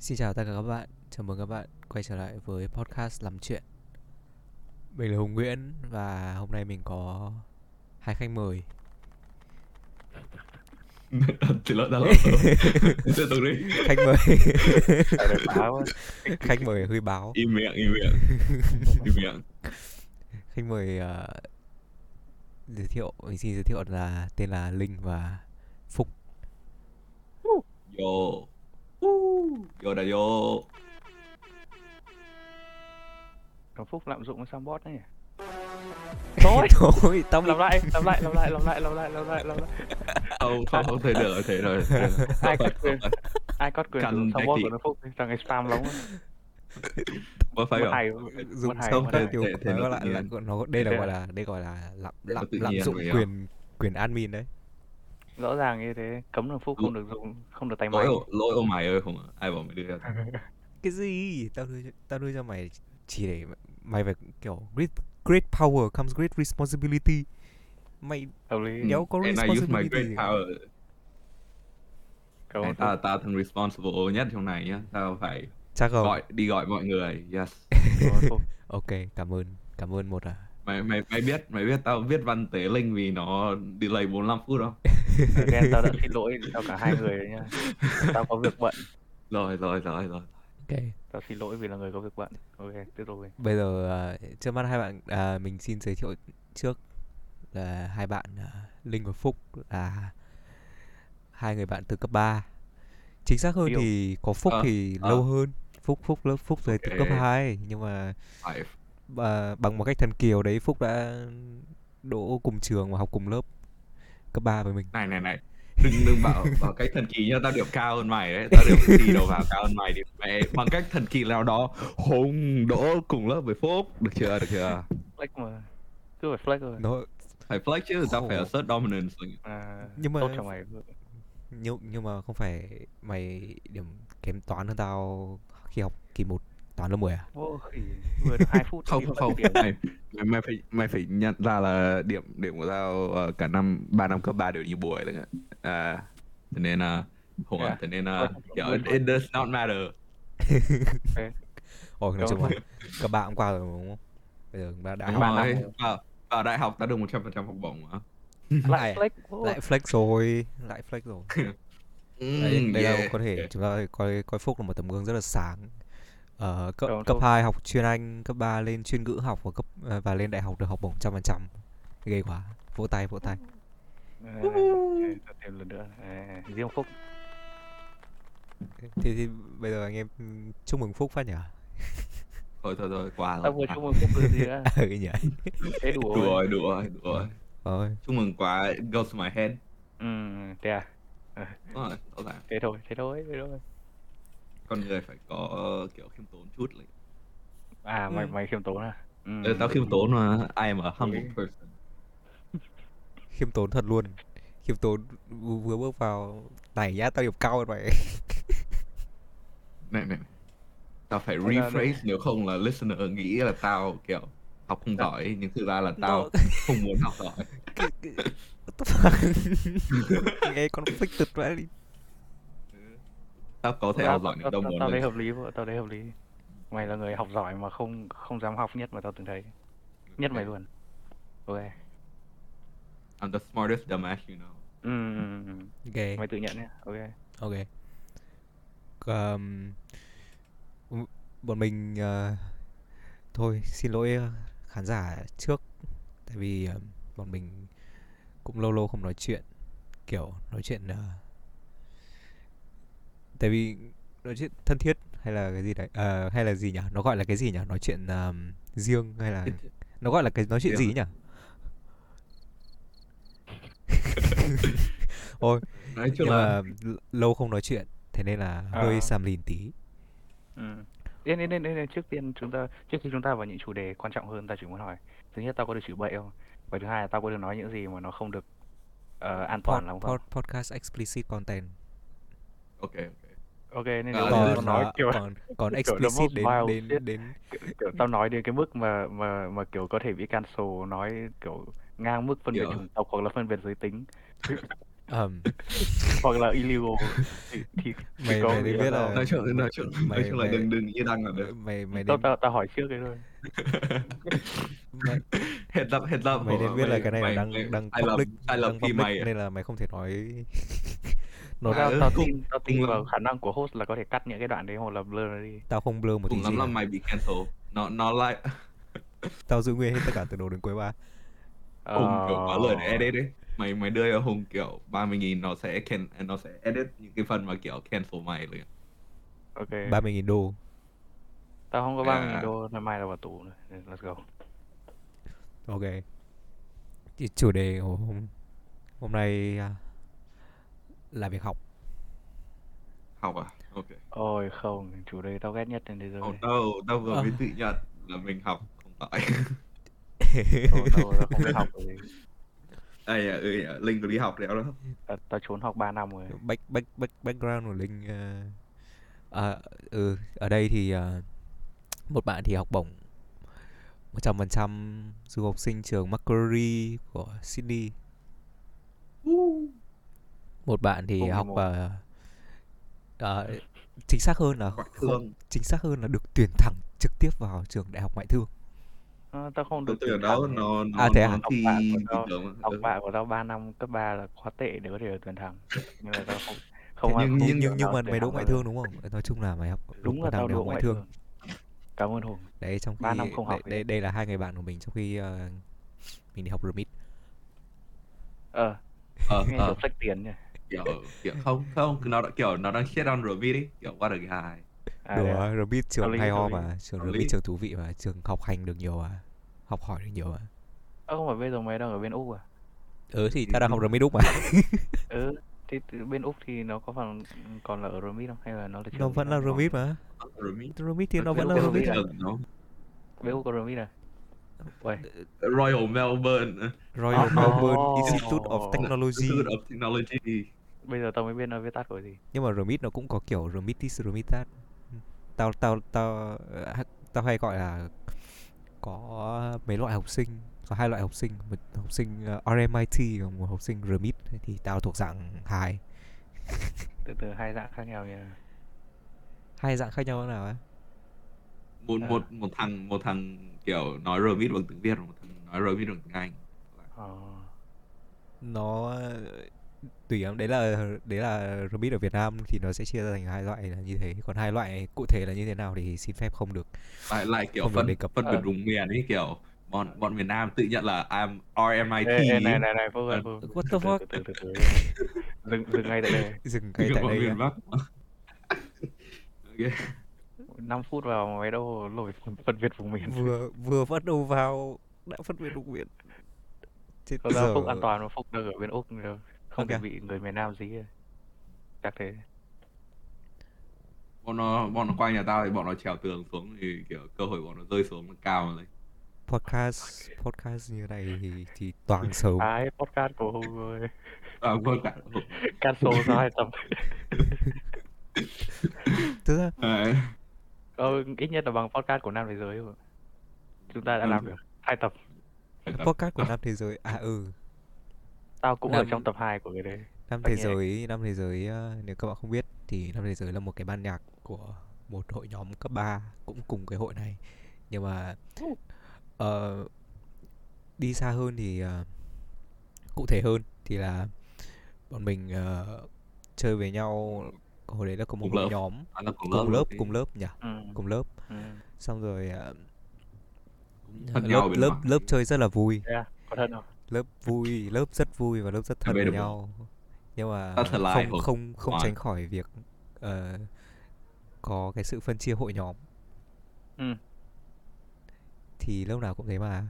Xin chào tất cả các bạn, chào mừng các bạn quay trở lại với podcast làm chuyện. Mình là Hùng Nguyễn và hôm nay mình có hai khách mời. Thì lỡ đã lỡ đi Khách mời, khách mời hơi báo. Im miệng, im miệng Im miệng Khách mời ờ, giới thiệu, mình xin giới thiệu là tên là Linh và Phúc. Uh, Vô đã vô Đồng Phúc lạm dụng sang bot đấy nhỉ? Thôi, thôi, tao bị Làm lại, làm lại, làm lại, làm lại, làm lại, làm lại, làm lại. Không, không, không thể được, thế rồi. Ai cắt quyền? Ai có quyền dùng thị. của Đồng Phúc? Thằng ấy spam lắm. Có phải không? hay, dùng xong hay. tiêu nói nó lại là nó đây là gọi là đây gọi là lạm nó lạm lạm dụng quyền quyền admin đấy. Rõ ràng như thế, cấm Đồng Phúc không được dùng, không được tay Lỗi máy. ô- lỗi ô mày ơi không à? Ai bảo mày đưa ra cái gì tao đưa tao đưa cho mày chỉ để mày phải kiểu great great power comes great responsibility mày. Đéo có And I use my responsibility great gì. Đồng Tao, Phúc. tao thằng responsible nhất trong này nhá Tao phải chắc không gọi, đi gọi mọi người Yes ok cảm ơn cảm ơn một à Mày, mày, mày biết, mày biết tao viết văn tế linh vì nó delay 45 phút không? Again, tao đã xin lỗi cho cả hai người đấy nha. Tao có việc bận. Rồi, rồi, rồi, rồi ok Tao xin lỗi vì là người có việc bận. Ok, tiếp tục đi. bây giờ à, trước mắt hai bạn à, mình xin giới thiệu trước là hai bạn à, linh và phúc là hai người bạn từ cấp 3 chính xác hơn Yêu. thì có phúc Ờ, thì ờ. lâu hơn phúc phúc lớp phúc rồi từ cấp Ok. 2 nhưng mà Và bằng một cách thần kiều đấy Phúc đã đỗ cùng trường và học cùng lớp cấp 3 với mình. Này này này. Đừng đừng bảo bảo cách thần kỳ nhá tao điểm cao hơn mày đấy. Tao điểm thi đầu vào cao hơn mày thì mẹ bằng cách thần kỳ nào đó hùng đỗ cùng lớp với phúc. Được chưa được chưa? Flex mà. Cứ phải flex rồi. nó phải flex chứ tao phải assert dominance À, Nhưng mà- tốt cho mày. nhưng nhưng mà không phải mày điểm kém toán hơn tao khi học kỳ 1 toán lớp 10 à? Ô khỉ, vừa được 2 phút không không không điểm. mày mày mày phải mày phải nhận ra là điểm điểm của tao ờ, cả năm ba năm cấp 3 đều như buổi đấy à thế nên là không à Yeah. thế nên là kiểu vâng. it, it does not matter Ồ, nói Đúng chung là cấp 3 cũng qua rồi đúng không? Bây giờ đã, đã Đúng học rồi vào, vào đại học tao được 100% học bổng mà Lại flex. lại flex rồi, lại flex rồi. Đấy, Mm, đây là yeah, có thể yeah. chúng ta coi coi Phúc là một tấm gương rất là sáng. Ờ, cấp Đúng, cấp đúng. 2 học chuyên Anh, cấp 3 lên chuyên ngữ học và cấp ờ, và lên đại học được học bổng trăm phần trăm. Ghê quá. Vỗ tay, vỗ tay. À, ok, thêm lần nữa. À, riêng Phúc. Thế thì bây giờ anh em chúc mừng Phúc phát nhỉ? thôi thôi thôi qua Tao rồi vừa chúc mừng Phúc từ gì nữa. ừ nhỉ. Thế đủ đùa rồi. rồi đùa rồi đùa rồi Rồi, chúc mừng quá goes to my head Ừ, thế à? đúng rồi rõ ràng Thế thôi, thế thôi, thế thôi. Con người phải có kiểu khiêm tốn chút lại À, mày Ừ. mày khiêm tốn à? Ừ. Ê, tao khiêm tốn mà I am a humble Ừ. person khiêm tốn thật luôn. Khiêm tốn vừa bước vào này nhá, tao điểm cao hơn mày. này này tao phải rephrase nếu không là listener nghĩ là tao kiểu học không giỏi nhưng thực ra là tao Nó- không muốn học giỏi? Nghe con fake tuyệt vãi tao có thể Tao- học giỏi tao- nhưng tao tao- muốn Tao thấy lên. hợp lý, tao thấy hợp lý. Mày là người học giỏi mà không không dám học nhất mà tao từng thấy. Nhất mày luôn. Ok. I'm the smartest dumbass you know Ừ, ừ, ừ. Ok. mày tự nhận nhé. Ok. Ok. B- bọn mình ờ, thôi xin lỗi ờ, khán giả trước tại vì ờ, bọn mình cũng lâu lâu không nói chuyện kiểu nói chuyện ờ, tại vì nói chuyện thân thiết hay là cái gì đấy Ờ, hay là gì nhỉ? Nó gọi là cái gì nhỉ? Nói chuyện ờm, riêng hay là nó gọi là cái nói chuyện gì nhỉ? Ôi, nói chung nhưng là lâu không nói chuyện thế nên là hơi À. xàm lìn tí. Ừ. Nên, nên, nên, nên trước tiên chúng ta trước khi chúng ta vào những chủ đề quan trọng hơn ta chỉ muốn hỏi thứ nhất tao có được chửi bậy không? Và thứ hai là tao có được nói những gì mà nó không được ờ, an toàn lắm Pod, không? pod, podcast explicit content. Ok ok ok nên Ờ, nếu tao là- tao nói còn, kiểu còn còn explicit đến đến shit. đến kiểu, tao nói đến cái mức mà mà mà kiểu có thể bị cancel nói kiểu ngang mức phân biệt chủng tộc hoặc là phân biệt giới tính. Ờm, hoặc là illegal thì, thì, mày có mày biết là là nói chung nói chung nói mày chung là mày đừng đừng như đăng là được mày mày tao nên tao tao hỏi trước cái thôi. Mày, heads up heads up mày nên biết là cái này là mày sai lầm public sai lầm đăng khi public mày nên là mày không thể nói nó tao ừ, tao cùng- tin tao cùng tin vào khả năng của host là có thể cắt những cái đoạn đấy hoặc là blur nó đi. Tao không blur một tí cùng lắm gì là mày bị cancel. Nó nó lại tao giữ nguyên hết tất cả từ đầu đến cuối ba hùng kiểu có lời để Ờ, edit ấy. Mày mày đưa cho hùng kiểu 30 nghìn nó sẽ can nó sẽ edit những cái phần mà kiểu cancel mày liền ok. ba mươi nghìn đô. Tao không có ba mươi À. nghìn đô ngày mai tao vào tù nữa. Let's go. Ok. Chủ đề của hôm hôm nay à, là việc học. Học à? Ok. Ôi không chủ đề tao ghét nhất trên thế giới oh no tao vừa Ờ. mới tự nhận là mình học không phải. Ôi, tao, tao không biết học rồi đây à ừ à, linh có đi học đéo đâu. Tao, tao trốn học 3 năm rồi. Back back back background của linh ờ, à, ừ ở đây thì ờ, một bạn thì học bổng 100% du học sinh trường Macquarie của Sydney một bạn thì Không học một. ờ, ờ, chính xác hơn là ngoại không- thương. chính xác hơn là được tuyển thẳng trực tiếp vào trường đại học ngoại thương. Ờ, tao không được từ tuyển đó thẳng. nó nó À, thế à? nó Học thi bạ của tao- học bạ của tao 3 năm cấp 3 là quá tệ để có thể được tuyển thẳng. Nhưng mà tao không không nhưng- không nhưng nhưng nhưng mà mày đỗ ngoại thương đúng không? Nói chung là mày học đúng là tao đỗ học ngoại thương. cảm ơn hùng. Đấy trong Ba năm không học đây, thì- đây đây là hai người bạn của mình trong khi mình đi học remit. Ờ. Ờ ờ. sách tiền nhỉ kiểu kiểu không không nó đã kiểu nó đang shit on Revit ấy kiểu what a guy à, đùa à? trường hay ho mà trường lý. trường thú vị mà trường học hành được nhiều à học hỏi được nhiều à Ơ, không phải bây giờ mày đang ở bên úc à? Ừ thì tao đang học đúng. remit úc mà. Ừ thì từ bên úc thì nó có phần còn là ở remit không? Hay là nó là trường nó vẫn là remit mà. Remit thì nó Bên vẫn là à? nó bên úc có remit à? Uầy, Royal Melbourne. Royal Oh. Melbourne Institute of Technology. Institute of Technology bây giờ tao mới biết nó viết tắt của gì. Nhưng mà remit nó cũng có kiểu remit this remit that tao tao tao ờ, tao hay gọi là có mấy loại học sinh có hai loại học sinh một học sinh ờ, RMIT và một học sinh remit. Thì tao thuộc dạng hai. Từ từ hai dạng khác nhau nha hai dạng khác nhau nào á một À. một một thằng một thằng kiểu nói Remit bằng tiếng Việt một thằng nói Remit bằng tiếng Anh. Ờ. Nó tùy lắm đấy là đấy là remit ở Việt Nam thì nó sẽ chia ra thành hai loại là như thế còn hai loại cụ thể là như thế nào thì xin phép không được lại lại kiểu Không được phân đề cập. phân biệt vùng miền ấy kiểu bọn bọn miền Nam tự nhận là I'm RMIT Ê, này này này Phúc ơi Phúc what the fuck? từ từ từ từ dừng dừng ngay tại đây dừng ngay tại đây miền. Bắc Ok. 5 phút vào mà mày đâu lỗi phân biệt vùng miền vừa vừa bắt đầu vào đã phân biệt vùng miền ra dở. Phúc an toàn mà Phúc đang ở bên Úc nữa. Không Ok. thể bị người miền Nam dí Chắc thế. Bọn nó bọn nó qua nhà tao thì bọn nó trèo tường xuống thì kiểu cơ hội bọn nó rơi xuống nó cao lên podcast podcast như này thì thì toàn xấu Ai podcast của Hùng rồi. À, quên cả Cancel sau hai tập thực ra Đấy. ờ, Ít nhất là bằng podcast của Nam Thế Giới rồi Chúng ta đã Ừ. làm được hai tập. Podcast của năm thế giới à ừ Tao cũng ở Nam- trong tập 2 của cái đấy năm thế giới năm thế giới ờ, nếu các bạn không biết thì năm thế giới là một cái ban nhạc của một hội nhóm cấp 3 cũng cùng cái hội này nhưng mà ờ, đi xa hơn thì ờ, cụ thể hơn thì là bọn mình ờ, chơi với nhau hồi đấy là có một Cùng hội lớp. nhóm À, cùng cùng lớp thì cùng lớp nhỉ ừ. cùng lớp Ừ. xong rồi nhau lớp lớp lớp chơi rất là vui Thế à? Có thân không? Lớp vui lớp rất vui và lớp rất thân với nhau. Nhưng mà không không không tránh khỏi việc ờ, có cái sự phân chia hội nhóm. Ừ. thì lúc nào cũng thế mà.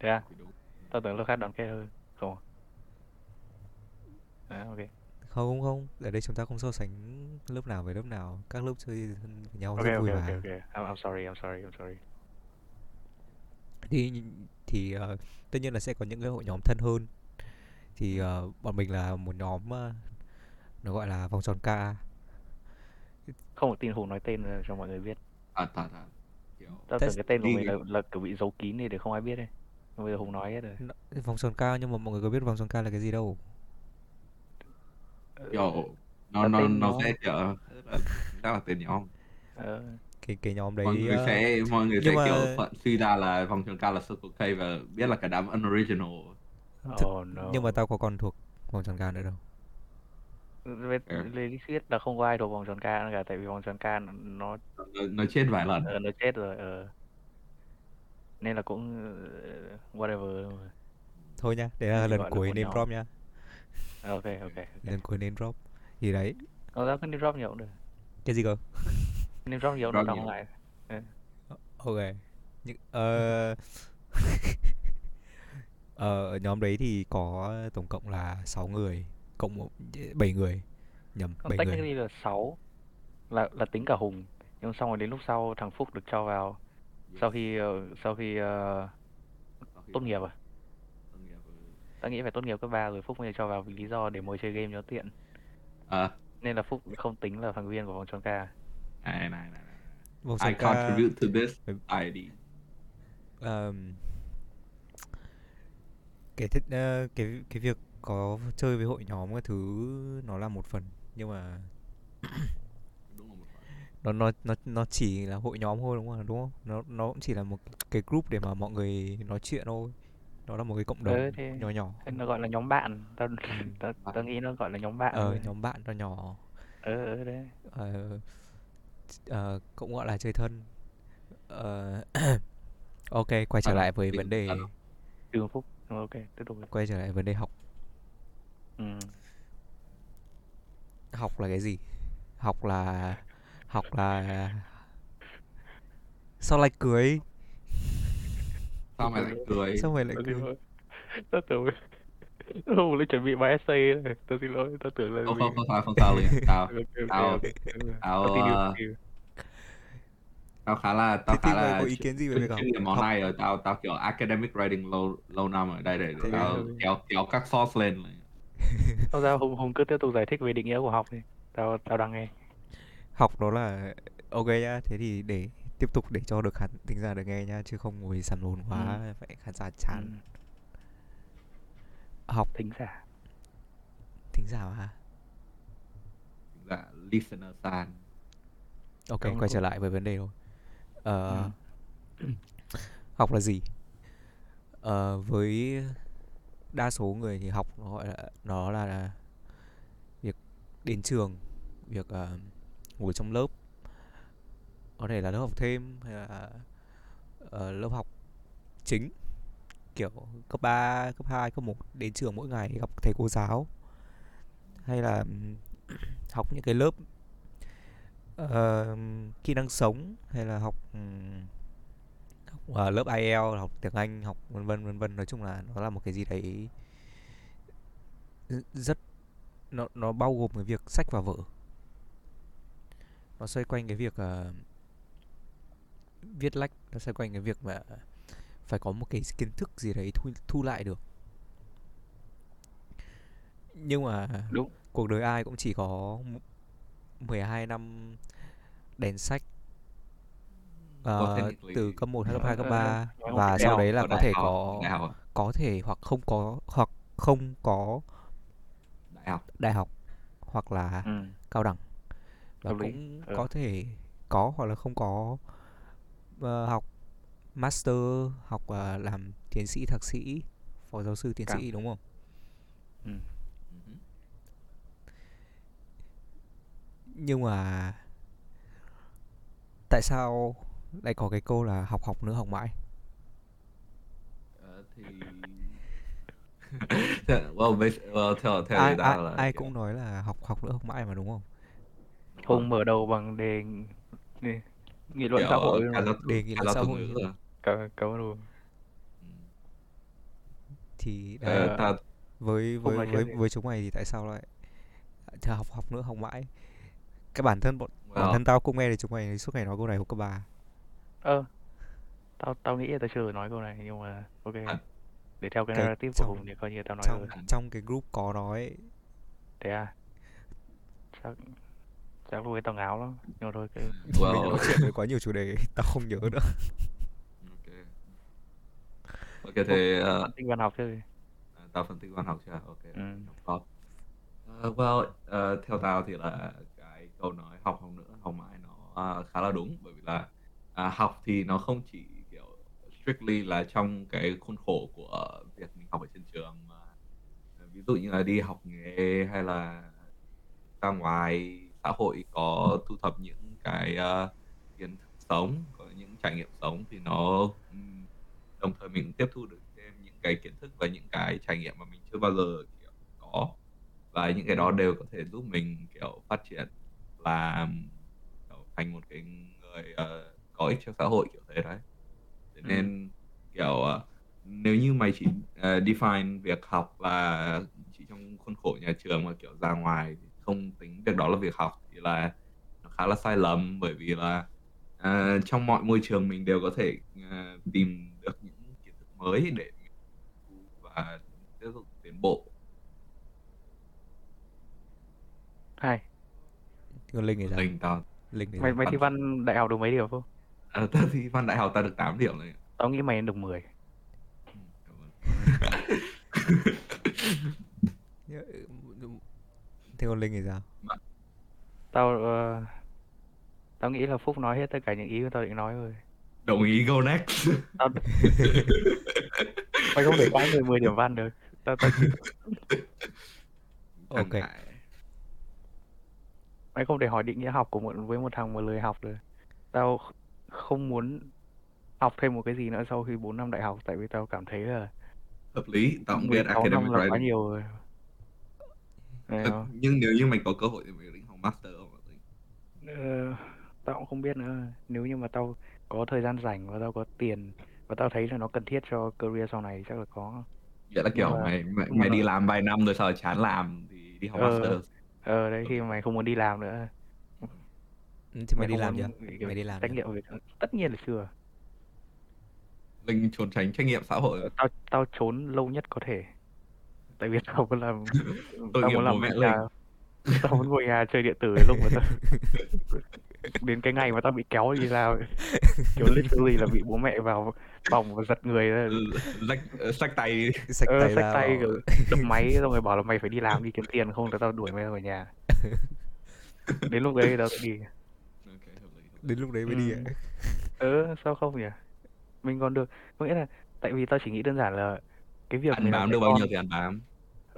Thế à? Đúng. Tao tưởng lớp khác đoàn kết hơn. Không à? À, ok. Không không ở đây chúng ta không so sánh lớp nào với lớp nào. Các lớp chơi thân với nhau Ok rất ok vui ok mà. ok. I'm, I'm sorry I'm sorry I'm sorry. Thì thì ờ, tất nhiên là sẽ có những cái hội nhóm thân hơn. Thì ờ, bọn mình là một nhóm ờ, nó gọi là vòng tròn ca. Không có tin Hùng nói tên cho mọi người biết. À thật kiểu Tao tưởng cái tên của mình là, cái- là kiểu bị giấu kín đi để không ai biết ấy. Nhưng bây giờ Hùng nói hết rồi. Vòng tròn ca nhưng mà mọi người có biết vòng tròn ca là cái gì đâu. Kiểu nó nó nó sẽ kiểu rất là tên nhóm. Ờ, cái cái nhóm đấy mọi người ờ, sẽ mọi người sẽ nhưng kiểu mà phận suy ra là vòng tròn cao là Circle K và biết là cả đám unoriginal. Oh no. nhưng mà tao có còn thuộc vòng tròn ca nữa đâu. Về lý thuyết là không có ai thuộc vòng tròn ca nữa cả tại vì vòng tròn ca nó nó, nó, nó chết vài lần. Ờ, nó chết rồi ờ. nên là cũng ờ, whatever. Thôi mà. nhá đấy là lần cuối name drop nhá Ờ, ok ok ok. Lần cuối name drop. Thì đấy. Ờ, tao cứ name drop nhiều cũng được. Cái gì cơ name drop nhiều nó không ngại ok. Nhưng ờ ờ, ở nhóm đấy thì có tổng cộng là 6 người cộng một 7 người. Nhầm còn 7 người. là 6 là là tính cả Hùng. Nhưng xong rồi đến lúc sau thằng Phúc được cho vào. Sau khi ờ, sau khi khi tốt nghiệp à? Tốt nghiệp, tao nghĩ phải tốt nghiệp cấp 3 rồi Phúc mới cho vào vì lý do để ngồi chơi game cho tiện. À. Nên là Phúc không tính là thành viên của vòng tròn ca này này này, vòng I ca contribute to this Phải- ID Ờm, cái thích ờ, cái cái việc có chơi với hội nhóm cái thứ nó là một phần nhưng mà đúng là một phần. nó nó nó nó chỉ là hội nhóm thôi đúng không? Đúng không? Nó nó cũng chỉ là một cái group để mà mọi người nói chuyện thôi. Nó là một cái cộng đồng Ừ, thì- nhỏ nhỏ. Thế nó gọi là nhóm bạn. Tao tao, tao nghĩ nó gọi là nhóm bạn ờ nhóm bạn nhỏ nhỏ. Ờ ờ, đấy. Ờ, ờ, cũng gọi là chơi thân. Ờ, ok quay trở Ờ, lại với vấn đề thân. Trương Phúc. Ok tiếp tục quay trở lại vấn đề học. Ừ. học là cái gì? Học là học là sao lại cười? Sao mày lại cười? Sao mày lại cười? lỗi tao tưởng Hùng lấy chuẩn bị bài essay rồi tao xin lỗi tao tưởng là không không không sao không sao liền. Tao tao- tao, ờ, tao khá là tao khá là có ý kiến gì về chuyên việc học? món này rồi tao tao kiểu academic writing lâu lâu năm ở đây để, tao kéo kéo các source lên. Không sao Hùng Hùng cứ tiếp tục giải thích về định nghĩa của học đi. Tao tao đang nghe. Học đó là ok nhá thế thì để tiếp tục để cho được khán tính giả được nghe nhá chứ không ngồi sầm lồn quá phải khán giả chán. Ừ, học thính giả. Thính giả hả? Dạ listener san ok Đúng quay rồi. trở lại với vấn đề thôi. Ừ. học là gì? Ờ, với đa số người thì học nó gọi là nó là việc đến trường việc ờ, ngồi trong lớp. Có thể là lớp học thêm hay là ờ, lớp học chính kiểu cấp 3, cấp 2, cấp 1 đến trường mỗi ngày gặp thầy cô giáo. Hay là học những cái lớp uh, kỹ năng sống hay là học học uh, lớp IELTS, học tiếng Anh, học vân vân vân vân. Nói chung là nó là một cái gì đấy rất nó nó bao gồm cái việc sách và vở. Nó xoay quanh cái việc uh, viết lách nó xoay quanh cái việc mà phải có một cái kiến thức gì đấy thu, thu lại được nhưng mà Đúng. cuộc đời ai cũng chỉ có m- 12 năm đèn sách technically- từ cấp 1, cấp 2, cấp Ờ, 3 ờ, và sau đấy là có thể có học có thể hoặc không có hoặc không có đại học đại học hoặc là ừ. cao đẳng và cũng Ờ. có thể có hoặc là không có ờ, học master học ờ, làm tiến sĩ thạc sĩ phó giáo sư tiến Càng. sĩ đúng không Ừ. Ừ. nhưng mà tại sao lại có cái câu là học học nữa học mãi Ờ, thì well, bas- well theo theo ai người ta ai, là ai cũng nói là học học nữa học mãi mà đúng không Hùng mở đầu bằng đề nghị luận xã hội ờ, luôn rồi. giáo Đề nghị luận xã hội. ơn Hùng. Ừ. thì Ờ, đấy Ờ, ta với với với với chúng mày thì tại sao lại thì học học nữa học mãi cái bản thân bọn bản well, thân tao cũng nghe thì chúng mày suốt ngày nói câu này hồi cấp ba Ơ, tao tao nghĩ là tao chưa nói câu này nhưng mà ok. À. Để theo cái Cái- narrative của trong- Hùng thì coi như tao nói trong rồi. trong cái group có nói Thế à? Chắc chắc lúc ấy tao ngáo lắm. Nhưng mà thôi cái mình well, nói chuyện với quá nhiều chủ đề tao không nhớ nữa ok ok thì ờ, phân tích văn học chứ gì. tao phân tích văn học chưa ok Ừ. Ờ, well, ờ, theo tao thì là cái câu nói học không nữa học mãi nó ờ, khá là đúng bởi vì là à, học thì nó không chỉ kiểu strictly là trong cái khuôn khổ của việc mình học ở trên trường mà ờ, ví dụ như là đi học nghề hay là ra ngoài xã hội có thu thập những cái ờ, kiến thức sống có những trải nghiệm sống thì nó đồng thời mình cũng tiếp thu được thêm những cái kiến thức và những cái trải nghiệm mà mình chưa bao giờ kiểu có. Và những cái đó đều có thể giúp mình kiểu phát triển làm kiểu thành một cái người ờ, có ích cho xã hội kiểu thế đấy. Thế nên kiểu ờ, nếu như mày chỉ ờ, define việc học là chỉ trong khuôn khổ nhà trường mà kiểu ra ngoài thì không tính việc đó là việc học thì là nó khá là sai lầm bởi vì là ờ, trong mọi môi trường mình đều có thể ờ, tìm được những kiến thức mới để và tiếp tục tiến bộ Hay. còn linh thì sao Linh tao linh thì Mày mày thi Văn- đại học được mấy điểm không? à, tao thi văn đại học tao được 8 điểm rồi Tao nghĩ mày nên được 10. Ừ, cảm ơn. Nhớ- thế còn linh thì sao Tao ờ, tao nghĩ là Phúc nói hết tất cả những ý của tao định nói rồi. đồng ý go next Tao mày không để quá người 10 điểm văn được. Tao tao ok mày không thể hỏi định nghĩa học của một với một thằng mà lười học được. Tao không muốn học thêm một cái gì nữa sau khi 4 năm đại học tại vì tao cảm thấy là hợp lý tao cũng biết 16 academic năm là quá writing nhiều rồi. Thật- nhưng nếu như mày có cơ hội thì mày định học master không Ờ, tao cũng không biết nữa. Nếu như mà tao có thời gian rảnh và tao có tiền và tao thấy là nó cần thiết cho career sau này chắc là có. Nghĩa là kiểu Nhưng mà- mày mày, nhưng mày mà- đi làm vài năm rồi sau đó chán làm thì đi học Ờ, master. ờ đấy khi mà mày không muốn đi làm nữa. Ừ, thì mày đi không làm chưa muốn bị kiểu mày đi làm trách chưa? nhiệm việc tất nhiên là chưa. Linh trốn tránh trách nhiệm xã hội. Ờ, tao tao trốn lâu nhất có thể tại vì tao muốn làm Tội tao nghiệp muốn làm mẹ nhà tao muốn ngồi nhà chơi điện tử đến lúc mà tao đến cái ngày mà tao bị kéo đi làm kiểu literally là bị bố mẹ vào phòng và giật người ra. Lách sách tay. Xách ờ, tay xách ra tay bảo- kiểu đập máy xong rồi bảo là mày phải đi làm đi kiếm tiền không thì tao đuổi mày ra khỏi nhà. Đến lúc đấy thì tao sẽ đi. Ok, hợp lý, hợp lý. đến lúc đấy mới đi Ừ. ạ. Ờ sao không nhỉ? Mình còn được có nghĩa là tại vì tao chỉ nghĩ đơn giản là cái việc ăn mình làm bám trẻ được bao con nhiêu thì ăn bám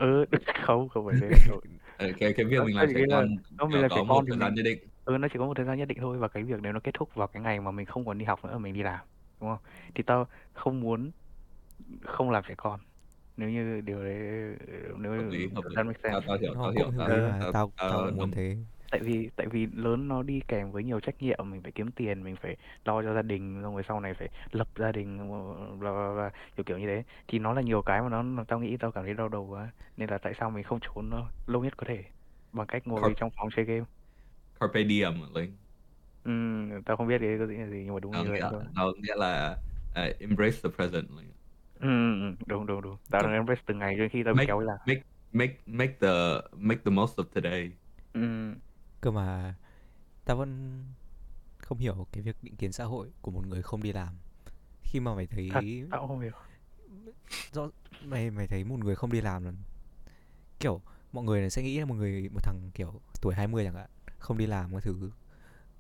ừ không không phải thế đâu. Ờ, cái cái việc mình tao làm chỉ trẻ là con nó mình làm trẻ có một con thì thời gian nhất định. ừ nó chỉ có một thời gian nhất định thôi và cái việc nếu nó kết thúc vào cái ngày mà mình không còn đi học nữa mình đi làm đúng không? Thì tao không muốn không làm trẻ con. Nếu như điều đấy nếu hợp lý hợp lý. that make sense? tao tao hiểu nó tao hiểu. cũng tao lý Ờ, mà tao- tao tao tao muốn đồng- thế tại vì tại vì lớn nó đi kèm với nhiều trách nhiệm mình phải kiếm tiền mình phải lo cho gia đình xong rồi sau này phải lập gia đình bla bla bla kiểu kiểu như thế. Thì nó là nhiều cái mà nó tao nghĩ tao cảm thấy đau đầu quá. Nên là tại sao mình không trốn nó lâu nhất có thể? Bằng cách ngồi Corp- trong phòng chơi game. Carpe diem linh? Ừ, tao không biết cái có nghĩa là gì nhưng mà đúng nó như vậy thôi. nó nghĩa là uh, embrace the present linh. ừ, ừ, đúng đúng đúng. Tao đang embrace từng ngày cho khi tao bị make kéo làm make make make the make the most of today. Ừ. cơ mà tao vẫn không hiểu cái việc định kiến xã hội của một người không đi làm. Khi mà mày thấy thật tao không hiểu. rõ mày mày thấy một người không đi làm là kiểu mọi người sẽ nghĩ là một người một thằng kiểu tuổi 20 chẳng hạn không đi làm cái thứ.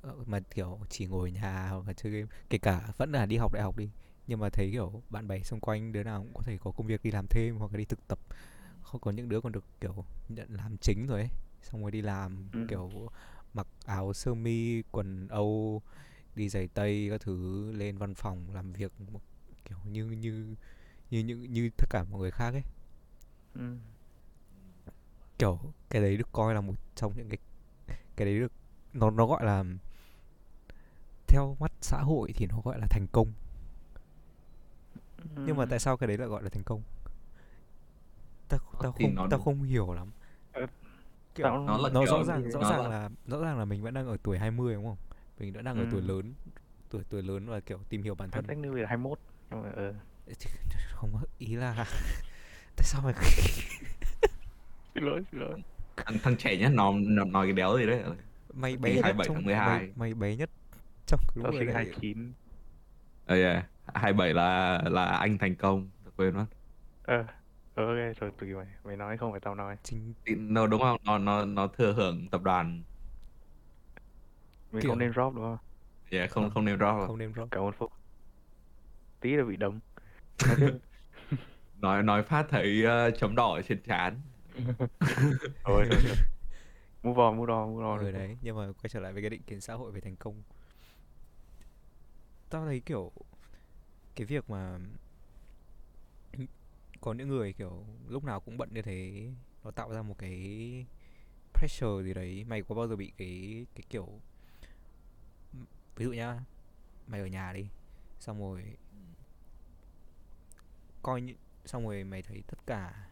Ờ, mà kiểu chỉ ngồi nhà hoặc là chơi game kể cả vẫn là đi học đại học đi nhưng mà thấy kiểu bạn bè xung quanh đứa nào cũng có thể có công việc đi làm thêm hoặc là đi thực tập. Không có những đứa còn được kiểu nhận làm chính rồi ấy xong rồi đi làm Ừ. kiểu mặc áo sơ mi quần âu đi giày tây các thứ lên văn phòng làm việc kiểu như như như như như tất cả mọi người khác ấy ừ. kiểu cái đấy được coi là một trong những cái cái đấy được nó nó gọi là theo mắt xã hội thì nó gọi là thành công nhưng mà Ừ. tại sao cái đấy lại gọi là thành công tao tao thì không được- không hiểu lắm kiểu tao nó là nó rõ ràng rõ nó ràng là- là rõ ràng là mình vẫn đang ở tuổi 20 đúng không? Mình đã đang ở tuổi Ừ. lớn tuổi tuổi lớn và kiểu tìm hiểu bản thân. cách như là 21 nhưng mà ờ. Không có- ý là tại sao mày xin lỗi xin lỗi. Thằng, thằng trẻ nhất nó, nó nói cái đéo gì đấy. Mày bé nhất 27 trong tháng 12. mày, mày bé nhất trong cái tao lúc sinh này 29 ờ yeah. 27 là là anh thành công. Quên mất. Ờ Ờ, ok rồi tùy mày. Mày nói không phải tao nói. Chính Thì nó đúng không? Nó nó nó thừa hưởng tập đoàn. Mình Kiểu- không nên drop đúng không? Dạ không Không. không nêu rõ không nên drop. Cảm ơn phúc tí là bị đấm. Nói nói nói phát thấy uh, chấm đỏ ở trên trán. Thôi thôi thôi. Move on move on move on. Ở đấy nhưng mà quay trở lại với cái định kiến xã hội về thành công. Tao thấy kiểu cái việc mà có những người kiểu lúc nào cũng bận như thế nó tạo ra một cái pressure gì đấy mày có bao giờ bị cái cái kiểu ví dụ nhá mày ở nhà đi xong rồi coi như xong rồi mày thấy tất cả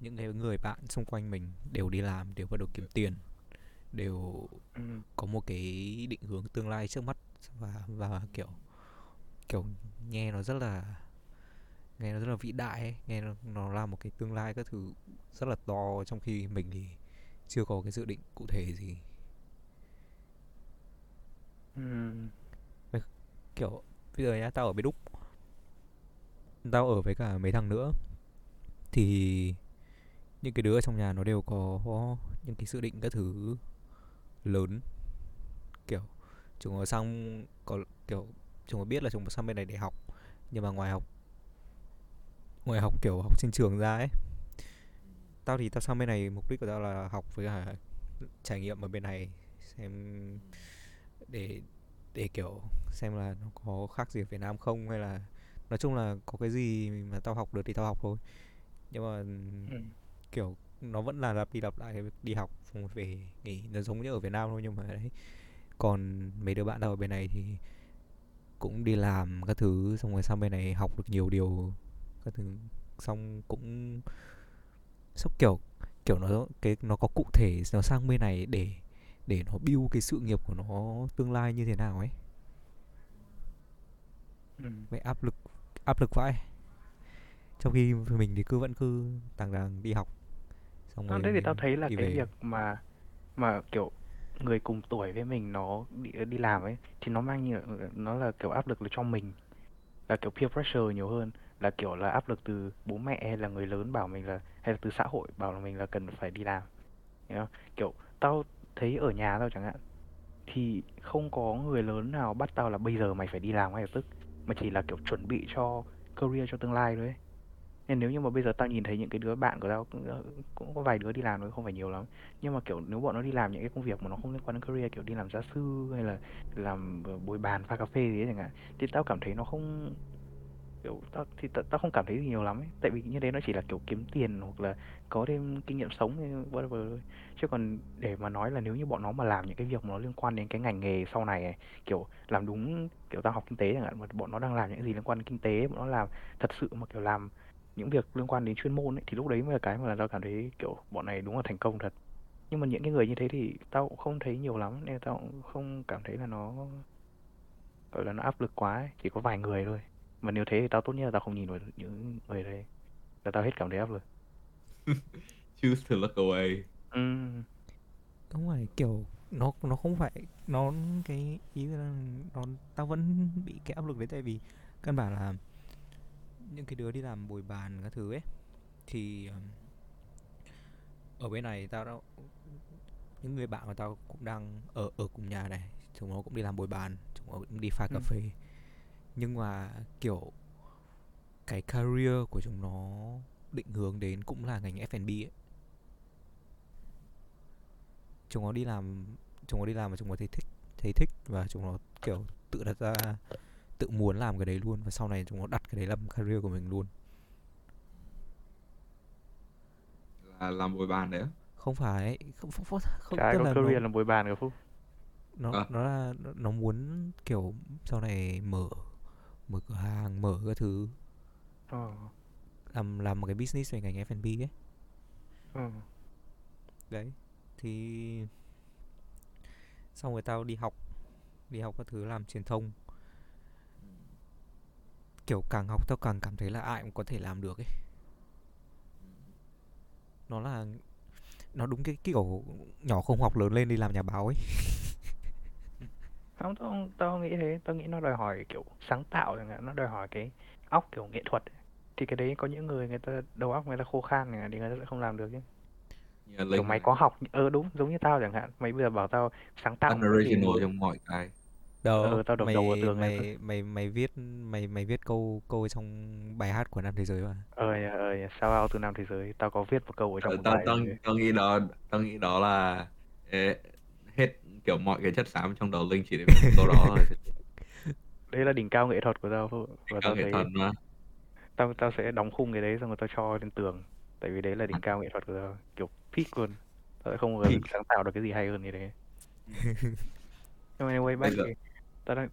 những cái người bạn xung quanh mình đều đi làm đều bắt đầu kiếm tiền đều ừ. có một cái định hướng tương lai trước mắt và và kiểu kiểu nghe nó rất là nghe nó rất là vĩ đại ấy. nghe nó, nó là một cái tương lai các thứ rất là to trong khi mình thì chưa có cái dự định cụ thể gì Ừ. kiểu bây giờ nhá tao ở bên Úc tao ở với cả mấy thằng nữa thì những cái đứa trong nhà nó đều có những cái dự định các thứ lớn kiểu chúng nó sang có kiểu chúng nó biết là chúng nó sang bên này để học nhưng mà ngoài học ngoài học kiểu học trên trường ra ấy. Tao thì tao sang bên này mục đích của tao là học với cả trải nghiệm ở bên này xem để để kiểu xem là nó có khác gì ở Việt Nam không hay là nói chung là có cái gì mà tao học được thì tao học thôi. Nhưng mà Ừ. kiểu nó vẫn là lặp đi lặp lại đi học xong về nghỉ nó giống như ở Việt Nam thôi nhưng mà đấy. Còn mấy đứa bạn tao ở bên này thì cũng đi làm các thứ xong rồi sang bên này học được nhiều điều các thứ. Xong cũng xong kiểu kiểu nó cái nó có cụ thể nó sang bên này để để nó build cái sự nghiệp của nó tương lai như thế nào ấy. Ừ. vậy áp lực áp lực vãi. Trong khi mình thì cứ vẫn cứ tàng đàng đi học. Xong rồi thế thì tao thấy là cái về. việc mà mà kiểu người cùng tuổi với mình nó đi, đi làm ấy thì nó mang như nó là kiểu áp lực là cho mình. Là kiểu peer pressure nhiều hơn là kiểu là áp lực từ bố mẹ hay là người lớn bảo mình là hay là từ xã hội bảo là mình là cần phải đi làm you know? kiểu tao thấy ở nhà tao chẳng hạn thì không có người lớn nào bắt tao là bây giờ mày phải đi làm ngay lập tức mà chỉ là kiểu chuẩn bị cho career cho tương lai thôi ấy. Nên nếu như mà bây giờ tao nhìn thấy những cái đứa bạn của tao cũng, cũng có vài đứa đi làm thôi không phải nhiều lắm nhưng mà kiểu nếu bọn nó đi làm những cái công việc mà nó không liên quan đến career kiểu đi làm gia sư hay là làm ờ, bồi bàn pha cà phê gì ấy chẳng hạn thì tao cảm thấy nó không kiểu tao thì tao, tao không cảm thấy gì nhiều lắm ấy. Tại vì như thế nó chỉ là kiểu kiếm tiền hoặc là có thêm kinh nghiệm sống whatever thôi. Chứ còn để mà nói là nếu như bọn nó mà làm những cái việc mà nó liên quan đến cái ngành nghề sau này ấy, kiểu làm đúng kiểu tao học kinh tế chẳng hạn mà bọn nó đang làm những gì liên quan đến kinh tế bọn nó làm thật sự mà kiểu làm những việc liên quan đến chuyên môn ấy thì lúc đấy mới là cái mà tao cảm thấy kiểu bọn này đúng là thành công thật. Nhưng mà những cái người như thế thì tao cũng không thấy nhiều lắm nên tao cũng không cảm thấy là nó gọi là nó áp lực quá ấy. chỉ có vài người thôi mà nếu thế thì tao tốt nhất là tao không nhìn vào những người đấy là tao hết cảm thấy áp lực choose to look away ừ. không phải kiểu nó nó không phải nó cái ý là nó tao vẫn bị cái áp lực đấy tại vì căn bản là những cái đứa đi làm bồi bàn các thứ ấy thì ở bên này tao đã những người bạn của tao cũng đang ở ở cùng nhà này chúng nó cũng đi làm bồi bàn chúng nó cũng đi pha cà Ừ. nhưng mà kiểu cái career của chúng nó định hướng đến cũng là ngành F&B ấy chúng nó đi làm chúng nó đi làm và chúng nó thấy thích thấy thích và chúng nó kiểu tự đặt ra tự muốn làm cái đấy luôn và sau này chúng nó đặt cái đấy làm career của mình luôn là làm bồi bàn đấy á. không phải không không, không, không ai tức là career nó, làm bồi bàn cả phúc nó À. nó là nó muốn kiểu sau này mở mở cửa hàng mở các thứ. Ờ. làm làm một cái business về ngành F&B ấy. Ờ. đấy thì xong rồi tao đi học đi học các thứ làm truyền thông. Kiểu càng học tao càng cảm thấy là ai cũng có thể làm được ấy. Nó là nó đúng cái kiểu nhỏ không học lớn lên đi làm nhà báo ấy không tao, không- tao nghĩ thế. Tao nghĩ nó đòi hỏi kiểu sáng tạo chẳng hạn. Nó đòi hỏi cái óc kiểu nghệ thuật ấy. thì cái đấy có những người người ta đầu óc người ta khô khan này thì người ta sẽ không làm được chứ. Như kiểu mày có học ờ đúng giống như tao chẳng hạn. Mày bây giờ bảo tao sáng tạo một cái gì unoriginal trong mọi cái. Đâu ờ tao đập đầu vào mày tường mày mày mày viết mày mày viết câu câu trong bài hát của Nam Thế Giới mà. Ờ ờ sao ao từ Nam thế giới? Tao có viết một câu ở trong Ờ, một tao bài tao rồi. tao nghĩ đó tao nghĩ đó là kiểu mọi cái chất xám trong đầu Linh chỉ để viết câu đó thôi. Đấy là đỉnh cao nghệ thuật của tao thôi và cao tao nghệ thấy thuật mà. tao tao sẽ đóng khung cái đấy xong rồi tao cho lên tường. Tại vì đấy là đỉnh cao nghệ thuật của tao kiểu peak luôn. Tao sẽ không bao giờ Peak. sáng tạo được cái gì hay hơn như thế nhưng mà anyway thì tao đang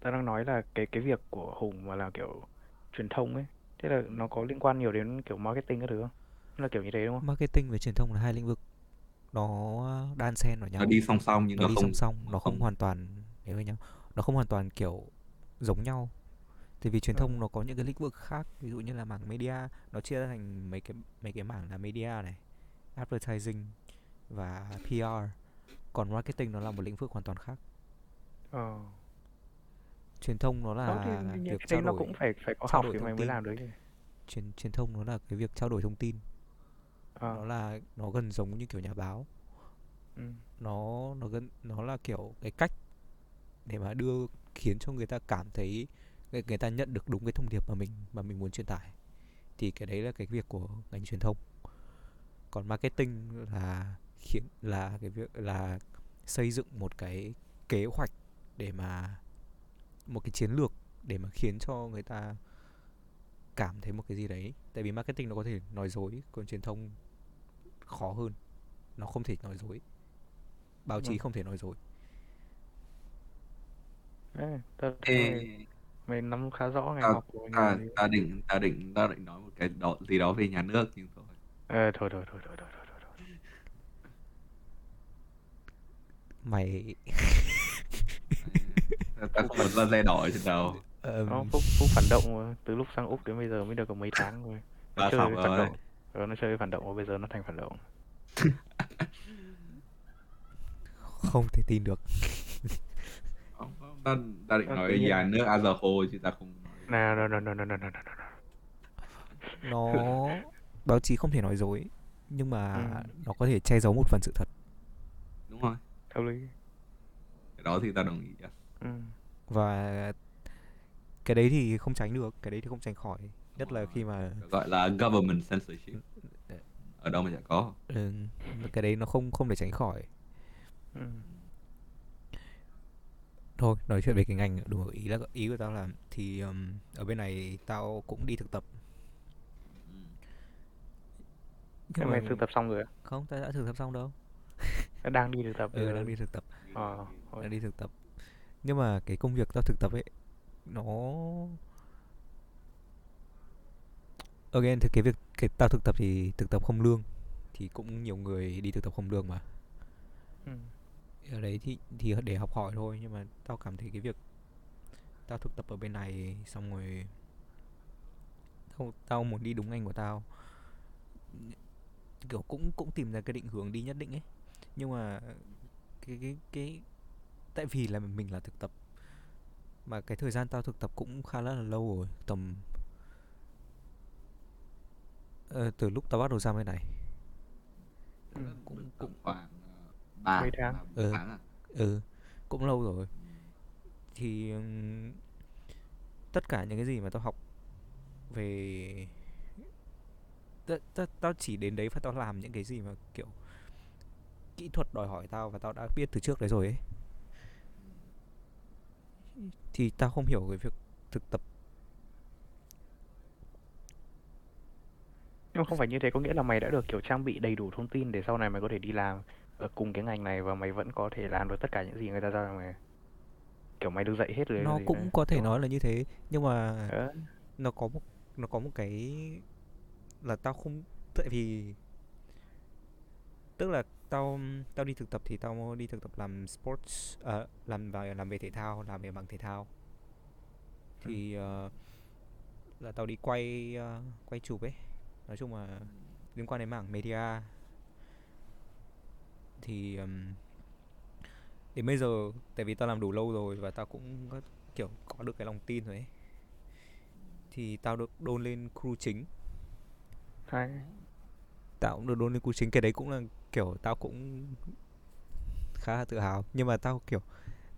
tao đang nói là cái cái việc của Hùng mà là kiểu truyền thông ấy thế là nó có liên quan nhiều đến kiểu marketing các thứ không? Là kiểu như thế đúng không? Marketing và truyền thông là hai lĩnh vực nó đan xen vào nhau. nó đi song song nhưng nó nó đi không song song nó không không- hoàn toàn để với nhau nó không hoàn toàn kiểu giống nhau. Tại vì truyền Ừ. thông nó có những cái lĩnh vực khác ví dụ như là mảng media nó chia ra thành mấy cái mấy cái mảng là media này advertising và PR còn marketing nó là một lĩnh vực hoàn toàn khác. Ờ. Truyền thông nó đó thì là việc trao đấy nó đổi cũng phải phải có học đổi thì mày mới tin. làm được chứ. Truyền truyền thông nó là cái việc trao đổi thông tin nó ờ là nó gần giống như kiểu nhà báo. Ừ. nó nó gần nó là kiểu cái cách để mà đưa khiến cho người ta cảm thấy người, người ta nhận được đúng cái thông điệp mà mình mà mình muốn truyền tải. Thì cái đấy là cái việc của ngành truyền thông. Còn marketing là khiến là cái việc là xây dựng một cái kế hoạch để mà một cái chiến lược để mà khiến cho người ta cảm thấy một cái gì đấy. Tại vì marketing nó có thể nói dối còn truyền thông khó hơn. Nó không thể nói dối. Báo chí ừ. không thể nói dối. Ê, thật Ê. Nắm khá rõ ngành ta, học của mình. ta định ta định ta định nói một cái đó gì đó về nhà nước nhưng thôi. Ờ, thôi thôi thôi thôi thôi thôi thôi. Mày ta không bật lên đỏ trên đâu. um... Ờ, phúc phúc phản động từ lúc sang úc đến bây giờ mới được có mấy tháng rồi ba phòng rồi. Rồi nó chơi phản động và bây giờ nó thành phản động. không thể tin được. không, không, ta, ta định ờ, nói nhà nước as a whole chứ ta không nói. No, no, no, no, no, no. Nó báo chí không thể nói dối nhưng mà ừ. nó có thể che giấu một phần sự thật. Đúng rồi. Theo lý. Cái đó thì ta đồng ý. À? Ừ. Và cái đấy thì không tránh được, cái đấy thì không tránh khỏi nhất là khi mà gọi là government censorship. Ở đâu mà chả có. Ừ, cái đấy nó không không thể tránh khỏi. Ừ. thôi nói chuyện về cái ngành đủ ý là ý của tao là thì um, ở bên này tao cũng đi thực tập. Ừ. thế nhưng mày mà thực tập xong rồi á? Không tao đã thực tập xong đâu. Tao đang đi thực tập. Ừ đang đi thực tập. Ờ thôi. đang đi thực tập. Nhưng mà cái công việc tao thực tập ấy nó again thì cái việc cái tao thực tập thì thực tập không lương thì cũng nhiều người đi thực tập không lương mà ừ. ở đấy thì thì để học hỏi thôi nhưng mà tao cảm thấy cái việc tao thực tập ở bên này xong rồi tao, tao muốn đi đúng ngành của tao kiểu cũng cũng tìm ra cái định hướng đi nhất định ấy nhưng mà cái cái cái tại vì là mình là thực tập mà cái thời gian tao thực tập cũng khá là lâu rồi tầm ờ, từ lúc tao bắt đầu ra bên này Ừ. cũng cũng khoảng ờ, ba Mấy tháng? Ừ. tháng à? ừ cũng lâu rồi thì tất cả những cái gì mà tao học về tao, tao, tao chỉ đến đấy và tao làm những cái gì mà kiểu kỹ thuật đòi hỏi tao và tao đã biết từ trước đấy rồi ấy thì tao không hiểu cái việc thực tập nhưng mà không phải như thế có nghĩa là mày đã được kiểu trang bị đầy đủ thông tin để sau này mày có thể đi làm ở cùng cái ngành này và mày vẫn có thể làm được tất cả những gì người ta giao cho mày. Kiểu mày được dạy hết rồi nó gì cũng đấy. có thể Kiểu- nói là như thế nhưng mà Ờ, nó có một nó có một cái là tao không tại vì tức là tao tao đi thực tập thì tao đi thực tập làm sports ờ, làm vào làm về thể thao làm về bằng thể thao. Thì ờ, là tao đi quay ờ, quay chụp ấy nói chung là liên quan đến mảng media. Thì ừm, đến bây giờ tại vì tao làm đủ lâu rồi và tao cũng có, kiểu có được cái lòng tin rồi ấy thì tao được đôn lên crew chính. Hay. Tao cũng được đôn lên crew chính cái đấy cũng là kiểu tao cũng khá là tự hào. Nhưng mà tao kiểu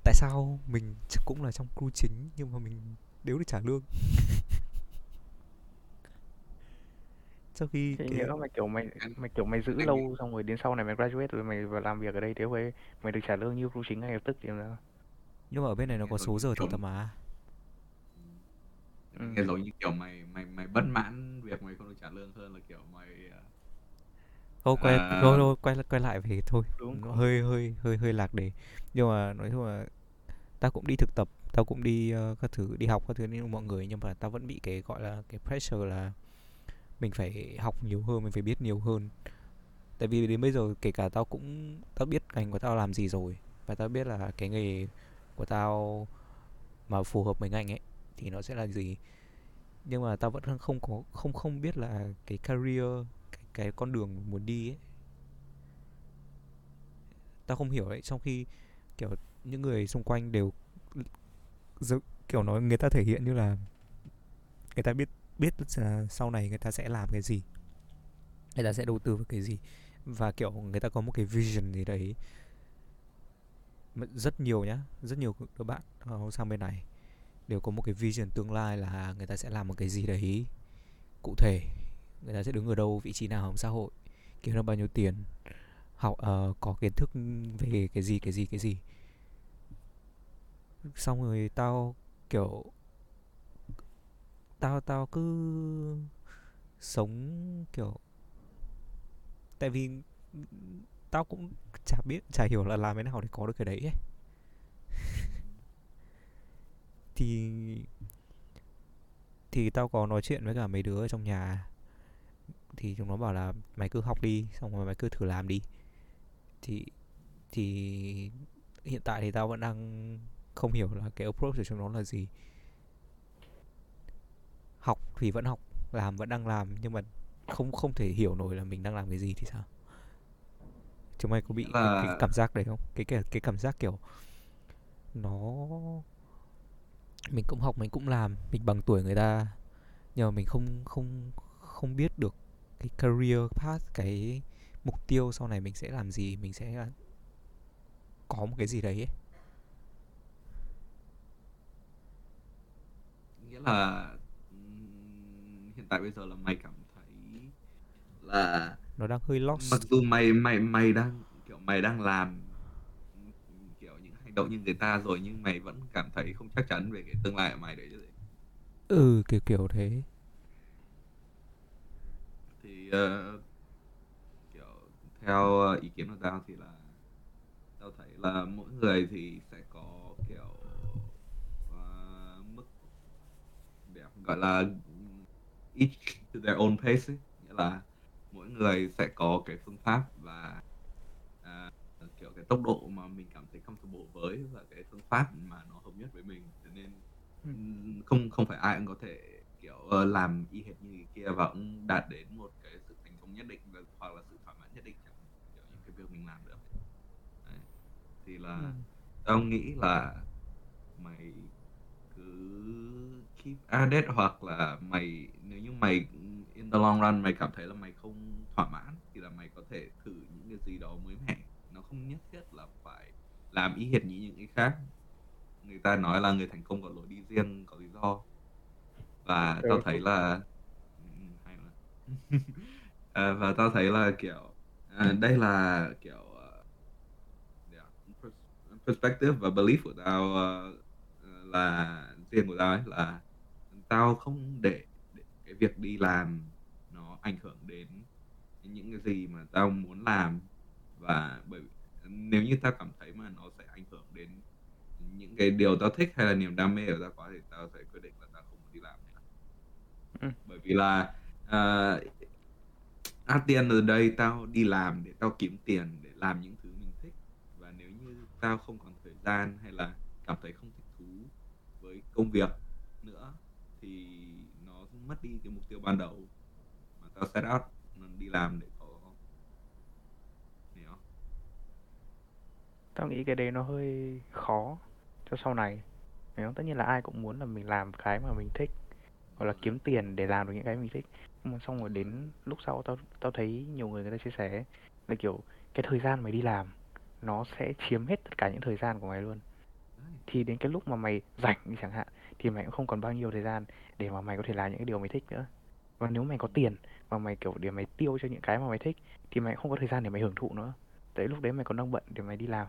tại sao mình cũng là trong crew chính nhưng mà mình đều được trả lương sau khi thì cái nhớ mày kiểu mày mày kiểu mày giữ lâu xong rồi đến sau này mày graduate rồi mày vào làm việc ở đây thế vậy mày được trả lương như crew chính ngay lập tức thì sao nhưng mà ở bên này nó có số giờ thực kiểu tập mà. Ừ. nghe giống như kiểu mày mày mày bất mãn việc mày không được trả lương hơn là kiểu mày à, Ô quay à, thôi thôi quay quay lại về thôi. Đúng nó hơi hơi hơi hơi lạc đề. Nhưng mà nói chung là tao cũng đi thực tập tao cũng đi ờ, các thứ đi học các thứ như mọi người nhưng mà tao vẫn bị cái gọi là cái pressure là mình phải học nhiều hơn mình phải biết nhiều hơn. Tại vì đến bây giờ kể cả tao cũng tao biết ngành của tao làm gì rồi và tao biết là cái nghề của tao mà phù hợp với ngành ấy thì nó sẽ là gì. Nhưng mà tao vẫn không có không không biết là cái career cái, cái con đường muốn đi ấy. Tao không hiểu ấy trong khi kiểu những người xung quanh đều kiểu nói người ta thể hiện như là người ta biết biết là sau này người ta sẽ làm cái gì. Người ta sẽ đầu tư vào cái gì. Và kiểu người ta có một cái vision gì đấy. Rất nhiều nhá rất nhiều các bạn ờ, sang bên này đều có một cái vision tương lai là người ta sẽ làm một cái gì đấy. Cụ thể người ta sẽ đứng ở đâu vị trí nào trong xã hội kiếm được bao nhiêu tiền học uh, có kiến thức về cái gì cái gì cái gì. Xong rồi tao kiểu tao tao cứ sống kiểu, tại vì tao cũng chả biết, chả hiểu là làm thế nào để có được cái đấy ấy. thì thì tao có nói chuyện với cả mấy đứa ở trong nhà. Thì chúng nó bảo là mày cứ học đi, xong rồi mày cứ thử làm đi. Thì thì hiện tại thì tao vẫn đang không hiểu là cái approach của chúng nó là gì thì vẫn học làm vẫn đang làm nhưng mà không không thể hiểu nổi là mình đang làm cái gì thì sao chúng mày có bị cái, cái là cảm giác đấy không cái cái cái cảm giác kiểu nó mình cũng học mình cũng làm mình bằng tuổi người ta nhưng mà mình không không không biết được cái career path cái mục tiêu sau này mình sẽ làm gì mình sẽ có một cái gì đấy ấy. nghĩa là tại bây giờ là mày cảm thấy là nó đang hơi mặc lost dù mày mày mày đang kiểu mày đang làm kiểu những hành động như người ta rồi nhưng mày vẫn cảm thấy không chắc chắn về cái tương lai của mày đấy chứ gì. Ừ kiểu kiểu thế. Thì ờ, kiểu theo ờ, ý kiến của tao thì là tao thấy là mỗi người thì sẽ có kiểu ờ, mức đẹp gọi là each to their own pace ấy. nghĩa là mỗi người sẽ có cái phương pháp và à, kiểu cái tốc độ mà mình cảm thấy comfortable với và cái phương pháp mà nó hợp nhất với mình cho nên Ừ. không không phải ai cũng có thể kiểu ờ, làm y hệt như người kia và cũng đạt đến một cái sự thành công nhất định và, hoặc là sự thỏa mãn nhất định trong kiểu những cái việc mình làm được Đấy. thì là ừ. tao nghĩ là mày cứ keep at it hoặc là mày nếu như mày in the long run mày cảm thấy là mày không thỏa mãn thì là mày có thể thử những cái gì đó mới mẻ. Nó không nhất thiết là phải làm y hệt như những cái khác. Người ta nói là người thành công có lối đi riêng có lý do. Và tao Ừ. thấy là À, và tao thấy là kiểu à, đây là kiểu ờ, yeah, pers- perspective và belief của tao ờ, là riêng của tao ấy là tao không để cái việc đi làm nó ảnh hưởng đến những cái gì mà tao muốn làm. Và bởi nếu như tao cảm thấy mà nó sẽ ảnh hưởng đến những cái điều tao thích hay là niềm đam mê của tao quá thì tao sẽ quyết định là tao không đi làm nữa. Ừ. bởi vì là uh, at the end of the day tao đi làm để tao kiếm tiền để làm những thứ mình thích. Và nếu như tao không còn thời gian hay là cảm thấy không thích thú với công việc mất đi cái mục tiêu ban đầu mà tao set out đi làm để có hiểu không? tao nghĩ cái đấy nó hơi khó cho sau này hiểu không? tất nhiên là ai cũng muốn là mình làm cái mà mình thích gọi là kiếm tiền để làm được những cái mình thích nhưng mà xong rồi đến lúc sau tao tao thấy nhiều người người ta chia sẻ là kiểu cái thời gian mày đi làm nó sẽ chiếm hết tất cả những thời gian của mày luôn thì đến cái lúc mà mày rảnh chẳng hạn thì mày cũng không còn bao nhiêu thời gian để mà mày có thể làm những cái điều mày thích nữa. Và nếu mày có tiền mà mày kiểu để mày tiêu cho những cái mà mày thích thì mày không có thời gian để mày hưởng thụ nữa. Tại lúc đấy mày còn đang bận để mày đi làm.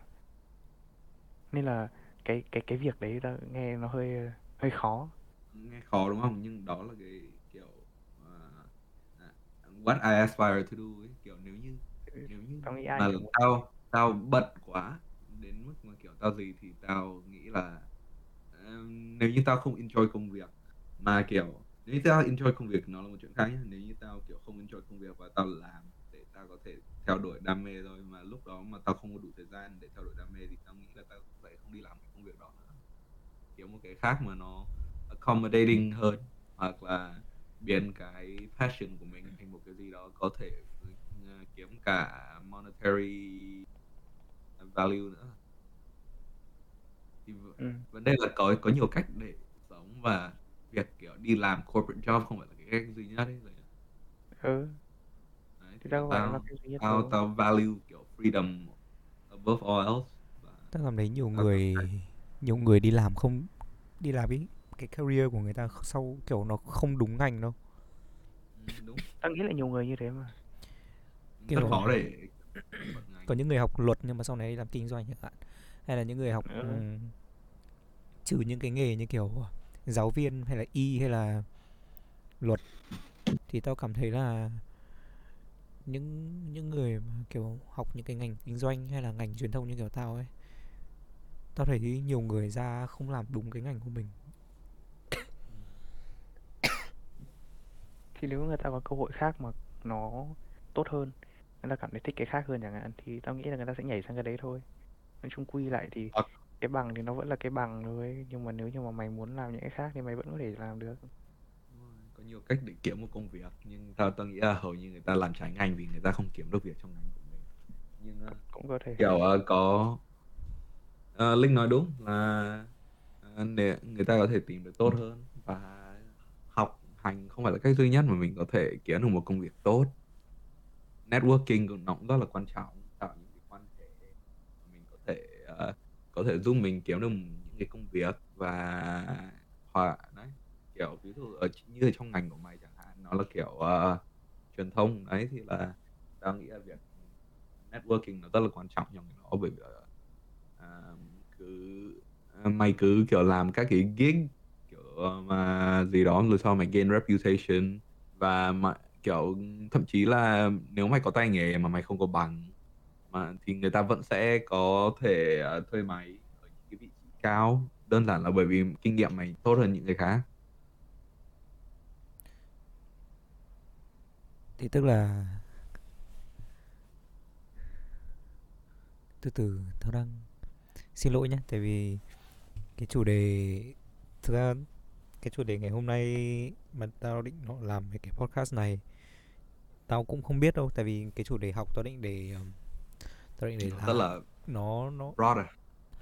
Nên là cái cái cái việc đấy ta nghe nó hơi hơi khó. Nghe khó đúng không? Nhưng đó là cái kiểu uh, what I aspire to do ấy. Kiểu nếu như nếu như tao nghĩ ai mà tao tao bận quá đến mức mà kiểu tao gì thì tao nghĩ là nếu như tao không enjoy công việc, mà kiểu, nếu như tao enjoy công việc, nó là một chuyện khác nhé nếu như tao, kiểu, không enjoy công việc và tao làm để tao có thể theo đuổi đam mê thôi, mà lúc đó mà tao không có đủ thời gian để theo đuổi đam mê thì tao nghĩ là tao sẽ không đi làm cái công việc đó nữa. Kiểu một cái khác mà nó accommodating hơn, hoặc là biến cái passion của mình thành một cái gì đó có thể ừ, kiếm cả monetary value nữa thì ừ. vấn đề là có có nhiều cách để sống và việc kiểu đi làm corporate job không phải là cái cách duy nhất ấy rồi. Ừ. Đấy, thì thì tao là tao cái duy nhất tao tao value kiểu freedom above all else và ta cảm thấy nhiều tao người nhiều người đi làm không đi làm ý cái career của người ta sau kiểu nó không đúng ngành đâu. Ừ, đúng. Tao nghĩ là nhiều người như thế mà. Rất kiểu khó để có những người học luật nhưng mà sau này đi làm kinh doanh chẳng hạn hay là những người học ừ. trừ những cái nghề như kiểu giáo viên hay là y hay là luật thì tao cảm thấy là những những người mà kiểu học những cái ngành kinh doanh hay là ngành truyền thông như kiểu tao ấy tao thấy nhiều người ra không làm đúng cái ngành của mình thì nếu người ta có cơ hội khác mà nó tốt hơn người ta cảm thấy thích cái khác hơn chẳng hạn thì tao nghĩ là người ta sẽ nhảy sang cái đấy thôi nói chung quy lại thì Hoặc cái bằng thì nó vẫn là cái bằng thôi nhưng mà nếu như mà mày muốn làm những cái khác thì mày vẫn có thể làm được. Có nhiều cách để kiếm một công việc nhưng tao tao nghĩ là hầu như người ta làm trái ngành vì người ta không kiếm được việc trong ngành của mình. Nhưng uh, cũng có thể. kiểu uh, có uh, Linh nói đúng là uh, để người ta có thể tìm được tốt hơn và học hành không phải là cách duy nhất mà mình có thể kiếm được một công việc tốt. Networking cũng nó cũng rất là quan trọng tạo những cái quan hệ mà mình có thể uh, có thể giúp mình kiếm được những cái công việc và hoặc đấy kiểu ví dụ ở như trong ngành của mày chẳng hạn nó là kiểu uh, truyền thông đấy thì là tao nghĩ là việc networking nó rất là quan trọng trong cái đó bởi vì uh, cứ mày cứ kiểu làm các cái gig kiểu mà gì đó rồi sau mày gain reputation và mà kiểu thậm chí là nếu mày có tay nghề mà mày không có bằng mà thì người ta vẫn sẽ có thể uh, thuê máy ở những cái vị trí cao. Đơn giản là bởi vì kinh nghiệm mày tốt hơn những người khác. Thì tức là từ từ tao đang xin lỗi nhé tại vì cái chủ đề thực ra cái chủ đề ngày hôm nay mà tao định họ làm về cái podcast này tao cũng không biết đâu tại vì cái chủ đề học tao định để um, tao định để nó rất làm là nó nó broader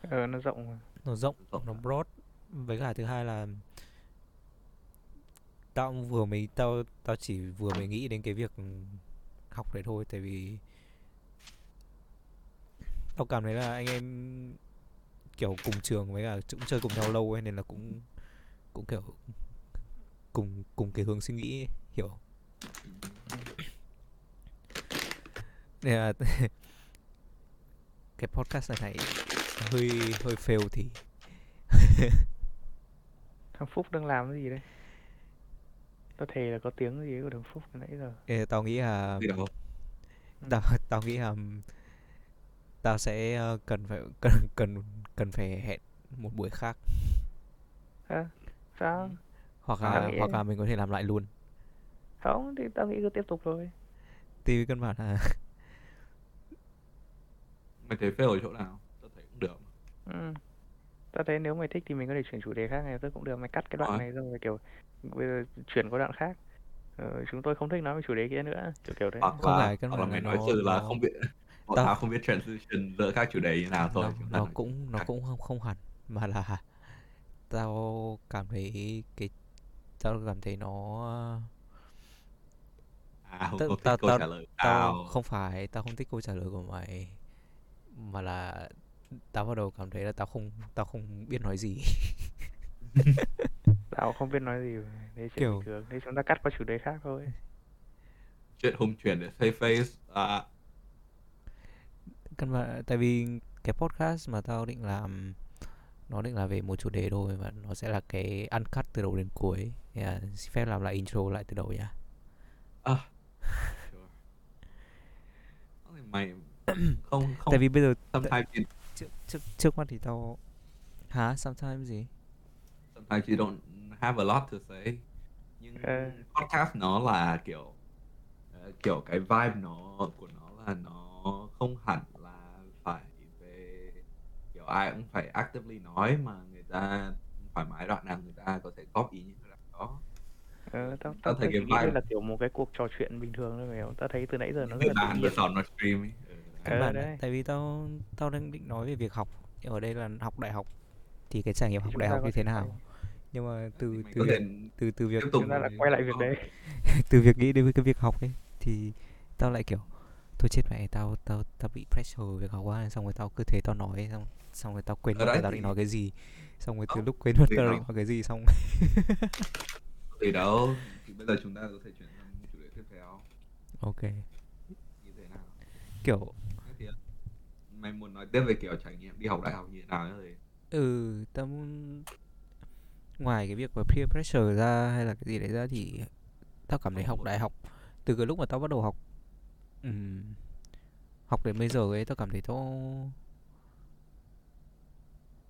ờ nó rộng nó rộng rộng nó broad. Với cả thứ hai là tao cũng vừa mới tao tao chỉ vừa mới nghĩ đến cái việc học đấy thôi tại vì tao cảm thấy là anh em kiểu cùng trường với cả cũng chơi cùng nhau lâu ấy nên là cũng cũng kiểu cùng cùng cái hướng suy nghĩ ấy, hiểu. Nên là cái podcast này hơi hơi fail thì. Thằng Phúc đang làm cái gì đây? Tao thề là có tiếng gì của thằng Phúc nãy giờ. Ê, tao nghĩ là đâu? Tao tao nghĩ là tao sẽ ờ, cần phải cần cần cần phải hẹn một buổi khác. Hả? Sao? Hoặc Tao là nghĩ hoặc là mình có thể làm lại luôn. Không thì tao nghĩ cứ tiếp tục thôi. Thì căn bản là mày thấy fail ở chỗ nào tao thấy cũng được ừ. tao thấy nếu mày thích thì mình có thể chuyển chủ đề khác này tôi cũng được mày cắt cái đoạn Ờ. này xong rồi kiểu bây giờ chuyển qua đoạn khác ờ, chúng tôi không thích nói về chủ đề kia nữa kiểu kiểu đấy hoặc không là phải, hoặc là mày nói nó- sự là nó- không biết bọn Tao- tao không biết transition giữa các chủ đề như nào thôi nó, nó cũng nó khác. cũng không không hẳn mà là tao cảm thấy cái tao cảm thấy nó À, không tao thích tao câu tao trả lời tao tao. không phải tao không thích câu trả lời của mày mà là tao bắt đầu cảm thấy là tao không tao không biết nói gì tao không biết nói gì chuyện Kiểu- bình thường đây chúng ta cắt qua chủ đề khác thôi Chuyện hùng chuyển để save face. À, căn bản tại vì cái podcast mà tao định làm nó định là về một chủ đề thôi và nó sẽ là cái uncut từ đầu đến cuối Thì là xin phép làm lại intro lại từ đầu nhá à. Sure. Mày không không. Tại vì bây giờ sometimes you, trước trước trước mắt thì tao hả? Sometimes gì? Sometimes you don't have a lot to say. Nhưng Ờ. podcast nó là kiểu ờ, kiểu cái vibe nó của nó là nó không hẳn là phải về kiểu ai cũng phải actively nói mà người ta thoải mái đoạn nào người ta có thể góp ý những cái đoạn đó. Ờ, tao Tao tao thấy thấy cái vibe- là kiểu một cái cuộc trò chuyện bình thường thôi mày tao thấy từ nãy giờ nó rất người là tự bạn nhiên vừa nó stream ấy. Căn Ờ, bản là đấy. tại vì tao tao đang định nói về việc học. Ở đây là học đại học. Thì cái trải nghiệm học đại học như thế nào? nhưng mà từ từ việc từ từ việc chúng ta với- quay lại việc đấy. Từ việc nghĩ đến với cái việc học ấy thì tao lại kiểu thôi chết mẹ tao tao tao bị pressure việc học quá. Xong rồi tao cứ thế tao nói xong xong rồi tao quên Ở mất là tao định nói cái gì. Xong rồi từ Không, lúc quên mất tao định nói cái gì xong. Thì đâu thì bây giờ chúng ta có thể chuyển sang chủ đề tiếp theo. Ok. Như thế nào? Kiểu mày muốn nói tiếp về kiểu trải nghiệm đi học đại học như thế nào nữa thì ừ tao muốn ngoài cái việc mà peer pressure ra hay là cái gì đấy ra thì tao cảm thấy học đại học từ cái lúc mà tao bắt đầu học um, học đến bây giờ ấy tao cảm thấy tao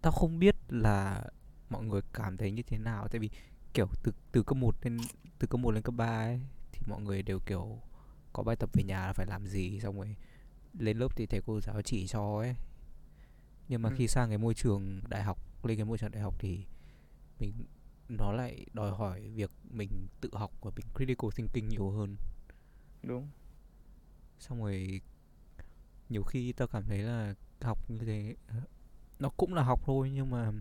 tao không biết là mọi người cảm thấy như thế nào. Tại vì kiểu từ từ cấp 1 lên từ cấp 1 lên cấp 3 ấy thì mọi người đều kiểu có bài tập về nhà là phải làm gì xong rồi lên lớp thì thầy cô giáo chỉ cho ấy. Nhưng mà Ừ. khi sang cái môi trường đại học lên cái môi trường đại học thì mình nó lại đòi hỏi việc mình tự học và mình critical thinking nhiều hơn. Đúng. Xong rồi nhiều khi tao cảm thấy là học như thế nó cũng là học thôi nhưng mà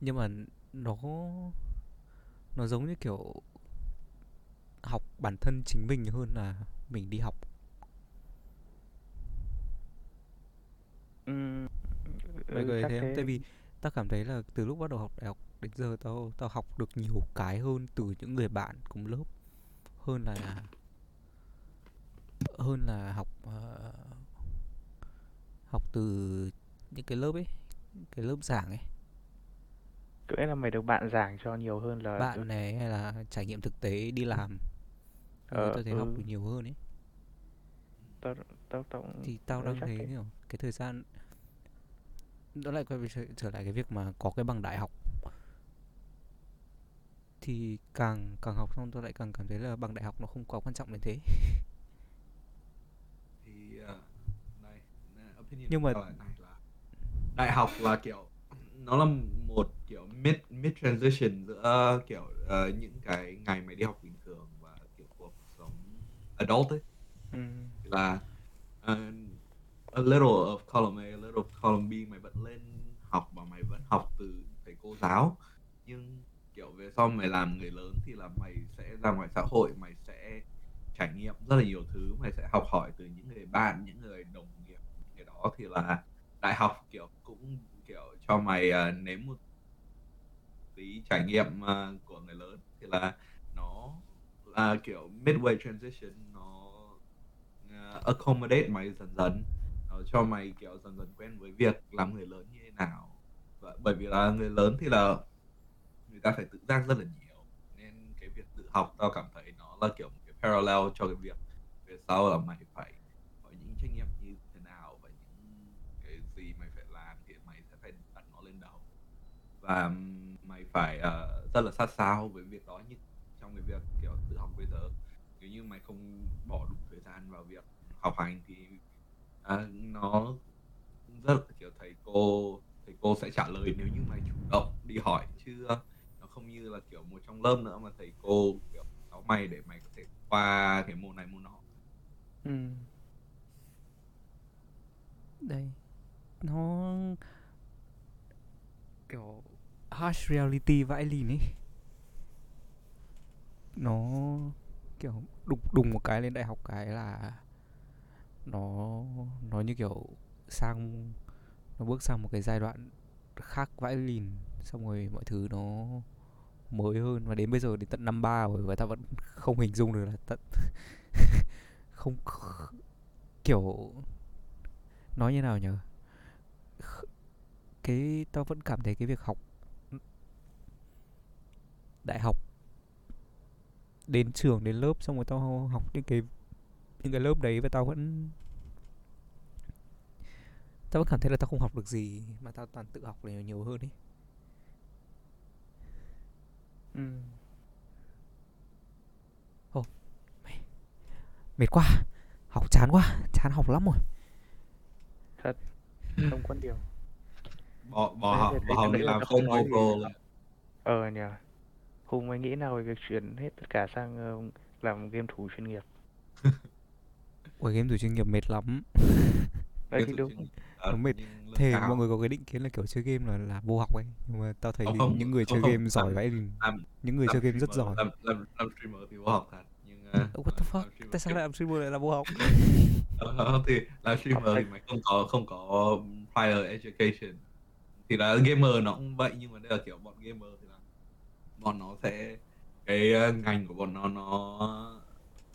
nhưng mà nó nó giống như kiểu học bản thân chính mình hơn là mình đi học Ừ, có thấy chắc thế không? tại vì tao cảm thấy là từ lúc bắt đầu học đại học đến giờ tao tao học được nhiều cái hơn từ những người bạn cùng lớp. Hơn là hơn là học ờ, học từ những cái lớp ấy cái lớp giảng ấy. Có nghĩa là mày được bạn giảng cho nhiều hơn là bạn này hay là trải nghiệm thực tế đi làm? Ờ, tao thấy học ừ. được nhiều hơn ấy. Tao tao tao thì tao ừ, đang thấy kiểu cái thời gian đó lại quay trở, trở lại cái việc mà có cái bằng đại học. Thì càng càng học xong tôi lại càng cảm thấy là bằng đại học nó không quá quan trọng đến thế. Thì đây ờ, opinion Nhưng mà- này là đại học là kiểu nó là một kiểu mid mid transition giữa kiểu ờ, những cái ngày mày đi học bình thường và kiểu cuộc sống adult ấy. Ừm, là uh, a little of column A, a of Columbia mày vẫn lên học và mày vẫn học từ thầy cô giáo. Nhưng kiểu về sau mày làm người lớn thì là mày sẽ ra ngoài xã hội mày sẽ trải nghiệm rất là nhiều thứ mày sẽ học hỏi từ những người bạn những người đồng nghiệp cái đó thì là đại học kiểu cũng kiểu cho mày uh, nếm một tí trải nghiệm uh, của người lớn. Thì là nó là kiểu midway transition nó uh, accommodate mày dần dần cho mày kiểu dần dần quen với việc làm người lớn như thế nào. Và bởi vì là người lớn thì là người ta phải tự giác rất là nhiều nên cái việc tự học tao cảm thấy nó là kiểu một cái parallel cho cái việc về sau là mày phải có những trách nhiệm như thế nào và những cái gì mày phải làm thì mày sẽ phải đặt nó lên đầu. Và mày phải ờ, rất là sát sao với việc đó như trong cái việc kiểu tự học bây giờ. Nếu như mày không bỏ đủ thời gian vào việc học hành thì à, nó rất là kiểu thầy cô thầy cô sẽ trả lời nếu như mày chủ động đi hỏi chứ ờ, nó không như là kiểu một trong lớp nữa mà thầy cô kiểu giáo mày để mày có thể qua cái môn này môn nọ ừm. đây nó kiểu harsh reality vãi lìn ấy nó kiểu đùng đùng một cái lên đại học cái là nó nó như kiểu sang, nó bước sang một cái giai đoạn khác vãi lìn, xong rồi mọi thứ nó mới hơn. Và đến bây giờ đến tận năm ba rồi và ta vẫn không hình dung được là tận không kiểu, nói như nào nhở? Cái tao vẫn cảm thấy cái việc học đại học đến trường, đến lớp, xong rồi tao học những cái những cái lớp đấy và tao vẫn tao vẫn cảm thấy là tao không học được gì mà tao toàn tự học là nhiều hơn ấy. Ừ. Ồ, mày, mệt quá. Học chán quá chán học lắm rồi. Thật không quan điểm bỏ bỏ học bỏ học đi là làm không cả. luôn ờ nhỉ Hùng mày nghĩ nào về việc chuyển hết tất cả sang ờ, làm game thủ chuyên nghiệp. Ôi game thủ chuyên nghiệp mệt lắm. Đấy thì đúng Nó mệt. Thề mọi người có cái định kiến là kiểu chơi game là là vô học ấy Nhưng mà tao thấy Không, không, những người không, chơi không. game giỏi Làm- vãi lìn làm Những người làm chơi game rất giỏi làm làm làm streamer thì vô học thật nhưng uh, What the fuck? Tại sao lại làm streamer lại là vô học? Ờ, thì là streamer thì mày không có không có prior education thì là gamer nó cũng vậy nhưng mà đây là kiểu bọn gamer thì là bọn nó sẽ cái ờ, ngành của bọn nó nó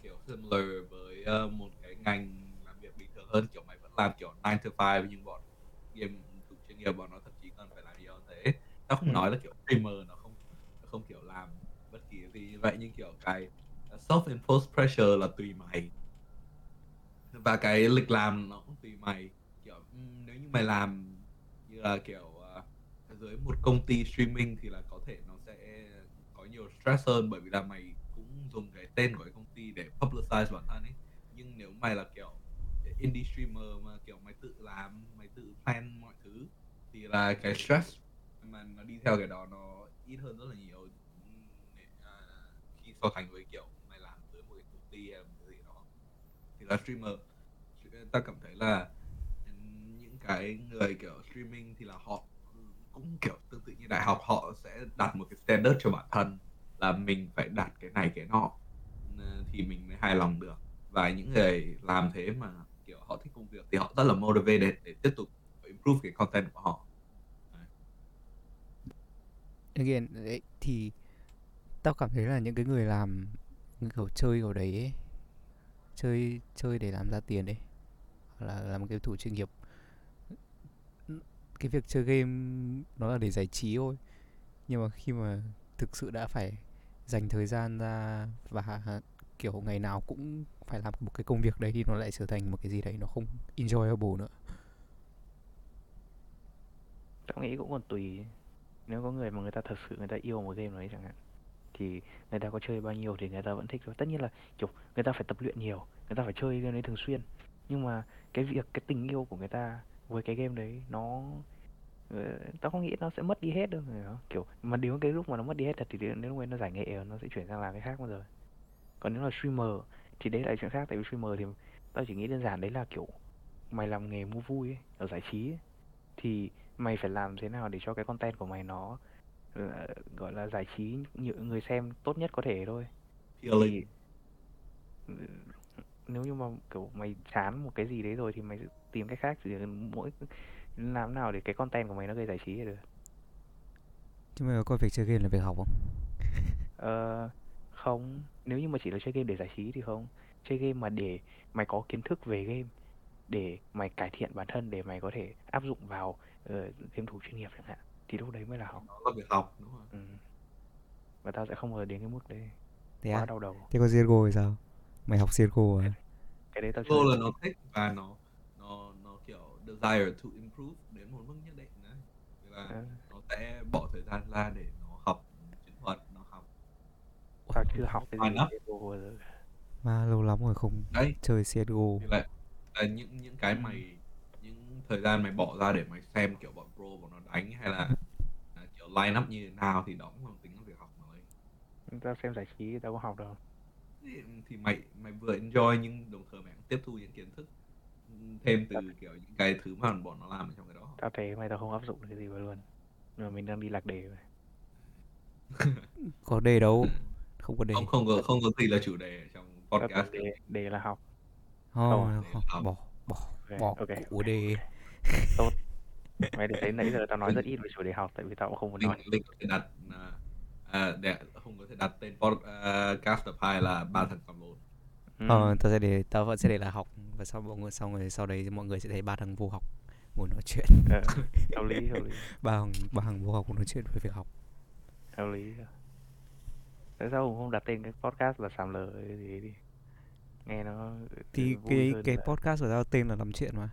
kiểu similar với ờ, một cái ngành làm việc bình thường hơn kiểu làm kiểu 9 to 5 nhưng bọn game thủ chuyên nghiệp bọn nó thậm chí còn phải làm nhiều hơn thế. Tao không Ừ. nói là kiểu streamer nó không nó không kiểu làm bất kỳ cái gì như vậy nhưng kiểu cái self imposed pressure là tùy mày. Và cái lịch làm nó cũng tùy mày. Kiểu ừm, nếu như mày làm như là kiểu ờ, dưới một công ty streaming thì là có thể nó sẽ có nhiều stress hơn bởi vì là mày cũng dùng cái tên của cái công ty để publicize bản thân ấy. Nhưng nếu mày là kiểu indie streamer mà kiểu mày tự làm mày tự plan mọi thứ thì là cái stress. Mà nó đi theo cái đó nó ít hơn rất là nhiều. Để, à, khi so sánh với kiểu mày làm dưới một cái công ty hay một cái gì đó thì là streamer. Ta cảm thấy là những cái người kiểu streaming thì là họ cũng kiểu tương tự như đại học họ sẽ đặt một cái standard cho bản thân là mình phải đạt cái này cái nọ. Thì mình mới hài lòng được. Và những người làm thế mà họ thích công việc thì họ rất là motivated để tiếp tục improve cái content của họ. Again, đấy, thì tao cảm thấy là những cái người làm những kiểu chơi kiểu đấy ấy, chơi chơi để làm ra tiền đấy, hoặc là làm game thủ chuyên nghiệp cái việc chơi game nó là để giải trí thôi. Nhưng mà khi mà thực sự đã phải dành thời gian ra và kiểu ngày nào cũng phải làm một cái công việc đấy thì nó lại trở thành một cái gì đấy nó không enjoyable nữa. Tao nghĩ cũng còn tùy. Nếu có người mà người ta thật sự người ta yêu một game đấy chẳng hạn, thì người ta có chơi bao nhiêu thì người ta vẫn thích thôi. Tất nhiên là, kiểu, người ta phải tập luyện nhiều, người ta phải chơi game đấy thường xuyên. Nhưng mà cái việc, cái tình yêu của người ta với cái game đấy nó ờ, tao không nghĩ nó sẽ mất đi hết đâu người đó. kiểu, mà đến cái lúc mà nó mất đi hết thật thì đến lúc ấy nó giải nghệ nó sẽ chuyển sang làm cái khác bao giờ. Còn nếu là streamer thì đấy là chuyện khác tại vì streamer thì tao chỉ nghĩ đơn giản đấy là kiểu mày làm nghề mua vui ấy, ở giải trí ấy, thì mày phải làm thế nào để cho cái content của mày nó ờ, gọi là giải trí những người xem tốt nhất có thể thôi. Appealing. ừ, nếu như mà kiểu mày chán một cái gì đấy rồi thì mày sẽ tìm cách khác chỉ mỗi làm nào để cái content của mày nó gây giải trí là được chứ mà coi việc chơi game là việc học không? Ờ, không? Nếu như mà chỉ là chơi game để giải trí thì không. Chơi game mà để mày có kiến thức về game để mày cải thiện bản thân để mày có thể áp dụng vào ờ, game thủ chuyên nghiệp chẳng hạn thì lúc đấy mới là học. Nó là việc học đúng không ừ. và tao sẽ không ngờ đến cái mức đấy. Thế quá à? đau đầu. Thế còn CSGO thì sao? Mày học CSGO à? Cái đấy tao Go chưa là nó thích và nó nó nó kiểu desire to improve đến một mức nhất định đấy. Là Ờ, nó sẽ bỏ thời gian ra để nó học chiến thuật nó học tao chưa học cái gì CS:GO mà lâu lắm rồi không đấy. chơi CSGO là, là những những cái mày những thời gian mày bỏ ra để mày xem kiểu bọn pro bọn nó đánh hay là, là kiểu line up như thế nào thì đó cũng là tính là việc học mới. Tao xem giải trí tao có học đâu. Thì, thì mày mày vừa enjoy nhưng đồng thời mày cũng tiếp thu những kiến thức thêm từ kiểu những cái thứ mà bọn nó làm ở trong cái đó. Tao thấy mày tao không áp dụng được cái gì vào luôn. Mà mình đang đi lạc đề rồi có đề đâu không có đề không không có không có gì là chủ đề ở trong podcast đề đề là học. Thôi, Không, để không, học. bỏ bỏ Ok, bỏ ok, của đề Tốt. Mày để thấy nãy giờ tao nói rất ít về chủ đề học tại vì tao cũng không muốn nói. linh có thể đặt à, à, để không có thể đặt tên podcast tập hai là ba thằng cầm lồn Ừ. ờ tao sẽ để tao vẫn sẽ để là học và sau mọi người sau rồi sau đấy mọi người sẽ thấy ba thằng vô học ngồi nói chuyện Ờ, hợp lý, hợp lý, ba thằng ba thằng vô học nói chuyện về việc học hợp lý. Tại sao Hùng không đặt tên cái podcast là sàm lờ gì đi? Nghe nó thì vui cái cái là- podcast của tao tên là làm chuyện mà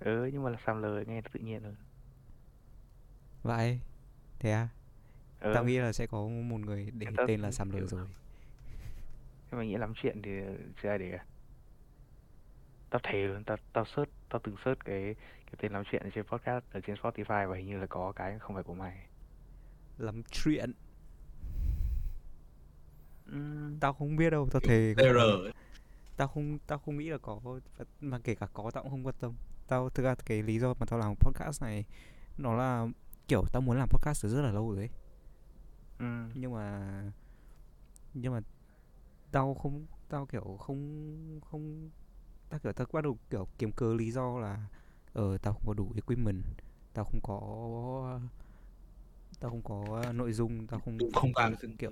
Ừ, nhưng mà là sàm lờ nghe tự nhiên hơn. vậy thế à Ừ. tao nghĩ là sẽ có một người để Người ta tên là Sam Lờ rồi Thế mày nghĩ lắm chuyện thì chưa ai để à? Tao thề luôn, tao tao search, tao từng search cái cái tên lắm chuyện trên podcast ở trên Spotify và hình như là có cái không phải của mày. làm chuyện tao không biết đâu tao thề ấy. tao không tao không nghĩ là có mà kể cả có tao cũng không quan tâm. Tao thực ra cái lý do mà tao làm podcast này nó là kiểu tao muốn làm podcast từ rất là lâu rồi ấy. Ừm, nhưng mà nhưng mà tao không tao kiểu không không tao kiểu tao bắt đầu kiểu kiếm cớ lý do là ờ tao không có đủ equipment tao không có tao không có nội dung tao không không gian kiểu kiểu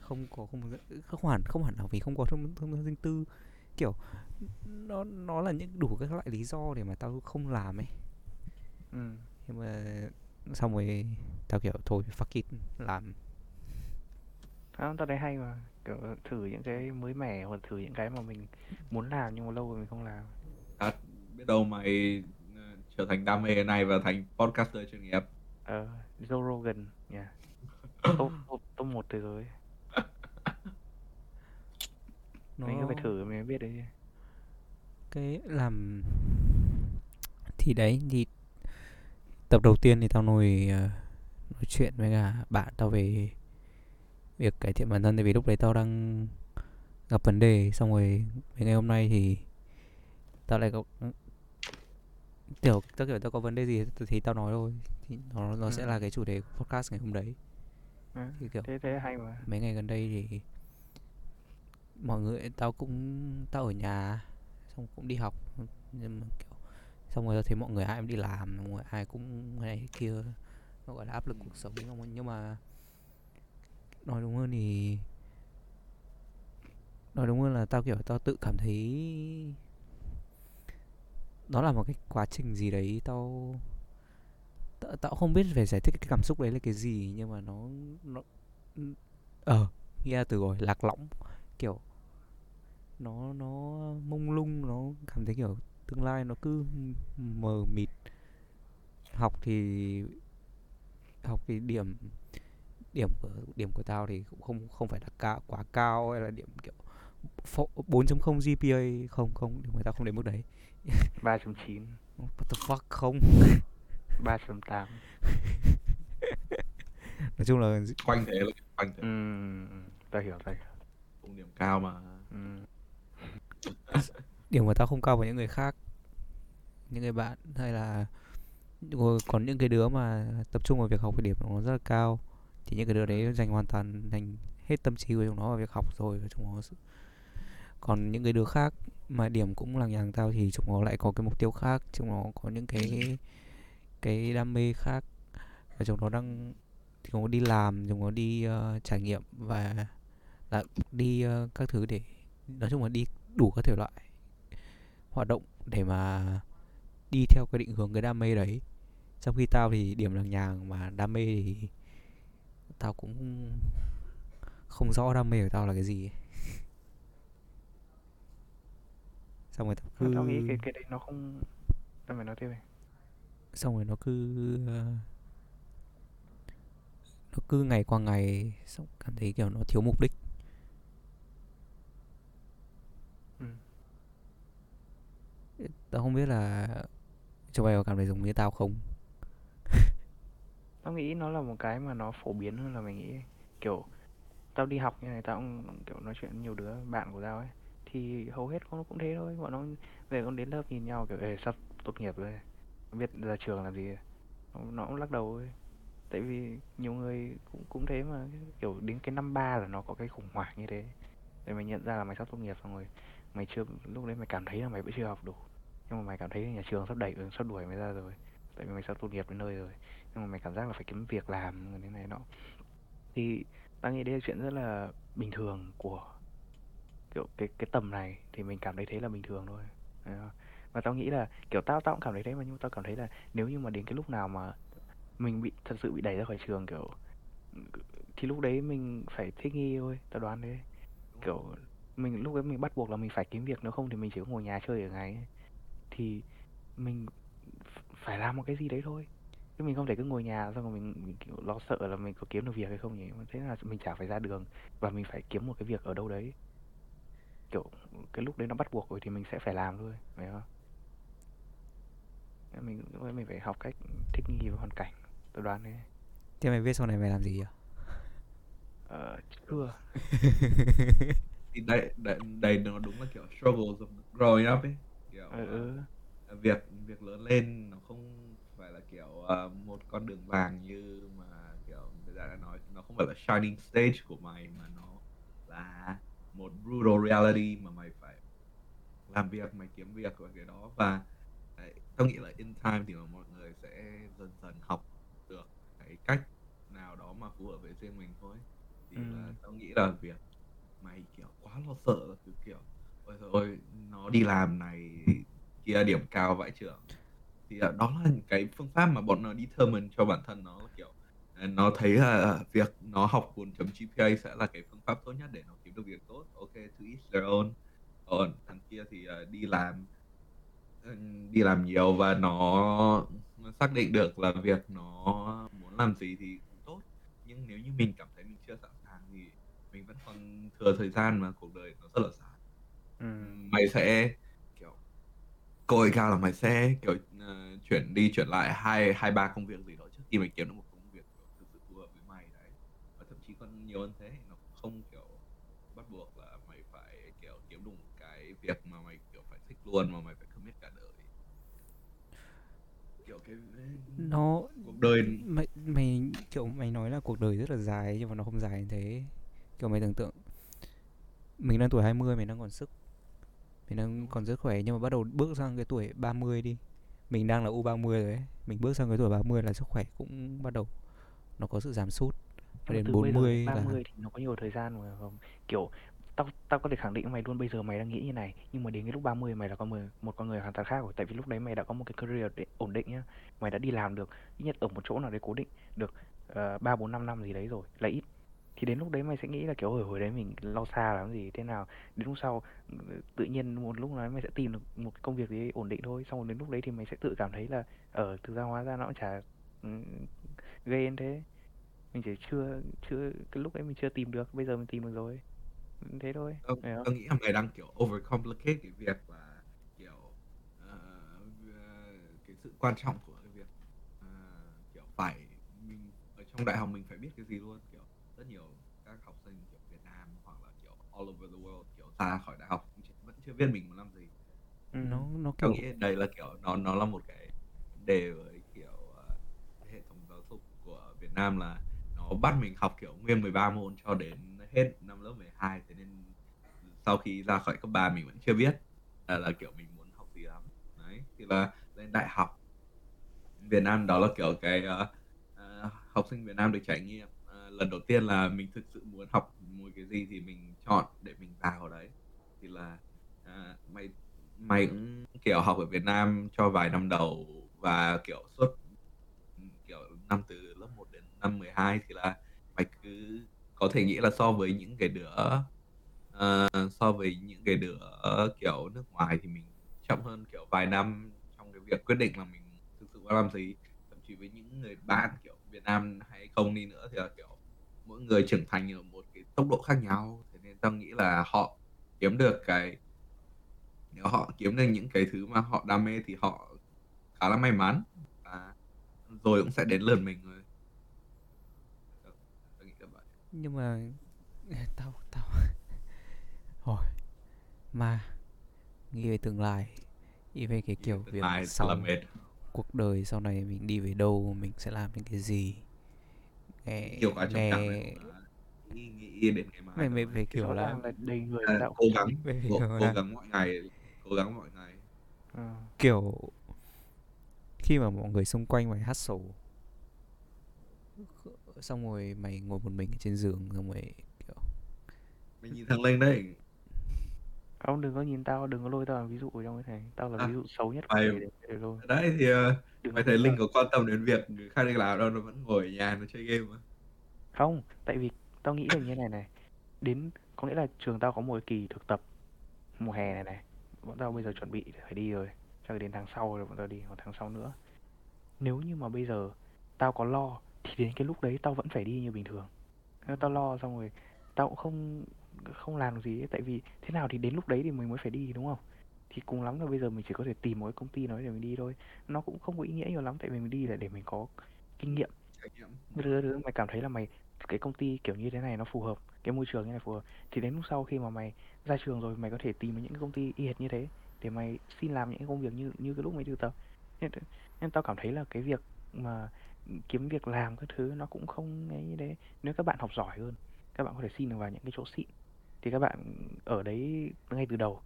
không có không không hẳn không hẳn là vì không có thông thông tin riêng tư. Kiểu nó nó là những đủ các loại lý do để mà tao không làm ấy. Ừm. nhưng mà xong rồi tao kiểu thôi fuck it làm. Đó, tao thấy hay mà. Kiểu thử những cái mới mẻ hoặc thử những cái mà mình muốn làm nhưng mà lâu rồi mình không làm. à, biết đâu mày ờ, trở thành đam mê này và thành podcaster chuyên nghiệp. Ờ, Joe Rogan nha. Top top top một thế giới. nó Mình cứ phải thử mình mới biết đấy cái làm thì đấy thì tập đầu tiên thì tao ngồi ờ, nói chuyện với cả bạn tao về việc cải thiện bản thân tại vì lúc đấy tao đang gặp vấn đề xong rồi mấy ngày hôm nay thì tao lại có kiểu tao kiểu tao có vấn đề gì thì, thì tao nói thôi thì nó nó sẽ Ừ. là cái chủ đề của podcast ngày hôm đấy Ừ, thì kiểu Thế thế hay mà. mấy ngày gần đây thì mọi người tao cũng tao ở nhà xong cũng đi học nhưng mà kiểu xong rồi tao thấy mọi người ai cũng đi làm mọi người ai cũng này kia nó gọi là áp lực cuộc sống nhưng mà nói đúng hơn thì nói đúng hơn là tao kiểu tao tự cảm thấy đó là một cái quá trình gì đấy tao tao, tao không biết về giải thích cái cảm xúc đấy là cái gì nhưng mà nó nó ờ nghe ra từ rồi lạc lõng kiểu nó nó mông lung nó cảm thấy kiểu tương lai nó cứ mờ mịt. Học thì học thì điểm điểm của điểm của tao thì cũng không không phải là cao quá cao hay là điểm kiểu 4.0 GPA không không điểm của tao không đến mức đấy. 3.9, what the fuck không? 3.8. nói chung là quanh thế là quanh thế. Ừm, tao hiểu, tao hiểu. điểm cao mà. Ừm, điểm của tao không cao với những người khác những người bạn hay là rồi còn những cái đứa mà tập trung vào việc học thì điểm nó rất là cao thì những cái đứa đấy dành hoàn toàn dành hết tâm trí của chúng nó vào việc học rồi và chúng nó còn những cái đứa khác mà điểm cũng lằng nhàng tao thì chúng nó lại có cái mục tiêu khác chúng nó có những cái cái đam mê khác và chúng nó đang chúng nó đi làm chúng nó đi uh, trải nghiệm và là đi uh, các thứ để nói chung là đi đủ các thể loại hoạt động để mà đi theo cái định hướng cái đam mê đấy trong khi tao thì điểm lằng nhàng mà đam mê thì tao cũng không rõ đam mê của tao là cái gì ấy. Xong rồi tao cứ tao nghĩ cái cái đấy nó không tao phải nói tiếp này. xong rồi nó cứ nó cứ ngày qua ngày xong cảm thấy kiểu nó thiếu mục đích Ừ. tao không biết là cho mày có cảm thấy giống như tao không Tao nghĩ nó là một cái mà nó phổ biến hơn là mình nghĩ. Kiểu tao đi học như này tao cũng kiểu nói chuyện với nhiều đứa bạn của tao ấy thì hầu hết con nó cũng thế thôi. Bọn nó về con đến lớp nhìn nhau kiểu Ê, sắp tốt nghiệp rồi không biết ra trường làm gì à? nó, nó cũng lắc đầu thôi. Tại vì nhiều người cũng cũng thế mà kiểu đến cái năm ba là nó có cái khủng hoảng như thế. Để mày nhận ra là mày sắp tốt nghiệp xong rồi. Mày chưa lúc đấy mày cảm thấy là mày vẫn chưa học đủ. Nhưng mà mày cảm thấy nhà trường sắp đẩy sắp đuổi mày ra rồi. Tại vì mày sắp tốt nghiệp đến nơi rồi. Nhưng mà mày cảm giác là phải kiếm việc làm như thế này nọ. Thì tao nghĩ đây là chuyện rất là bình thường của kiểu cái cái tầm này thì mình cảm thấy thế là bình thường thôi. Và tao nghĩ là kiểu tao tao cũng cảm thấy thế mà nhưng mà tao cảm thấy là nếu như mà đến cái lúc nào mà mình bị thật sự bị đẩy ra khỏi trường kiểu thì lúc đấy mình phải thích nghi thôi tao đoán thế. Kiểu mình lúc đấy mình bắt buộc là mình phải kiếm việc nếu không thì mình chỉ có ngồi nhà chơi ở ngày ấy. thì mình phải làm một cái gì đấy thôi. Chứ mình không thể cứ ngồi nhà xong rồi mình, mình kiểu lo sợ là mình có kiếm được việc hay không nhỉ. Thế là mình chả phải ra đường và mình phải kiếm một cái việc ở đâu đấy kiểu cái lúc đấy nó bắt buộc rồi thì mình sẽ phải làm thôi phải không mình mình phải học cách thích nghi với hoàn cảnh tôi đoán thế Thế mày biết sau này mày làm gì à? ờ, chưa thì đây đây đây nó đúng là kiểu struggles of growing up ấy kiểu ừ, ừ. uh, việc việc lớn lên nó không phải là kiểu uh, một con đường vàng như mà kiểu người ta đã nói nó không phải là shining stage của mày mà nó là một brutal reality mà mày phải làm việc mày kiếm việc và cái đó. Và đấy, tao nghĩ là in time thì là mọi người sẽ dần dần học được cái cách nào đó mà phù hợp với riêng mình thôi. Thì Ừ. là tao nghĩ là việc mày kiểu quá lo sợ là cứ kiểu ôi rồi nó đi làm này kia điểm cao vãi trưởng thì là đó là cái phương pháp mà bọn nó determine cho bản thân nó kiểu à, nó thấy là việc nó học 4 chấm GPA sẽ là cái phương pháp tốt nhất để nó được việc tốt ok to each their own. Còn thằng kia thì à, đi làm ừ, đi làm nhiều và nó nó xác định được là việc nó muốn làm gì thì cũng tốt. Nhưng nếu như mình cảm thấy mình chưa sẵn sàng thì mình vẫn còn thừa thời gian mà cuộc đời nó rất là dài. Ừ. mày sẽ kiểu cơ hội cao là mày sẽ kiểu ờ, chuyển đi chuyển lại hai hai ba công việc gì đó trước khi mày kiếm được một công việc kiểu thực sự phù hợp với mày đấy và thậm chí còn nhiều hơn thế nó cũng không kiểu bắt buộc là mày phải kiểu kiếm được một cái việc mà mày luôn mà mày phải commit cả đời kiểu cái Nó cuộc đời mày mày kiểu mày nói là cuộc đời rất là dài nhưng mà nó không dài như thế. Kiểu mày tưởng tượng mình đang tuổi 20 mình đang còn sức. Mình đang còn rất khỏe nhưng mà bắt đầu bước sang cái tuổi 30 đi. Mình đang là U30 rồi ấy. Mình bước sang cái tuổi 30 là sức khỏe cũng bắt đầu nó có sự giảm sút. Đến từ bây giờ 40 đến là 30 thì nó có nhiều thời gian mà không kiểu tao tao có thể khẳng định mày luôn bây giờ mày đang nghĩ như này nhưng mà đến cái lúc 30 mày là con người một con người hoàn toàn khác rồi tại vì lúc đấy mày đã có một cái career để, ổn định nhá mày đã đi làm được ít nhất ở một chỗ nào đấy cố định được ờ, ba bốn năm năm gì đấy rồi là ít. Thì đến lúc đấy mày sẽ nghĩ là kiểu hồi hồi đấy mình lo xa làm gì thế nào? Đến lúc sau tự nhiên một lúc nào đấy mày sẽ tìm được một cái công việc gì đấy ổn định thôi xong rồi đến lúc đấy thì mày sẽ tự cảm thấy là ở thực ra hóa ra nó cũng chả ừ, gây đến thế. Mình chỉ chưa chưa cái lúc đấy mình chưa tìm được bây giờ mình tìm được rồi thế thôi hiểu không tao nghĩ là mày đang kiểu overcomplicate cái việc là kiểu ờ, ờ, cái sự quan trọng của cái việc ờ, kiểu phải mình ở trong đại học mình phải biết cái gì luôn kiểu rất nhiều các học sinh kiểu Việt Nam hoặc là kiểu all over the world kiểu ra khỏi đại học cũng vẫn chưa biết mình muốn làm gì ừ. nó nó tao kiểu nghĩ đây là kiểu nó nó là một cái vấn đề với kiểu ờ, hệ thống giáo dục của Việt Nam là nó bắt mình học kiểu nguyên 13 môn cho đến hết năm lớp 12 thế nên sau khi ra khỏi cấp 3 mình vẫn chưa biết là, là kiểu mình muốn học gì lắm. Đấy thì là lên đại học Việt Nam đó là kiểu cái uh, uh, học sinh Việt Nam được trải nghiệm. Uh, lần đầu tiên là mình thực sự muốn học một cái gì thì mình chọn để mình vào đấy. Thì là uh, mày mày cũng kiểu học ở Việt Nam cho vài năm đầu và kiểu suốt kiểu năm từ lớp 1 đến năm 12 thì là mày cứ có thể nghĩ là so với những cái đứa uh, so với những cái đứa kiểu nước ngoài thì mình chậm hơn kiểu vài năm trong cái việc quyết định là mình thực sự muốn làm gì thậm chí với những người bạn kiểu Việt Nam hay không đi nữa thì là kiểu mỗi người trưởng thành ở một cái tốc độ khác nhau. Thế nên tao nghĩ là họ kiếm được cái nếu họ kiếm được những cái thứ mà họ đam mê thì họ khá là may mắn. Và rồi cũng sẽ đến lượt mình rồi Tao- tao nghĩ là vậy nhưng mà tao tao hồi mà nghĩ về tương lai. Nghĩ về cái về kiểu việc sau mệt. cuộc đời sau này mình đi về đâu mình sẽ làm những cái gì. Nghe này nghe mà nghĩ, nghĩ đến ngày mai mày mày thôi phải thì kiểu là là đầy người à, cố gắng phải cố, kiểu cố là gắng mọi ngày cố gắng mọi ngày. Ờ. kiểu khi mà mọi người xung quanh mày hustle xong rồi mày ngồi một mình ở trên giường xong rồi kiểu mình nhìn thằng lên đấy. Không đừng có nhìn tao đừng có lôi tao làm ví dụ ở trong cái này tao là à, ví dụ xấu nhất của mày mày để, để lôi. Đấy thì ờ, đừng mày thấy linh có quan tâm đến việc người khác đi làm đâu nó vẫn ngồi ở nhà nó chơi game mà. Không tại vì tao nghĩ là như này này. Đến có nghĩa là trường tao có một kỳ thực tập mùa hè này này. Bọn tao bây giờ chuẩn bị phải đi rồi. Chắc đến tháng sau rồi bọn tao đi hoặc tháng sau nữa. Nếu như mà bây giờ tao có lo thì đến cái lúc đấy tao vẫn phải đi như bình thường. Tao lo xong rồi tao cũng không không làm được gì ấy, tại vì thế nào thì đến lúc đấy thì mình mới phải đi đúng không? Thì cùng lắm là bây giờ mình chỉ có thể tìm một cái công ty nói để mình đi thôi. Nó cũng không có ý nghĩa nhiều lắm tại vì mình đi là để mình có kinh nghiệm. Thứ thứ mày cảm thấy là mày cái công ty kiểu như thế này nó phù hợp cái môi trường như này phù hợp. Thì đến lúc sau khi mà mày ra trường rồi mày có thể tìm những cái công ty y hệt như thế để mày xin làm những công việc như như cái lúc mày thực tập. Nên, nên tao cảm thấy là cái việc mà kiếm việc làm các thứ nó cũng không ấy thế nếu các bạn học giỏi hơn các bạn có thể xin được vào những cái chỗ xịn. Thì các bạn ở đấy ngay từ đầu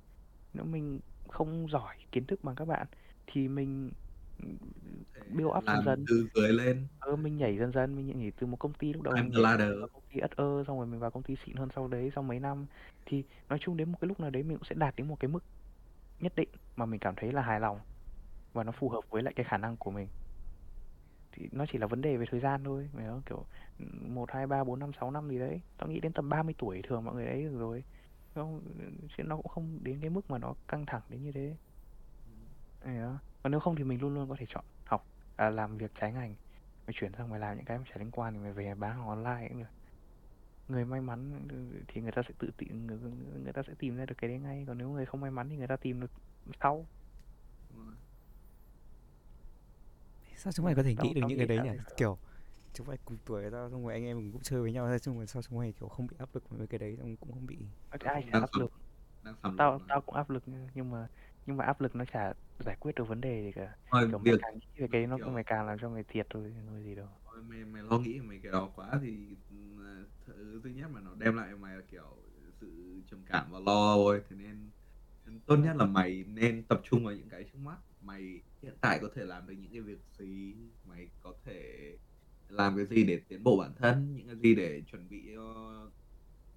nếu mình không giỏi kiến thức bằng các bạn thì mình build up dần dần. từ dưới lên. Ờ mình nhảy dần dần mình nhảy từ một công ty lúc đầu climb mình ladder. công ty ất ơ xong rồi mình vào công ty xịn hơn sau đấy sau mấy năm. Thì nói chung đến một cái lúc nào đấy mình cũng sẽ đạt đến một cái mức nhất định mà mình cảm thấy là hài lòng và nó phù hợp với lại cái khả năng của mình thì nó chỉ là vấn đề về thời gian thôi. Mày kiểu một hai ba bốn năm sáu năm gì đấy. Tao nghĩ đến tầm 30 tuổi thường mọi người ấy được rồi. Không? Chứ nó cũng không đến cái mức mà nó căng thẳng đến như thế. Mày hiểu còn nếu không thì mình luôn luôn có thể chọn học à, làm việc trái ngành. Mày chuyển sang mày làm những cái mà chả liên quan thì mày về bán hàng online cũng được. Người may mắn thì người ta sẽ tự tìm người, người ta sẽ tìm ra được cái đấy ngay. Còn nếu người không may mắn thì người ta tìm được sau Đúng rồi sao chúng mày có thể tao nghĩ được những cái đấy nhỉ? vậy. kiểu chúng mày cùng tuổi với tao xong rồi anh em mình cũng chơi với nhau xong rồi sao chúng mày kiểu không bị áp lực với cái đấy xong cũng không bị ai áp lực. tao tao cũng áp lực nhưng mà nhưng mà áp lực nó chả giải quyết được vấn đề gì cả. Thôi kiểu mày việc càng nghĩ về cái nó kiểu mày càng làm cho mày thiệt thôi thôi gì đâu. Thôi mày mày lo nghĩ về mấy cái đó quá thì ừ, thứ thứ nhất mà nó đem lại mày là kiểu sự trầm cảm và lo thôi. Thế nên tốt nhất là mày nên tập trung vào những cái trước mắt. Mày hiện tại có thể làm được những cái việc gì? Mày có thể làm cái gì để tiến bộ bản thân? Những cái gì để chuẩn bị cho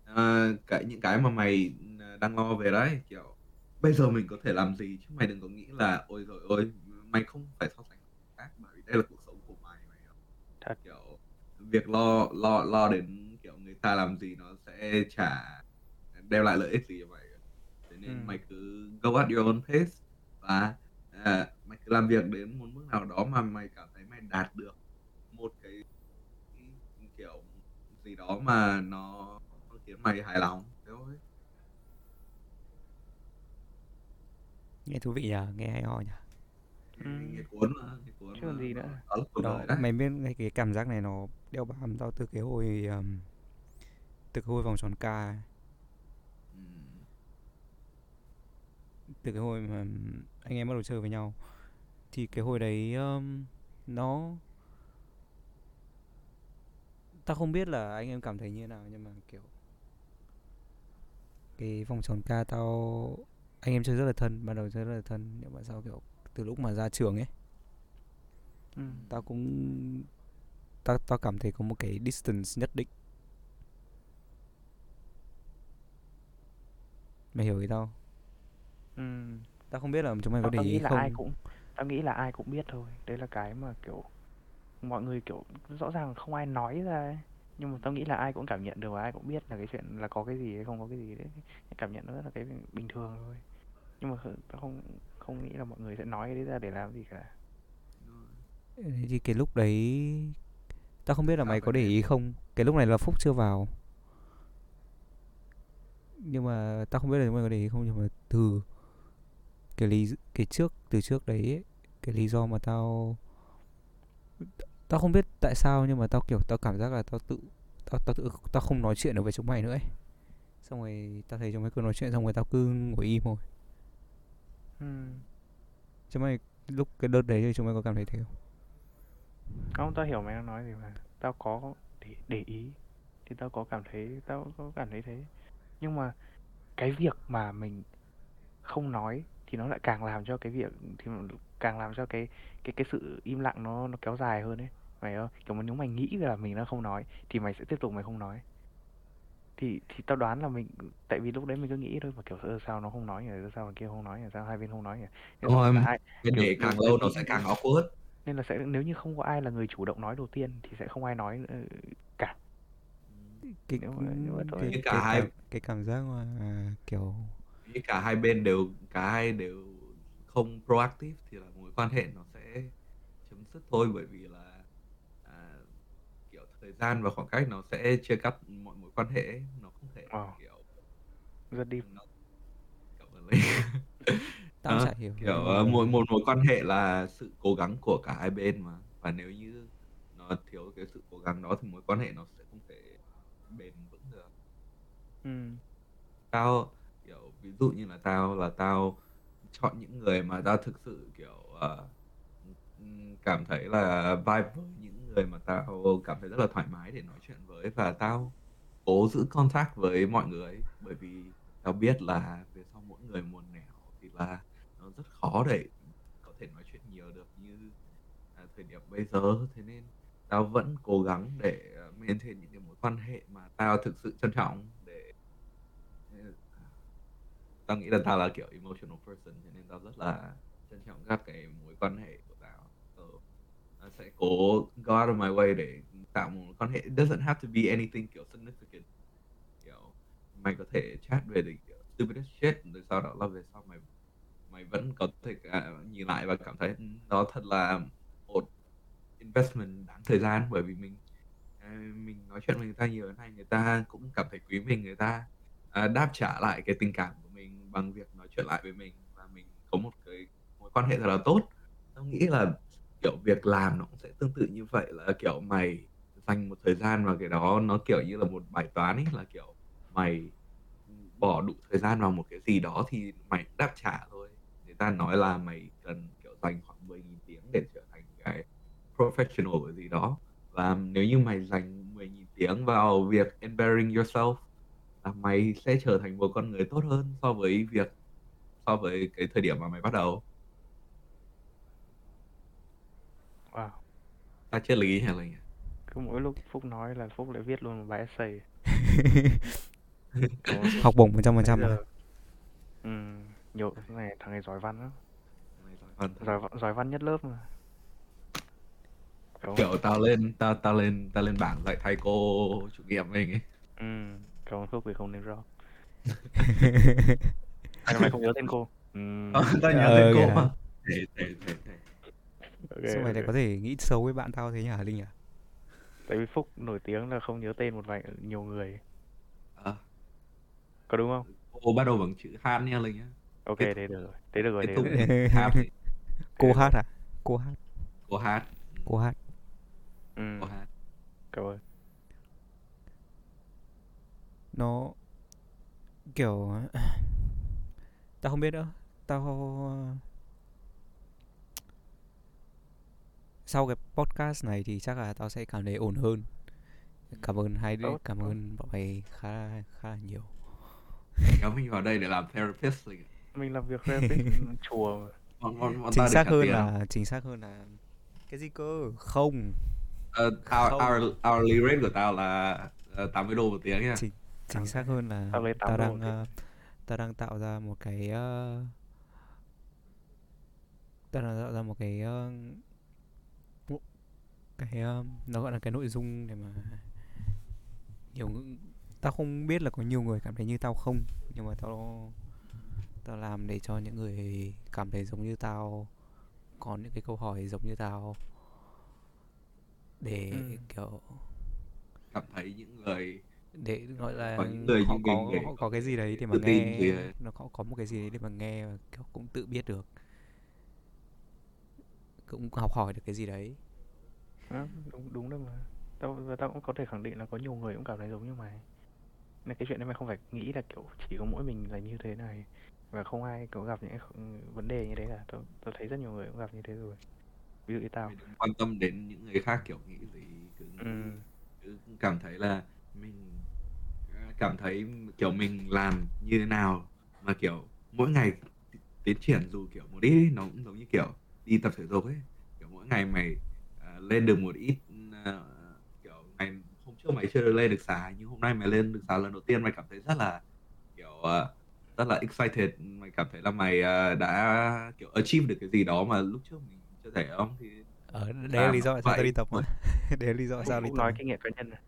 ờ, cái những cái mà mày ừ, đang lo về đấy? Kiểu bây giờ mình có thể làm gì? Chứ mày đừng có nghĩ là ôi rồi ôi mày không phải so sánh khác bởi vì đây là cuộc sống của mày mày hiểu thật. Kiểu việc lo lo lo đến kiểu người ta làm gì nó sẽ chả đem lại lợi ích gì cho mày. Thế nên Ừ. mày cứ go at your own pace và cứ làm việc đến một mức nào đó mà mày cảm thấy mày đạt được một cái, kiểu gì đó mà nó, khiến mày hài lòng thế thôi. Nghe thú vị nhỉ nghe hay ho nhỉ Ừ. nghe cuốn mà nghe cuốn chứ còn gì nữa. đó mày biết cái, cái cảm giác này nó đeo bám tao từ cái hồi um, từ cái hồi vòng tròn ca ừ. từ cái hồi mà anh em bắt đầu chơi với nhau thì cái hồi đấy um, nó tao không biết là anh em cảm thấy như thế nào nhưng mà kiểu cái vòng tròn ca tao anh em chơi rất là thân ban đầu chơi rất là thân nhưng mà sau kiểu từ lúc mà ra trường ấy ừ. tao cũng tao tao cảm thấy có một cái distance nhất định mày hiểu ý tao Ừ. tao không biết là chúng mày có để ý không ai cũng tao nghĩ là ai cũng biết thôi. Đấy là cái mà kiểu mọi người kiểu rõ ràng không ai nói ra ấy. nhưng mà tao nghĩ là ai cũng cảm nhận được và ai cũng biết là cái chuyện là có cái gì hay không có cái gì đấy. Cảm nhận nó rất là cái bình thường thôi. Nhưng mà tao không không nghĩ là mọi người sẽ nói cái đấy ra để làm gì cả. Thì cái lúc đấy tao không biết là mày có để ý không? Cái lúc này là phúc chưa vào. Nhưng mà tao không biết là mày có để ý không nhưng mà từ cái lý cái trước từ trước đấy ấy, cái lý do mà tao tao không biết tại sao nhưng mà tao kiểu tao cảm giác là tao tự tao tao tự tao không nói chuyện được với chúng mày nữa ấy. xong rồi tao thấy chúng mày cứ nói chuyện xong rồi tao cứ ngồi im thôi ừ. chúng mày lúc cái đợt đấy thì chúng mày có cảm thấy thế không không tao hiểu mày đang nói gì mà tao có để để ý thì tao có cảm thấy tao có cảm thấy thế nhưng mà cái việc mà mình không nói thì nó lại càng làm cho cái việc thì càng làm cho cái cái cái sự im lặng nó nó kéo dài hơn ấy mày không kiểu mà nếu mày nghĩ là mình đã không nói thì mày sẽ tiếp tục mày không nói thì thì tao đoán là mình tại vì lúc đấy mình cứ nghĩ thôi mà kiểu "Ơ, sao nó không nói nhỉ? Sao thằng kia không nói nhỉ? Sao hai bên không nói nhỉ?" Thế Đúng xong rồi, cả hai cái kiểu để càng lâu nó sẽ càng awkward. nên là sẽ nếu như không có ai là người chủ động nói đầu tiên thì sẽ không ai nói, ơ, cả. cái Nếu mà nếu mà thôi cái, cái, cả cảm, hai cái cảm giác mà à, kiểu Nghĩ cả hai bên đều cả hai đều không proactive thì là mối quan hệ nó sẽ chấm dứt thôi bởi vì là à, kiểu thời gian và khoảng cách nó sẽ chia cắt mọi mối quan hệ ấy. nó không thể Ờ, kiểu rất deep. nó cảm ơn Linh tao Đó, chả hiểu kiểu ờ, mà một mối quan hệ là sự cố gắng của cả hai bên mà và nếu như nó thiếu cái sự cố gắng đó thì mối quan hệ nó sẽ không thể bền vững được Ừm. tao kiểu dụ như là tao là tao chọn những người mà tao thực sự kiểu uh, cảm thấy là vibe với những người mà tao cảm thấy rất là thoải mái để nói chuyện với. Và tao cố giữ contact với mọi người bởi vì tao biết là về sau mỗi người một nẻo thì là nó rất khó để có thể nói chuyện nhiều được như à, thời điểm bây giờ. Thế nên tao vẫn cố gắng để ờ, maintain những cái mối quan hệ mà tao thực sự trân trọng tao nghĩ là tao là kiểu emotional person cho nên tao rất là trân trọng các cái mối quan hệ của tao. So, tao sẽ cố go out of my way để tạo một mối quan hệ. It doesn't have to be anything kiểu significant. Kiểu mày có thể chat về thì kiểu stupidest shit rồi sau đó là về sau mày mày vẫn có thể uh, nhìn lại và cảm thấy nó đó thật là một investment đáng thời gian. Bởi vì mình à, mình nói chuyện với người ta nhiều này người ta cũng cảm thấy quý mình người ta uh, đáp trả lại cái tình cảm bằng việc nói chuyện lại với mình và mình có một cái mối quan hệ thật là tốt. Tao nghĩ là, kiểu, việc làm nó cũng sẽ tương tự như vậy, là, kiểu, mày dành một thời gian vào cái đó nó, kiểu, như là một bài toán ấy, là, kiểu, mày bỏ đủ thời gian vào một cái gì đó thì mày đáp trả thôi. Người ta nói là mày cần, kiểu, dành khoảng 10.000 tiếng để trở thành cái professional ở gì đó. Và nếu như mày dành 10.000 tiếng vào việc empowering yourself là mày sẽ trở thành một con người tốt hơn so với việc so với cái thời điểm mà mày bắt đầu Wow. ta triết lý hả linh Cứ mỗi lúc Phúc nói là Phúc lại viết luôn một bài essay. Học bổng 100% nãy trăm mà giờ ừm, nhiều cái này thằng này giỏi văn lắm. Mày giỏi văn. Giỏi văn- nhất lớp mà. Kiểu kiểu tao lên tao tao lên tao lên bảng dạy thầy cô chủ nhiệm mình ấy ừm, cảm ơn Phúc vì không drop. Hay là mày không nhớ tên cô? Ừm, Ờ, tao nhớ Ờ, tên cô mà thể thể thể sao mày lại ok. có thể nghĩ xấu với bạn tao thế nhỉ Linh nhỉ Tại vì Phúc nổi tiếng là không nhớ tên một vài nhiều người. Ờ, Có đúng không? cô bắt đầu bằng chữ Han nha linh nhá Ok, thế được rồi. Thế được rồi, thế được rồi. Hát cô hát à cô hát cô Hát Ừ, cô hát Ừm, cô Hát cảm ơn. Nó kiểu tao không biết nữa. Tao sau cái podcast này thì chắc là tao sẽ cảm thấy ổn hơn. Cảm ơn hai đứa cảm ơn bọn mày khá khá là nhiều. Kéo mình vào đây để làm therapist Mình làm việc therapist chùa. Bọn bọn bọn chính xác hơn tiền. không là chính xác hơn là cái gì cơ? Không. Ờ, hour, không. hour, hourly rate của tao là uh, 80 đô một tiếng nha. Chính chính xác hơn là tao lấy tao 8 đô đang ờ, tao đang tạo ra một cái ờ, tao đang tạo ra một cái bộ- cái ờ, nó gọi là cái nội dung để mà nhiều tao không biết là có nhiều người cảm thấy như tao không nhưng mà tao tao làm để cho những người cảm thấy giống như tao có những cái câu hỏi giống như tao để Ừm. kiểu cảm thấy những người để gọi là có những người họ như có mình để họ có cái gì đấy để mà tự tin gì nghe ấy. nó có có một cái gì đấy để mà nghe và kiểu cũng tự biết được cũng học hỏi được cái gì đấy Đó, đúng đúng đấy mà. Tao và tao cũng có thể khẳng định là có nhiều người cũng cảm thấy giống như mày. Nên cái chuyện đấy mày không phải nghĩ là kiểu chỉ có mỗi mình là như thế này và không ai có gặp những vấn đề như thế cả. Tao tao thấy rất nhiều người cũng gặp như thế rồi. Ví dụ như tao. Quan tâm đến những người khác kiểu nghĩ gì cứ cứ cứ cảm thấy là mình cảm thấy kiểu mình làm như thế nào mà kiểu mỗi ngày tiến triển dù kiểu một ít nó cũng giống như kiểu đi tập thể dục ấy kiểu mỗi ngày mày à, lên được một ít à, kiểu ngày hôm trước mày chưa được lên được xà nhưng hôm nay mày lên được xà lần đầu tiên mày cảm thấy rất là kiểu à, rất là excited mày cảm thấy là mày à, đã kiểu achieve được cái gì đó mà lúc trước mình chưa thể không thì Ờ, đấy là lý do tại sao tao đi tập mà. Đấy là lý do tại sao đi tập. nói kinh nghiệm cá nhân à.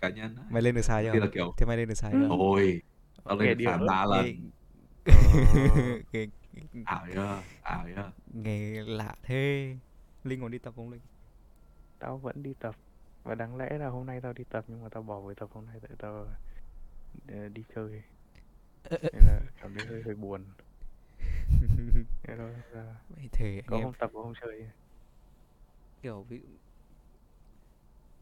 Cá nhân á. Mày lên được Thì chưa? là kiểu Thế mày lên được Ừ. chưa? thôi tao lên được nữa. ba lần Nghe, Ờ, nghe, ảo chưa ảo chưa nghe lạ thế. Linh còn đi tập không Linh? tao vẫn đi tập và đáng lẽ là hôm nay tao đi tập nhưng mà tao bỏ buổi tập hôm nay tại tao ờ, đi chơi nên là cảm thấy hơi hơi buồn thế thôi là Vậy thể anh có em hôm tập có hôm chơi kiểu ví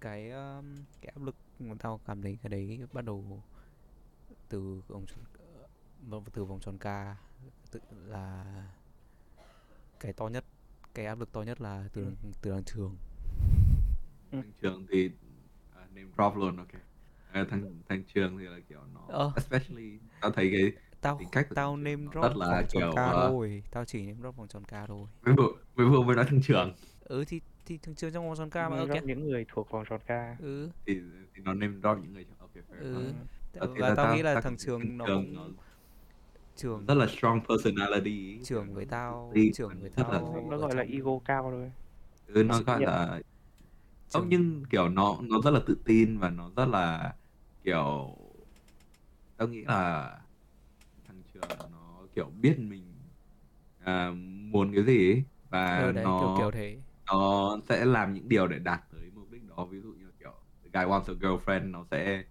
cái um, cái áp lực tao cảm thấy cái đấy bắt đầu từ vòng tròn vòng- từ vòng tròn ca tự là cái to nhất cái áp lực to nhất là từ Ừ. từ đằng trường Ừ. thằng trường thì à, name drop luôn ok à, thằng thằng trường thì là kiểu nó Ờ. especially tao thấy cái tao cách tao name drop rất là vòng tròn kiểu, ca ờ, thôi tao chỉ name drop vòng tròn ca thôi mới vừa mới vừa mới nói thằng trường ừ thì thì thường trường trong vòng tròn ca mà ok. những người thuộc vòng tròn ca ừ. Thì thì nó name drop những người trong ok fair Ừ. Ừ. Và là tao nghĩ là tao thằng trường nó trường cũng nó trường rất là strong personality. trường kiểu với tao tin trường và với nó rất là tao. nó, gọi là ego cao thôi. Ừ, nó gọi là trường không nhưng kiểu nó nó rất là tự tin và nó rất là kiểu tao nghĩ là thằng trường nó kiểu biết mình à, muốn cái gì ấy, và ừ đấy kiểu nó kiểu thế nó sẽ làm những điều để đạt tới mục đích đó. Ví dụ như kiểu the guy wants a girlfriend nó sẽ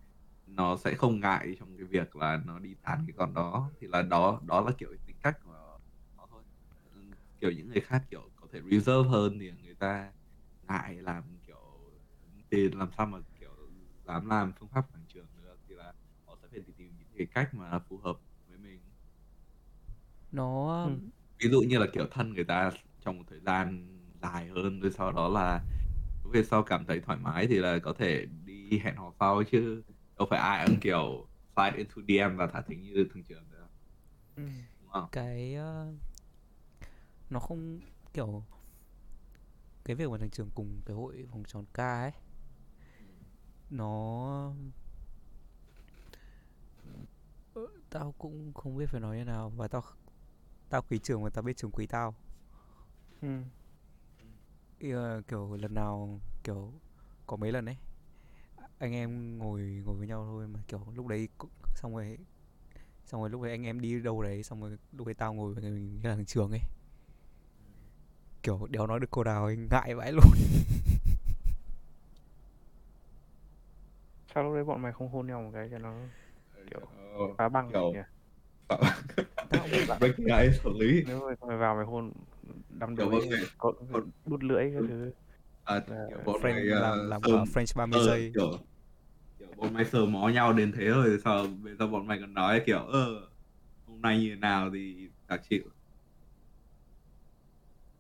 nó sẽ không ngại trong cái việc là nó đi tán cái con đó. Thì là đó đó là kiểu tính cách của nó thôi. Kiểu những người khác kiểu có thể reserve hơn thì người ta ngại làm kiểu thì làm sao mà kiểu dám làm phương pháp của trường được. Thì là họ sẽ phải tìm những cái cách mà phù hợp với mình. Nó Ừ. ví dụ như là kiểu thân người ta trong một thời gian dài hơn rồi sau đó là về sau cảm thấy thoải mái thì là có thể đi hẹn hò sau chứ đâu phải ai cũng kiểu slide into DM và thả thính như thường trường nữa Ừ. không? cái ờ, nó không kiểu cái việc mà thằng trường cùng cái hội vòng tròn ca ấy nó Ờ, tao cũng không biết phải nói như nào và tao tao quý trường và tao biết trường quý tao Ừ. Ý là kiểu lần nào kiểu có mấy lần ấy anh em ngồi ngồi với nhau thôi mà kiểu lúc đấy cũng- xong rồi xong rồi lúc đấy anh em đi đâu đấy xong rồi lúc đấy tao ngồi với mình cái thằng trường ấy. Kiểu đéo nói được câu nào ấy ngại vãi luôn. Sao lúc đấy bọn mày không hôn nhau một cái cho nó Kiểu Ờ, phá băng kiểu nhỉ? tao cũng break the ice hợp lý. Nếu mà mày vào mày hôn bọn mày- có bọn- đút lưỡi các Ừ. thứ. À, kiểu bọn French mày làm uh, làm sờ, cả French 30 ờ, giây. kiểu kiểu bọn mày sờ mó nhau đến thế rồi sao bây giờ bọn mày còn nói kiểu ơ hôm nay như thế nào thì chả chịu.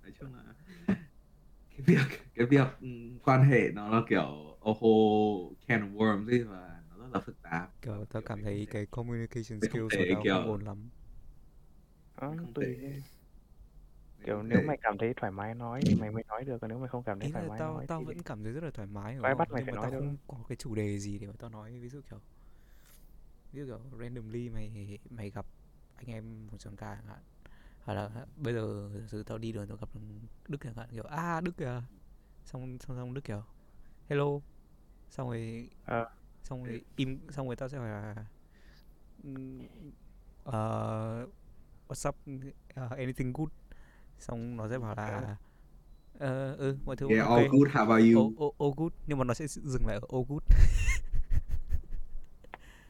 Nói chung là cái việc cái việc ừ, quan hệ nó là kiểu a whole can of worms ấy và nó rất là phức tạp. Kiểu tao cảm thấy cái communication skills của tao kiểu- không ổn lắm. đó, không tùy kiểu nếu mày cảm thấy thoải mái nói thì mày mới nói được còn nếu mày không cảm thấy ý thoải là mái tao nói tao thì vẫn cảm thấy rất là thoải mái hiểu ai bắt mày nhưng phải mà nói tao đâu. không có cái chủ đề gì để mà tao nói ví dụ kiểu ví dụ kiểu randomly mày mày gặp anh em một tròn ca chẳng hạn hoặc là bây giờ giả sử tao đi đường tao gặp thằng Đức chẳng hạn kiểu à Đức kìa. Xong xong xong Đức kiểu hello. Xong rồi Ờ. xong rồi im xong rồi tao sẽ hỏi là "Ừm, ờ, what's up? Uh, anything good xong nó sẽ bảo là ờ. Ừ mọi thứ yeah ok. all good how about you? Oh, oh, oh good nhưng mà nó sẽ dừng lại ở oh good.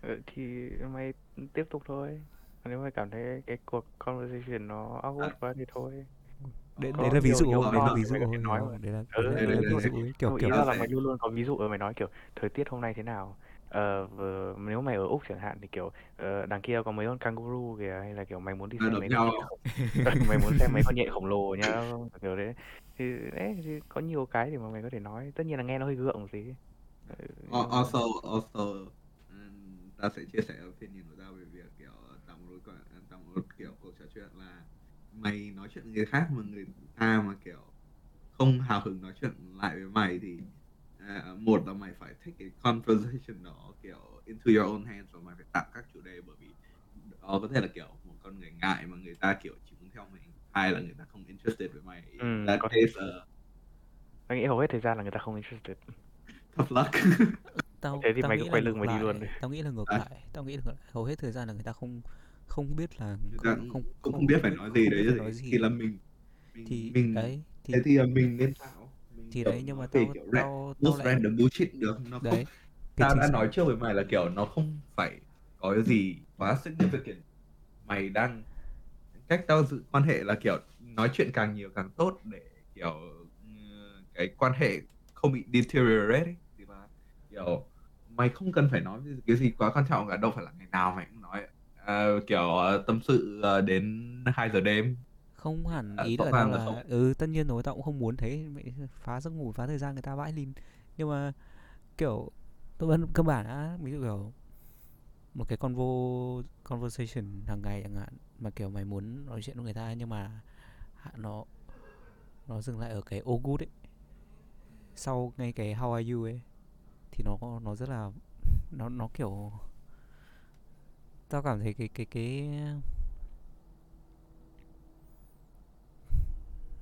Ừ, thì mày tiếp tục thôi. Nếu mày cảm thấy cái cuộc conversation nó awkward À. quá thì thôi. Đấy, đấy là ví dụ đấy là ví dụ nói mà. đấy là Ừ, đấy, ví dụ kiểu kiểu là mày luôn luôn có ví dụ rồi mày nói kiểu thời tiết hôm nay thế nào ờ, nếu mày ở úc chẳng hạn thì kiểu ờ, đằng kia có mấy con kangaroo kìa hay là kiểu mày muốn đi Nó xem đập mấy nhau con nhện khổng mày muốn xem mấy con nhện khổng lồ nhá kiểu đấy thì đấy thì có nhiều cái để mà mày có thể nói tất nhiên là nghe nó hơi gượng một tí. Al- Also, also, um, ta sẽ chia sẻ opinion của tao về việc kiểu tạo một mối quan tạo một kiểu cuộc trò chuyện là mày nói chuyện với người khác mà người ta mà kiểu không hào hứng nói chuyện lại với mày thì à, một là mày phải take cái conversation đó kiểu into your own hands và mày phải tạo các chủ đề bởi vì đó có thể là kiểu một con người ngại mà người ta kiểu chỉ muốn theo mình hai là người ta không interested với mày Ừ, that có case uh, Tao nghĩ hầu hết thời gian là người ta không interested. tough luck tao Thế thì tao mày nghĩ cứ là quay lưng mày đi luôn đi. tao nghĩ là ngược À. lại tao nghĩ là ngược lại. hầu hết thời gian là người ta không không biết là không cũng, không cũng không biết phải nói gì đấy nói gì thì là mình mình thì mình đấy thì thế thì là mình nên tạo kiểu đấy nhưng mà tao kiểu tao tao most lại random bullshit được nó không đấy cái tao đã nói trước với mày là kiểu nó không phải có cái gì quá significant mày đang cách tao giữ quan hệ là kiểu nói chuyện càng nhiều càng tốt để kiểu ừ, cái quan hệ không bị deteriorate ấy. thì là kiểu mày không cần phải nói cái gì quá quan trọng cả đâu phải là ngày nào mày cũng nói Ờ, kiểu ờ, tâm sự ờ, đến 2 giờ đêm không hẳn À, ý là là không. ừ tất nhiên rồi tao cũng không muốn thế phá giấc ngủ phá thời gian người ta vãi lìn nhưng mà kiểu tôi vẫn cơ bản á ví dụ kiểu một cái convo conversation hàng ngày chẳng hạn mà kiểu mày muốn nói chuyện với người ta nhưng mà nó nó dừng lại ở cái oh good ấy sau ngay cái how are you ấy thì nó nó rất là nó nó kiểu tao cảm thấy cái cái cái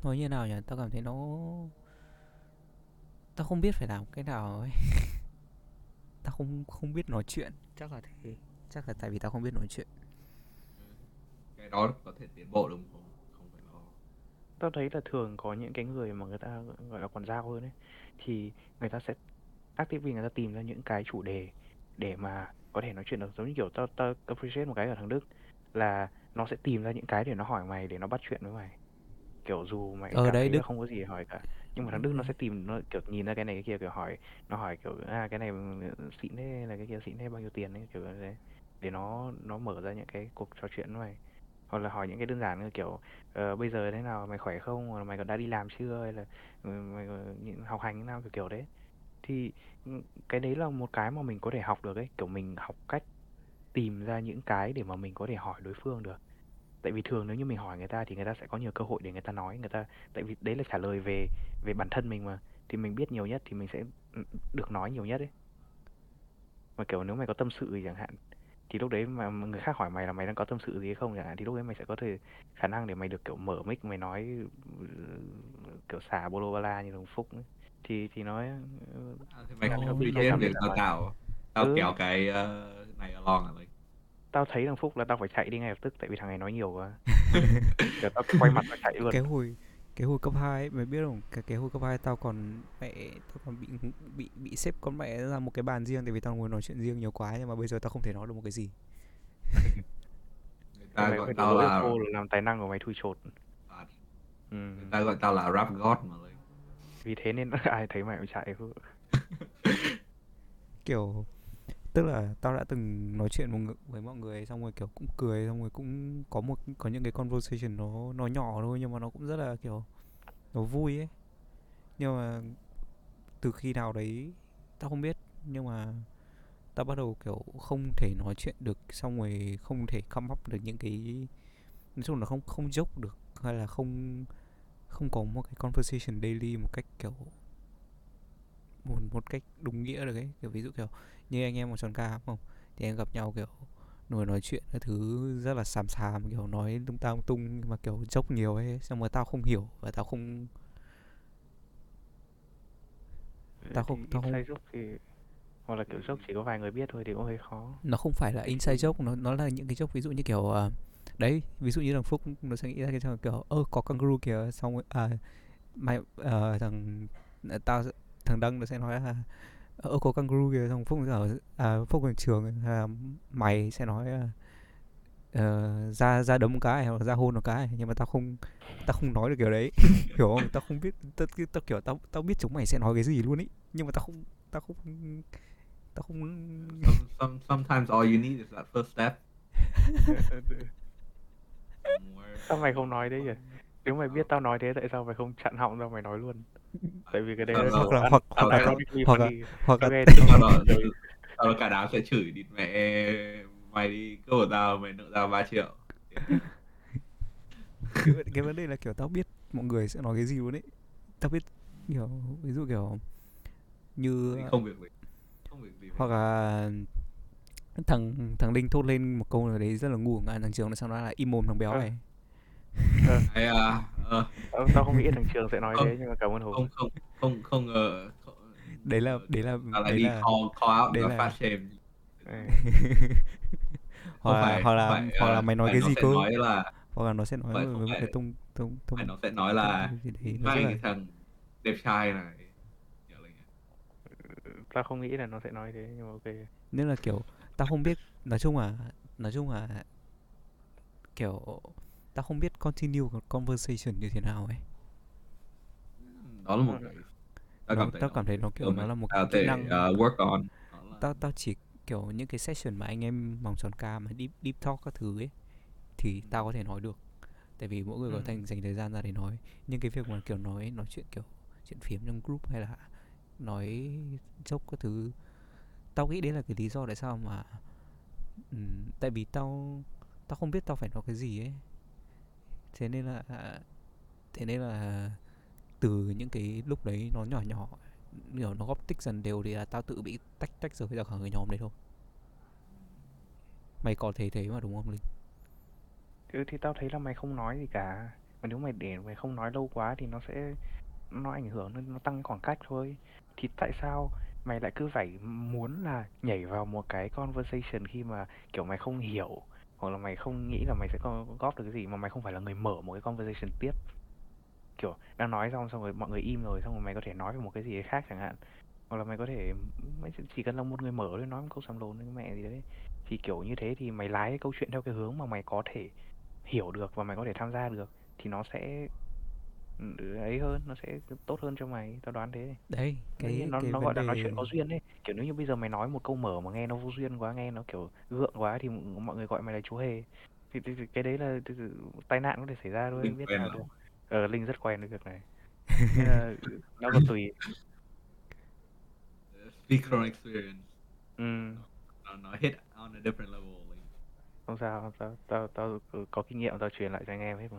nói như nào nhỉ? Tao cảm thấy nó tao không biết phải làm cái nào ấy. Tao không không biết nói chuyện. Chắc là thế. Chắc là tại vì tao không biết nói chuyện. Cái đó có thể tiến bộ được không? Không phải lo. Tao thấy là thường có những cái người mà người ta gọi là còn dao hơn ấy thì người ta sẽ actively người ta tìm ra những cái chủ đề để mà có thể nói chuyện được. Giống như kiểu tao tao appreciate một cái ở thằng Đức là nó sẽ tìm ra những cái để nó hỏi mày để nó bắt chuyện với mày kiểu dù mày Ờ, cảm đấy, Đức. không có gì hỏi cả nhưng mà thằng Đức nó sẽ tìm nó kiểu nhìn ra cái này cái kia kiểu hỏi nó hỏi kiểu à cái này xịn thế là cái kia xịn thế bao nhiêu tiền ấy? Kiểu như thế để nó nó mở ra những cái cuộc trò chuyện mày. Hoặc là hỏi những cái đơn giản như kiểu ờ, bây giờ thế nào mày khỏe không? Hoặc là mày còn đã đi làm chưa? Hay là ừ, mày học hành thế nào? Kiểu kiểu đấy thì ừ, cái đấy là một cái mà mình có thể học được ấy. Kiểu mình học cách tìm ra những cái để mà mình có thể hỏi đối phương được tại vì thường nếu như mình hỏi người ta thì người ta sẽ có nhiều cơ hội để người ta nói người ta tại vì đấy là trả lời về về bản thân mình mà thì mình biết nhiều nhất thì mình sẽ ừ, được nói nhiều nhất ấy mà kiểu nếu mày có tâm sự gì chẳng hạn thì lúc đấy mà người khác hỏi mày là mày đang có tâm sự gì hay không chẳng hạn thì lúc đấy mày sẽ có thể khả năng để mày được kiểu mở mic mày nói ừ, kiểu xả bô lô ba la như đồng phúc ấy. thì thì nói ừ, À, thì mày không cảm việc thấy tao tạo tao Ừ. kéo cái ờ, này along à lấy tao thấy thằng phúc là tao phải chạy đi ngay lập tức tại vì thằng này nói nhiều quá. Kiểu tao quay mặt tao chạy luôn. Cái hồi cái hồi cấp 2 ấy, mày biết không? Cái cái hồi cấp 2 tao còn mẹ tao còn bị bị bị xếp con mẹ ra một cái bàn riêng tại vì tao ngồi nói chuyện riêng nhiều quá nhưng mà bây giờ tao không thể nói được một cái gì. Người ta mày gọi tao là là làm tài năng của mày thui chột. À, ừ. người ta gọi tao là rap god mà vì thế nên ai thấy mày cũng chạy kiểu tức là tao đã từng nói chuyện một với mọi người, xong rồi, kiểu, cũng cười, xong rồi cũng có một, có những cái conversation nó nó nhỏ thôi, nhưng mà nó cũng rất là, kiểu, nó vui ấy. Nhưng mà từ khi nào đấy, tao không biết. Nhưng mà tao bắt đầu, kiểu, không thể nói chuyện được, xong rồi không thể come up được những cái, nói chung là không không dốc được, hay là không không có một cái conversation daily một cách, kiểu, một một cách đúng nghĩa được ấy. Kiểu ví dụ, kiểu như anh em một tròn ca không? Thì em gặp nhau kiểu ngồi nói chuyện cái thứ rất là xàm xàm kiểu nói tung ta tung mà kiểu dốc nhiều ấy xong rồi tao không hiểu và tao không Tao không- tao không- thì hoặc là kiểu joke chỉ có vài người biết thôi thì cũng hơi khó. Nó không phải là inside joke nó nó là những cái joke ví dụ như kiểu à, đấy ví dụ như thằng phúc nó sẽ nghĩ ra cái trò kiểu ơ có kangaroo kìa xong à, mày ờ, thằng tao sẽ- thằng đăng nó sẽ nói là ơ có kangaroo kìa thằng phúc ở à, phúc ở trường à, mày sẽ nói à, ờ, ra ra đấm một cái hoặc là ra hôn một cái nhưng mà tao không tao không nói được kiểu đấy. Hiểu không? Tao không biết tao, tao kiểu tao tao biết chúng mày sẽ nói cái gì luôn ý nhưng mà tao không tao không tao không some, some, sometimes all you need is that first step. Sao mày không nói đấy nhỉ nếu mày biết tao nói thế tại sao mày không chặn họng ra mày nói luôn tại vì cái đấy đó- hoặc là hoặc hoặc là hoặc là hoặc là Ok, sau đó sau đó cả đám sẽ chửi địt mẹ mày đi cướp của tao mày nợ tao 3 triệu. Cái, vấn- cái vấn đề là kiểu tao biết mọi người sẽ nói cái gì luôn đấy tao biết kiểu ví dụ kiểu như không việc gì không việc gì. hoặc là thằng thằng Đinh thốt lên một câu nào đấy rất là ngu ngạn thằng Trường nó sau đó là im mồm thằng béo Ờ. này. À, ờ, Tao tao không nghĩ thằng Trường sẽ nói Không. thế nhưng mà cảm ơn Hùng. Không không không không ngờ không- đấy là đấy là tao lại đấy đi là call call out đấy là là- fat shame Ừ. hoặc là phải- hoặc không là phải, hoặc ờ, là mày nói phải cái nó gì sẽ cơ? nói là hoặc là nó sẽ nói phải- với không một phải- cái thông thông thông phải nó sẽ nói là thông gì đấy nó mày rất cái là thằng đẹp trai này. Kiểu là tao không nghĩ là nó sẽ nói thế nhưng mà ok. Nên là kiểu tao không biết nói chung là nói chung là kiểu tao không biết continue con- conversation như thế nào ấy. Đó là một Ừ. cái tao cảm thấy tao nó- cảm thấy nó kiểu mà nó là một tao kỹ năng. uh, work on. Tao tao chỉ kiểu những cái session mà anh em vòng tròn ca mà deep deep talk các thứ ấy thì tao có thể nói được. Tại vì mỗi người có Ừ. thành dành thời gian ra để nói. Nhưng cái việc mà kiểu nói nói chuyện kiểu chuyện phiếm trong group hay là nói dốc các thứ tao nghĩ đấy là cái lý do tại sao mà ừm, tại vì tao tao không biết tao phải nói cái gì ấy thế nên là thế nên là từ những cái lúc đấy nó nhỏ nhỏ kiểu nó góp tích dần đều thì là tao tự bị tách tách rời ra khỏi người nhóm đấy thôi. Mày có thấy thế mà đúng không linh? Ừ, thì tao thấy là mày không nói gì cả. Mà nếu mày để mày không nói lâu quá thì nó sẽ nó ảnh hưởng nên nó tăng khoảng cách thôi. Thì tại sao mày lại cứ phải muốn là nhảy vào một cái conversation khi mà kiểu mày không hiểu? Hoặc là mày không nghĩ là mày sẽ có góp được cái gì mà mày không phải là người mở một cái conversation tiếp. Kiểu, đang nói xong xong rồi mọi người im rồi, xong rồi mày có thể nói về một cái gì khác chẳng hạn. Hoặc là mày có thể, mày chỉ- cần là một người mở thôi, nói một câu xăm lồn với mẹ gì đấy. Thì kiểu như thế thì mày lái cái câu chuyện theo cái hướng mà mày có thể hiểu được và mày có thể tham gia được, thì nó sẽ ấy hơn nó sẽ tốt hơn cho mày tao đoán thế đấy cái cái nó cái nó gọi là đề nói chuyện có duyên ấy. Kiểu nếu như bây giờ mày nói một câu mở mà nghe nó vô duyên quá nghe nó kiểu gượng quá thì mọi người gọi mày là chú hề. Thì, thì, thì cái đấy là thì- thì tai nạn có thể xảy ra thôi Linh biết nào được ờ linh rất quen với việc này. Nên là nó còn tùy. Speak from experience. Ừ, nó nó hit on a different level không sao không sao. Tao tao có- kinh nghiệm tao truyền lại cho anh em hết mà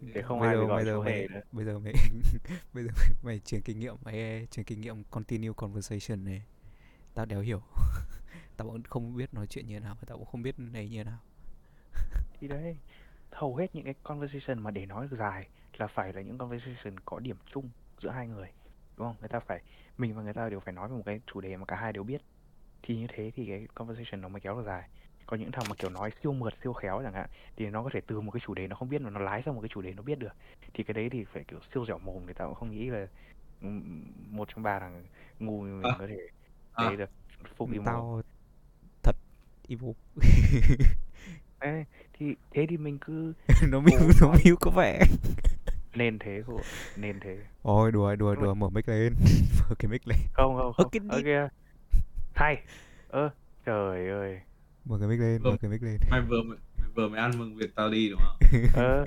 để không bây ai giờ bị gọi bây giờ mày nữa. bây giờ mày bây giờ mày, mày truyền kinh nghiệm mày truyền kinh nghiệm continue conversation này. Tao đéo hiểu. Tao vẫn không biết nói chuyện như thế nào và tao cũng không biết này như thế nào. Thì đấy hầu hết những cái conversation mà để nói được dài là phải là những conversation có điểm chung giữa hai người đúng không? Người ta phải mình và người ta đều phải nói về một cái chủ đề mà cả hai đều biết. Thì như thế thì cái conversation nó mới kéo được dài còn những thằng mà kiểu nói siêu mượt siêu khéo chẳng hạn thì nó có thể từ một cái chủ đề nó không biết mà nó lái sang một cái chủ đề nó biết được. Thì cái đấy thì phải kiểu siêu dẻo mồm thì tao cũng không nghĩ là ừm, một trong ba thằng ngu như mình À. có thể À. đấy được phục imo tao thật evil. Ê, thì thế thì mình cứ nó mưu nó mưu có vẻ. Nên thế của nên thế. Ôi đùa đùa đùa mở mic lên mở cái mic lên. Không không không. Cái ở đi- kia hay. Ơ trời ơi mở cái mic lên mở Vâng. cái mic lên. Mày vừa mày vừa mới ăn mừng việc tao đi đúng không? Ờ.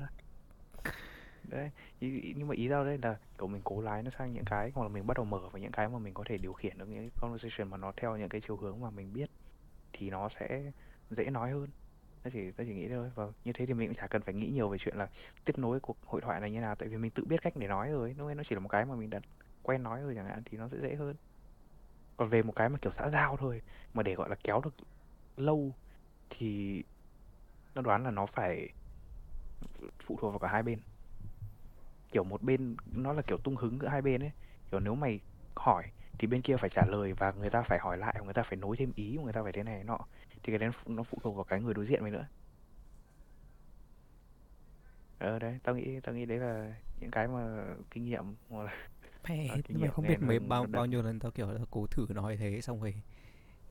Đấy nhưng mà ý tao đấy là kiểu mình cố lái nó sang những cái hoặc là mình bắt đầu mở vào những cái mà mình có thể điều khiển được những cái conversation mà nó theo những cái chiều hướng mà mình biết thì nó sẽ dễ nói hơn. Tao chỉ tao chỉ nghĩ thế thôi. Và như thế thì mình cũng chả cần phải nghĩ nhiều về chuyện là tiếp nối cuộc hội thoại này như nào tại vì mình tự biết cách để nói rồi ấy nó chỉ là một cái mà mình đã quen nói rồi chẳng hạn thì nó sẽ dễ hơn. Còn về một cái mà kiểu xã giao thôi mà để gọi là kéo được lâu thì nó đoán là nó phải phụ thuộc vào cả hai bên. Kiểu một bên nó là kiểu tung hứng giữa hai bên ấy kiểu nếu mày hỏi thì bên kia phải trả lời và người ta phải hỏi lại người ta phải nối thêm ý người ta phải thế này nọ thì cái đấy nó phụ- thuộc vào cái người đối diện mày nữa. Ờ đấy tao nghĩ tao nghĩ đấy là những cái mà kinh nghiệm kinh mày nghiệm không biết mấy bao bao nhiêu lần tao kiểu là cố thử nói thế xong rồi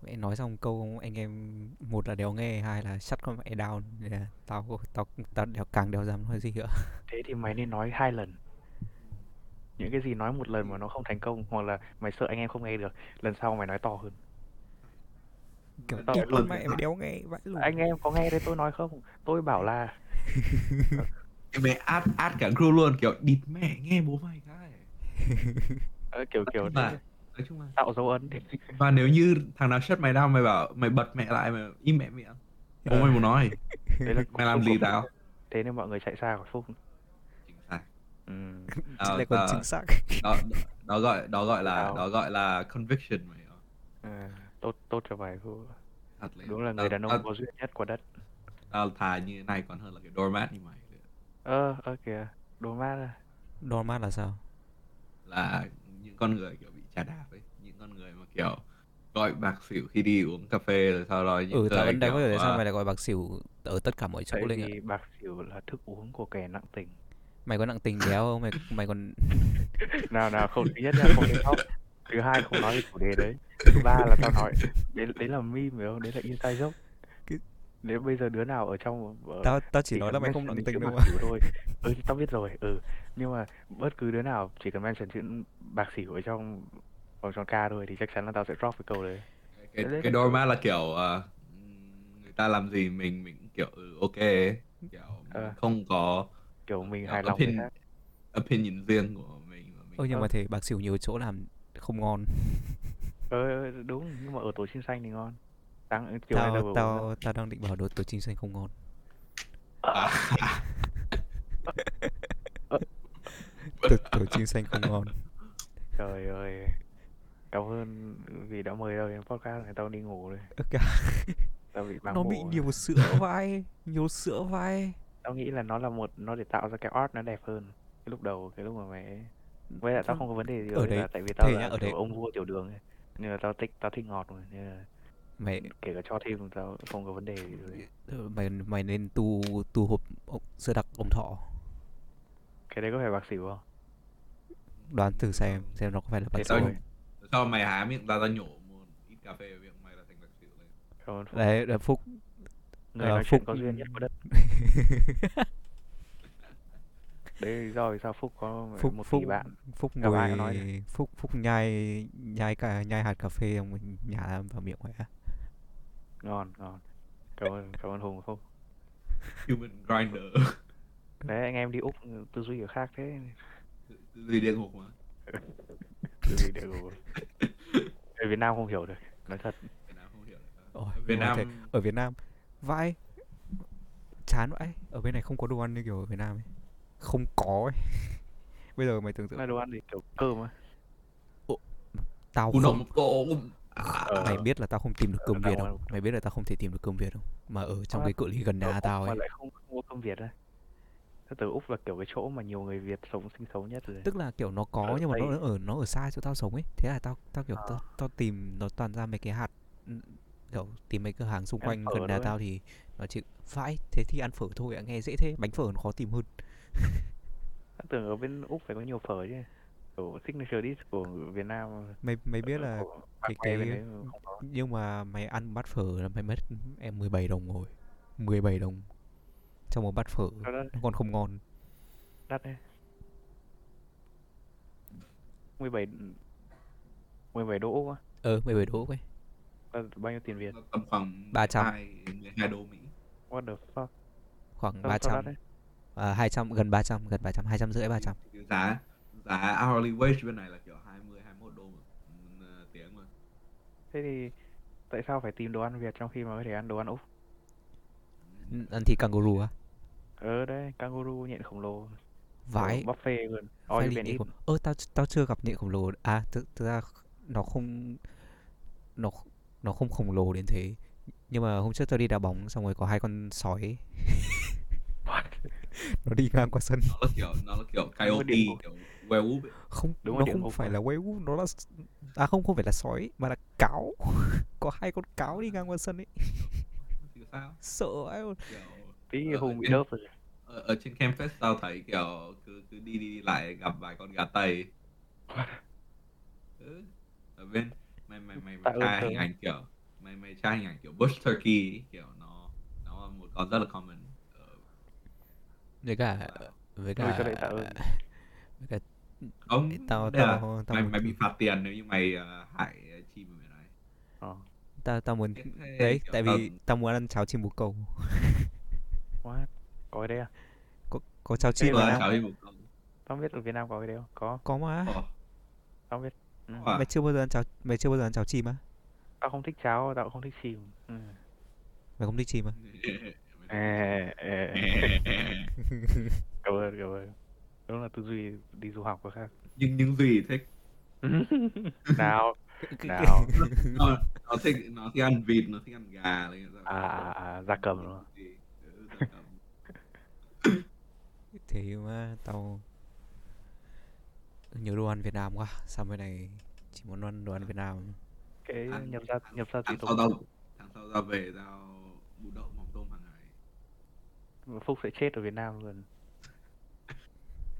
mẹ nói xong câu anh em một là đéo nghe hai là shut con mẹ down. Là tao tao tao đéo càng đéo dám nói gì nữa. Thế thì mày nên nói hai lần. Những cái gì nói một lần mà nó không thành công hoặc là mày sợ anh em không nghe được lần sau mày nói to hơn. Kiểu Tao luôn. mẹ mày đéo nghe vãi lùn anh em có nghe đấy tôi nói không? Tôi bảo là mẹ át át cả crew luôn kiểu địt mẹ nghe bố mày cái. Ờ, kiểu kiểu là nói chung là tạo dấu ấn và nếu như thằng nào shut mày down mày bảo mày bật mẹ lại mày im mẹ miệng. Không mày muốn nói. Đấy là mày làm gì tao? Thế nên mọi người chạy xa của phúc chính xác. Ừ. Ờ, lại còn ờ. chính xác. đó, đó gọi đó gọi là đó gọi là conviction mày ờ, tốt tốt cho bài phúc thật là đúng là người đàn ông có duyên nhất của đất. Tao thà như thế này còn hơn là cái doormat như mày. Ơ ơ kìa. Mát à? Dormat là sao? Là những con người kiểu trà đạp ấy những con người mà kiểu gọi bạc xỉu khi đi uống cà phê rồi sau đó những ừ tao vẫn đang có hiểu tại sao à, mày lại gọi bạc xỉu ở tất cả mọi chỗ lên ạ vì bạc xỉu là thức uống của kẻ nặng tình. Mày có nặng tình béo không? Mày mày còn nào nào không thứ nhất là không nên khóc. Thứ hai không nói về chủ đề đấy. Thứ ba là tao nói đấy đấy là meme phải không? Đấy là inside joke. Cái- nếu bây giờ đứa nào ở trong ở, tao tao chỉ chỉ nói là mày không nặng tình đâu bạc mà xỉu thôi. Ừ tao biết rồi ừ. Nhưng mà bất cứ đứa nào chỉ cần mention chữ bạc xỉu ở trong vòng tròn ca thôi thì chắc chắn là tao sẽ drop cái câu đấy. Cái Đấy, cái đấy. doormat là kiểu ờ, người ta làm gì mình mình kiểu ừ, ok ấy. kiểu mình không có kiểu mình Kiểu hài lòng opinion- opinion riêng của mình mà mình ơ nhưng mà thế bạc xỉu nhiều chỗ làm không ngon. Ờ ờ, đúng nhưng mà ở tổ chim xanh thì ngon. Chiều nay tao tao tao tao đang định bảo đồ tổ chim xanh không ngon. À, tổ, tổ chim xanh không ngon. Trời ơi Cảm ơn vì đã mời tao đến podcast này tao đi ngủ rồi. Kìa, Tao bị nó bị nhiều sữa vai nhiều sữa vai. Tao nghĩ là nó là một Nó để tạo ra cái art nó đẹp hơn Cái lúc đầu Cái lúc mà mày Với lại tao không có vấn đề gì Ở đấy- là Tại vì tao là nhá, ở đấy- ông vua tiểu đường ấy. Nên là tao thích Tao thích ngọt mà Nên là mày kể cả cho thêm tao không có vấn đề gì rồi. Mày mày nên tu tu hộp sữa đặc ống thọ. Cái đấy có phải bạc xỉu không? đoán thử xem xem nó có phải là bạc xỉu không sau mày há miệng ra ra nhổ một ít cà phê vào miệng mày là thành bạc xỉu lên? Cảm ơn Phúc đấy là phúc. Người ờ, nói chuyện Phúc- có duyên nhất của đất. Đấy là lý do vì sao Phúc có phúc một phúc tỷ bạn? Phúc Gặp ngồi nói được. phúc phúc nhai nhai cả nhai hạt cà phê xong nhả vào miệng á. Ngon ngon. Cảm ơn cảm ơn Hùng và Phúc. Human grinder. Đấy anh em đi Úc tư duy ở khác thế. Tư duy địa ngục mà Ngủ Người Việt Nam không hiểu được Nói thật. Việt Nam không hiểu được. Ôi, Ở Việt Nam. thế- ở Việt Nam vãi. Chán vãi. Ở bên này không có đồ ăn như kiểu ở Việt Nam ấy. Không có ấy. Bây giờ mày tưởng tượng. Là đồ ăn gì kiểu cơm á. Tao không Ờ. mày biết là tao không tìm được cơm tao Việt không không? mày biết là tao không thể tìm được cơm Việt không? Mà ở trong cái cự ly gần nhà tao mà ấy. lại không, không có cơm Việt á Thế từ Úc là kiểu cái chỗ mà nhiều người Việt sống sinh sống nhất rồi. Tức là kiểu nó có Ở nhưng mà nó ở nó ở xa chỗ tao sống ấy. Thế là tao tao kiểu Ờ. tao, tao tìm nó toàn ra mấy cái hạt ừ, kiểu tìm mấy cửa hàng xung quanh gần nhà tao thì nó chỉ vãi. Thế thì ăn phở thôi ạ nghe dễ thế. Bánh phở nó khó tìm hơn. Tao tưởng ở bên Úc phải có nhiều phở chứ. Kiểu signature dish của Việt Nam. Mày mày biết là của cái- cái nhưng mà mày ăn bát phở là mày mất em 17 đồng rồi. 17 đồng trong một bát phở nó còn không ngon. Đắt đấy. 17 17 đô Úc á. Ờ 17 đô ấy. Là bao nhiêu tiền Việt? Tầm khoảng 300. 12 12 đô Mỹ. What the fuck? Khoảng sao, sao 300 đắt đấy? À, 200 gần 300 gần 300 200 rưỡi 300 Cái giá giá hourly wage bên này là kiểu 20 21 đô một uh, tiếng mà. Thế thì tại sao phải tìm đồ ăn Việt trong khi mà có thể ăn đồ ăn Úc? Ăn thịt kangaroo á ờ đấy kangaroo nhện khổng lồ. Kiểu vãi. buffet luôn. Phải all you đi can nhện eat ơ tao tao chưa gặp nhện khổng lồ. À thực, thực ra nó không nó nó không khổng lồ đến thế. Nhưng mà hôm trước tao đi đá bóng xong rồi có hai con sói. What? nó đi ngang qua sân. Nó là kiểu nó là kiểu coyote kiểu werewolf không Đúng nó không ngục phải là werewolf nó là à không không phải là sói mà là cáo. Có hai con cáo đi ngang qua sân ấy. Thì sao? Sợ ấy kiểu tí Ờ, hùng bị trên- đớp rồi. ở, ở trên campus tao thấy kiểu cứ cứ đi đi, đi lại gặp vài con gà tây. Ừ. ở bên mày mày mày mày tra hình ảnh kiểu mày mày tra hình ảnh kiểu bush turkey ấy, kiểu nó nó là một con rất là common ở với cả với nuôi cho cả ơn với cả ông tao đây là tao tao mày muốn mày bị phạt tiền nếu như mày ờ, hại chim ở bên này. Ờ. Tao tao muốn đấy kiểu tại tao- vì tao muốn ăn cháo chim bồ câu what có cái đấy à? Có có cháo Thế chim mà. tao biết ở Việt Nam có cái đấy không? Có. Có mà. Tao biết. Ừ. À, mày chưa bao giờ ăn cháo mày chưa bao giờ ăn cháo chim á? Tao không thích cháo tao cũng không thích chim. Ừ. mày không thích chim ê. cảm ơn cảm ơn. Đúng là tư duy đi du học có khác. Nhưng những gì thích. Nào nào. nó, nó thích nó thích ăn vịt nó thích ăn gà à, à, à gia cầm đúng không? Thế mà tao nhớ đồ ăn Việt Nam quá. Sao bên này chỉ muốn ăn đồ ăn Việt Nam? Cái nhập ra nhập ra sau tục tao tháng sau tao về tao bún đậu mắm tôm hàng ngày. Phúc sẽ chết ở Việt Nam luôn.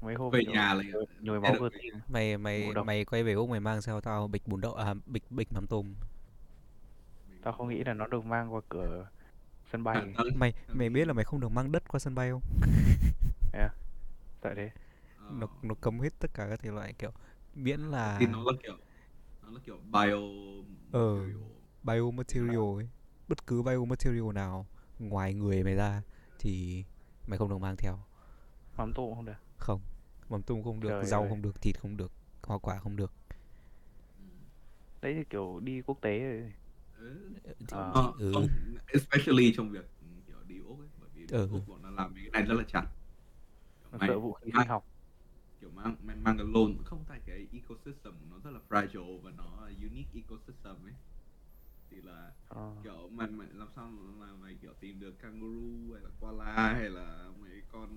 Mấy hôm về nhà lại nhồi- nhồi máu cơ tim mày mày mày quay về Úc mày mang theo tao bịch bún đậu à bịch bịch mắm tôm. Tao không nghĩ là nó được mang qua cửa sân bay Tao- mày tao mày nghĩ- biết là mày không được mang đất qua sân bay không tại thế nó nó cấm hết tất cả các thể loại kiểu miễn là thì nó là kiểu nó là kiểu bio Ờ. material. biomaterial ấy bất cứ biomaterial nào ngoài người mày ra thì mày không được mang theo mắm tôm không được không mắm tôm không được Trời rau ơi. không được thịt không được hoa quả không được đấy thì kiểu đi quốc tế rồi. Ừ. À. Nó- ừ. không, especially trong việc kiểu đi Úc ấy bởi vì Ừ. Úc bọn nó làm cái này rất là chặt mày- sợ vũ khí học kiểu mang mày mang cái loan không tại cái ecosystem của nó rất là fragile và nó là unique ecosystem ấy thì là Ờ. kiểu mày, mày làm sao mà mày kiểu tìm được kangaroo hay là koala hay là mấy con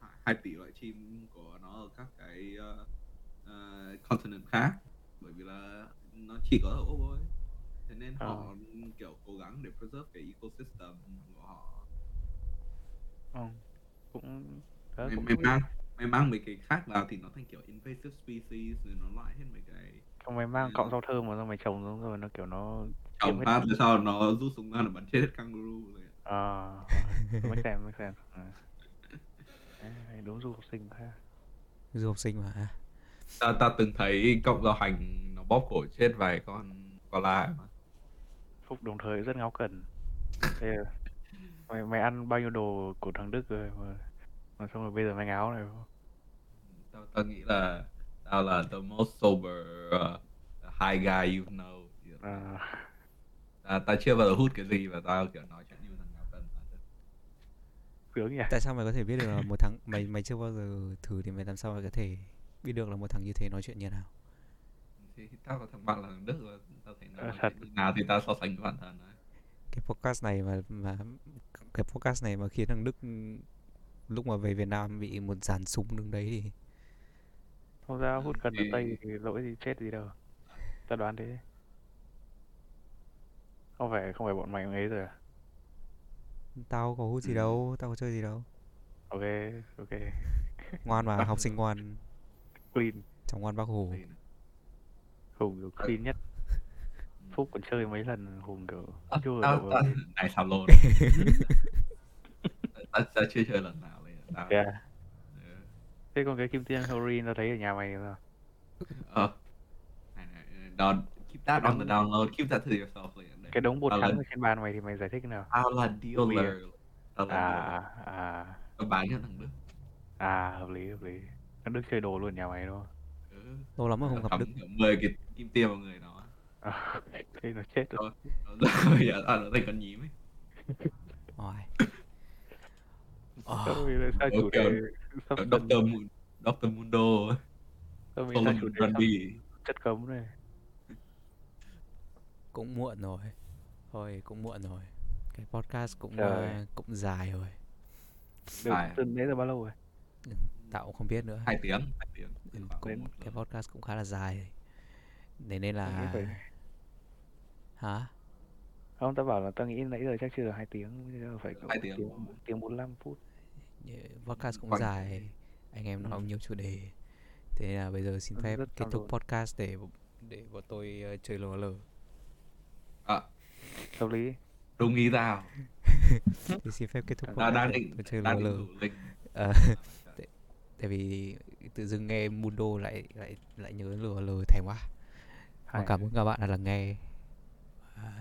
hai, hai tỷ loại chim của nó ở các cái uh, uh, continent khác bởi vì là nó chỉ có ở Úc thôi thế nên Ờ. họ kiểu cố gắng để preserve cái ecosystem của họ. Ừ. cũng đó mày, cũng mày mang mày mang mấy cái khác vào thì nó thành kiểu invasive species rồi nó loại hết mấy cái không mày mang cọng rau thơm mà xong mày trồng xuống rồi nó kiểu nó trồng hết phát rồi sau nó rút súng ra nó bắn chết hết kangaroo rồi ờ mấy xem mấy xem. Đúng du học sinh khác du học sinh mà ta ta từng thấy cộng giao hành nó bóp cổ chết vài con koala mà phúc đồng thời rất ngáo cần Đây là- mày mày ăn bao nhiêu đồ của thằng Đức rồi mà, mà xong rồi bây giờ mày ngáo này. Tao tao nghĩ là tao là the most sober uh, high guy you know. À, ta, ta chưa bao giờ hút cái gì và tao kiểu nói chuyện như thằng nào cần sướng nhỉ? Tại sao mày có thể biết được là một thằng mày mày chưa bao giờ thử thì mày làm sao mày có thể biết được là một thằng như thế nói chuyện như nào thì tao có thằng bạn là thằng Đức và tao thấy nó Ờ, như nào thì tao so sánh với bản thân ấy. cái podcast này mà mà cái podcast này mà khiến thằng Đức lúc mà về Việt Nam bị một dàn súng đứng đấy thì không ra hút cần ở thì- Tây thì lỗi gì chết gì đâu. Ta đoán thế. Không phải không phải bọn mày ấy rồi à? tao có hút gì Ừ. đâu tao có chơi gì đâu. Ok ok. Ngoan mà học sinh ngoan. Clean. Trong ngoan bác hồ. Thì- hùng kiểu clean nhất phúc còn chơi mấy lần hùng kiểu À, chưa tao, đâu tao, này sao lồn tao, tao chưa chơi lần nào này tao Thế à? Ừ. thế còn cái kim tiêm heroin tao thấy ở nhà mày sao Ờ. Này, này, Don't keep that on the download. Keep that to yourself. Để- cái đống bột tao trắng trên bàn mày thì mày giải thích thế nào tao là dealer. Tao là à à à Tao bán cho thằng Đức. à hợp lý hợp lý thằng đức chơi đồ luôn nhà mày đúng không. Lâu lắm rồi không gặp kiểu 10 cái kim tiêm vào người nó. à, thế nó chết rồi Rồi giờ tao nó thành con nhím ấy. Sao Ờ, mình lại sao chủ đề Dr. Mu- Dr. Mundo sao mình chủ đề Grundy. chất cấm này cũng muộn rồi thôi cũng muộn rồi cái podcast cũng Trời. ờ, cũng dài rồi được Phải. từ đấy là bao lâu rồi tao cũng không biết nữa Hai tiếng. Hai tiếng. Ừ, cũng cái podcast cũng khá là dài thế nên là phải- hả không tao bảo là tao nghĩ nãy giờ chắc chưa được hai tiếng phải Hai tiếng. tiếng tiếng bốn lăm phút Như podcast cũng dài anh em nói Ừ. nhiều chủ đề thế nên là bây giờ xin phép kết thúc đổi. podcast để để bọn tôi ờ, chơi lờ lờ À, hợp lý đúng ý tao. thì xin phép kết thúc podcast đang định, tôi chơi đang lờ định lờ. Ờ, tại vì tự dưng nghe Mundo lại lại lại nhớ lờ lờ thèm quá và Hay. cảm ơn các bạn đã lắng nghe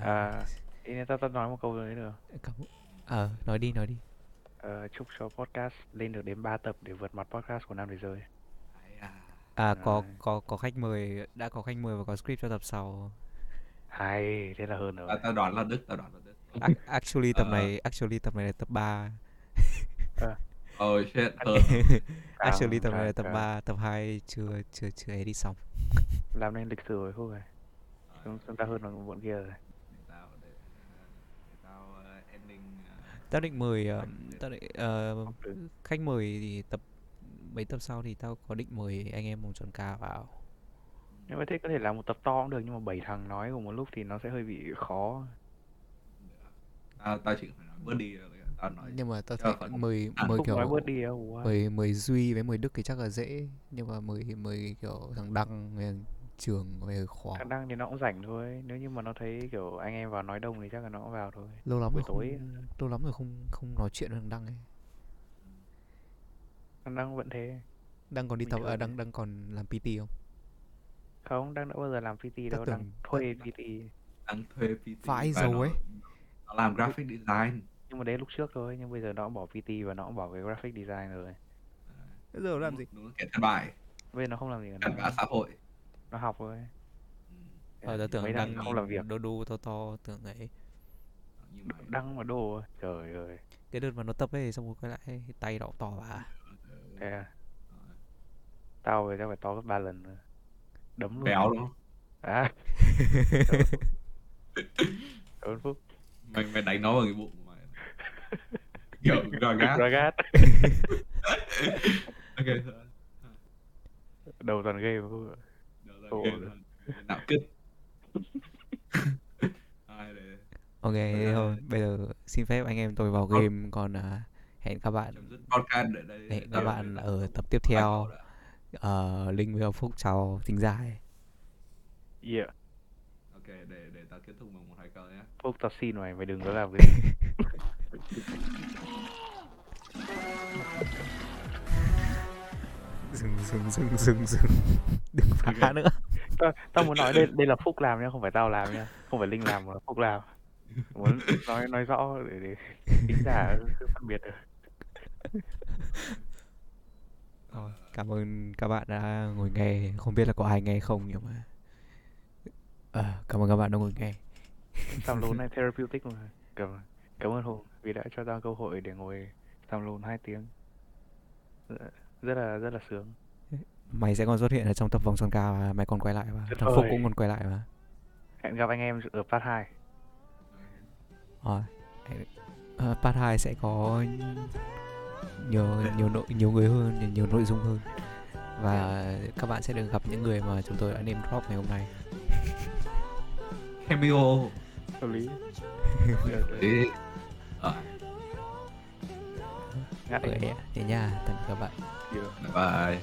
à nên tao tao nói một câu rồi đấy được cảm ờ nói đi nói đi Ờ, chúc cho podcast lên được đến 3 tập để vượt mặt podcast của Nam Thế Giới à. À có có có khách mời, đã có khách mời và có script cho tập sau. Hay, thế là hơn rồi. tao, tao đoán là Đức tao đoán là Đức Ac- Actually tập Ờ. này actually tập này là tập 3. oh shit hơn Actually tập này là tập càng- 3, tập 2 chưa chưa chưa edit xong. Làm nên lịch sử rồi Phúc ơi. Chúng, chúng ta hơn là bọn kia rồi. để tao để, để tao ờ, ending ờ, Tao định mời ờ, tao định ờ, từ- khách mời thì tập mấy tập sau thì tao có định mời anh em vòng tròn ca vào. Nhưng mà thế có thể làm một tập to cũng được nhưng mà bảy thằng nói cùng một lúc thì nó sẽ hơi bị khó. tao tao chỉ phải nói bớt đi rồi tao nói Nhưng mà tao thấy mời à, mời Phúc kiểu nói bớt đi Duy với mời Đức thì chắc là dễ, nhưng mà mời mời kiểu thằng Đăng thằng Trường về khó. Khả năng thì nó cũng rảnh thôi. Nếu như mà nó thấy kiểu anh em vào nói đông thì chắc là nó cũng vào thôi. Lâu lắm buổi rồi không tối. lâu lắm rồi không không nói chuyện với thằng Đăng ấy. Khả năng vẫn thế. Đăng còn đi tập à. Đăng Đăng còn làm PT không? Không, đang đã bao giờ làm PT đâu, đang tưởng- thuê PT. đang thuê PT dầu nó- ấy. nó làm graphic design Nhưng mà đấy lúc trước thôi, nhưng bây giờ nó cũng bỏ PT và nó cũng bỏ cái graphic design rồi. Bây giờ làm gì? là kẻ thất bại Bây giờ nó không làm gì cả, nó, xã hội nó học thôi. Ờ tao tưởng thằng không làm việc. đô đô to to tưởng ấy. nhưng mà Đăng mà đồ, trời ơi. Cái đợt mà nó tập ấy xong rồi quay lại tay đỏ to bà. Thế à? Tao thì chắc phải to gấp 3 lần nữa. Đấm luôn. béo không À. Cảm ơn Phúc. mày mày đánh nó vào cái bụng kiểu gà gát Ragat. ok Đầu toàn game rồi, Ồ. ghê rồi. nạo cứt Ok thế thôi, bây giờ xin phép anh em tôi vào game còn à, hẹn các bạn hẹn các bạn ở tập tiếp theo. Ờ, Linh với Phúc chào thính giả. Yeah. ok để để tao kết thúc bằng một hai câu nhé Phúc tao xin mày, mày đừng có làm cái Dừng dừng dừng dừng dừng. Đừng phá Ok. nữa. tao, tao muốn nói đây đây là Phúc làm nhá, không phải tao làm nhá. Không phải Linh làm mà Phúc làm. Muốn nói nói rõ để để tính giả phân biệt được. Rồi, cảm ơn các bạn đã ngồi nghe. Không biết là có ai nghe không nhưng mà Ờ, cảm ơn các bạn đã ngồi nghe. Sam lôn này therapeutic mà. Cảm cảm ơn Hùng vì đã cho tao cơ hội để ngồi Sam lôn 2 tiếng. Rất- là rất là sướng. Mày sẽ còn xuất hiện ở trong tập vòng tròn ca và mày còn quay lại mà. Tuyệt Thằng Phúc cũng còn quay lại mà. Hẹn gặp anh em ở part 2. Rồi. Uh, part 2 sẽ có nhiều nhiều nội nhiều người hơn, nhiều, nhiều nội dung hơn. Và các bạn sẽ được gặp những người mà chúng tôi đã name drop ngày hôm nay. cameo Hợp lý. Đấy. Ờ, Ngắt anh thế nha, tạm biệt các bạn. Bye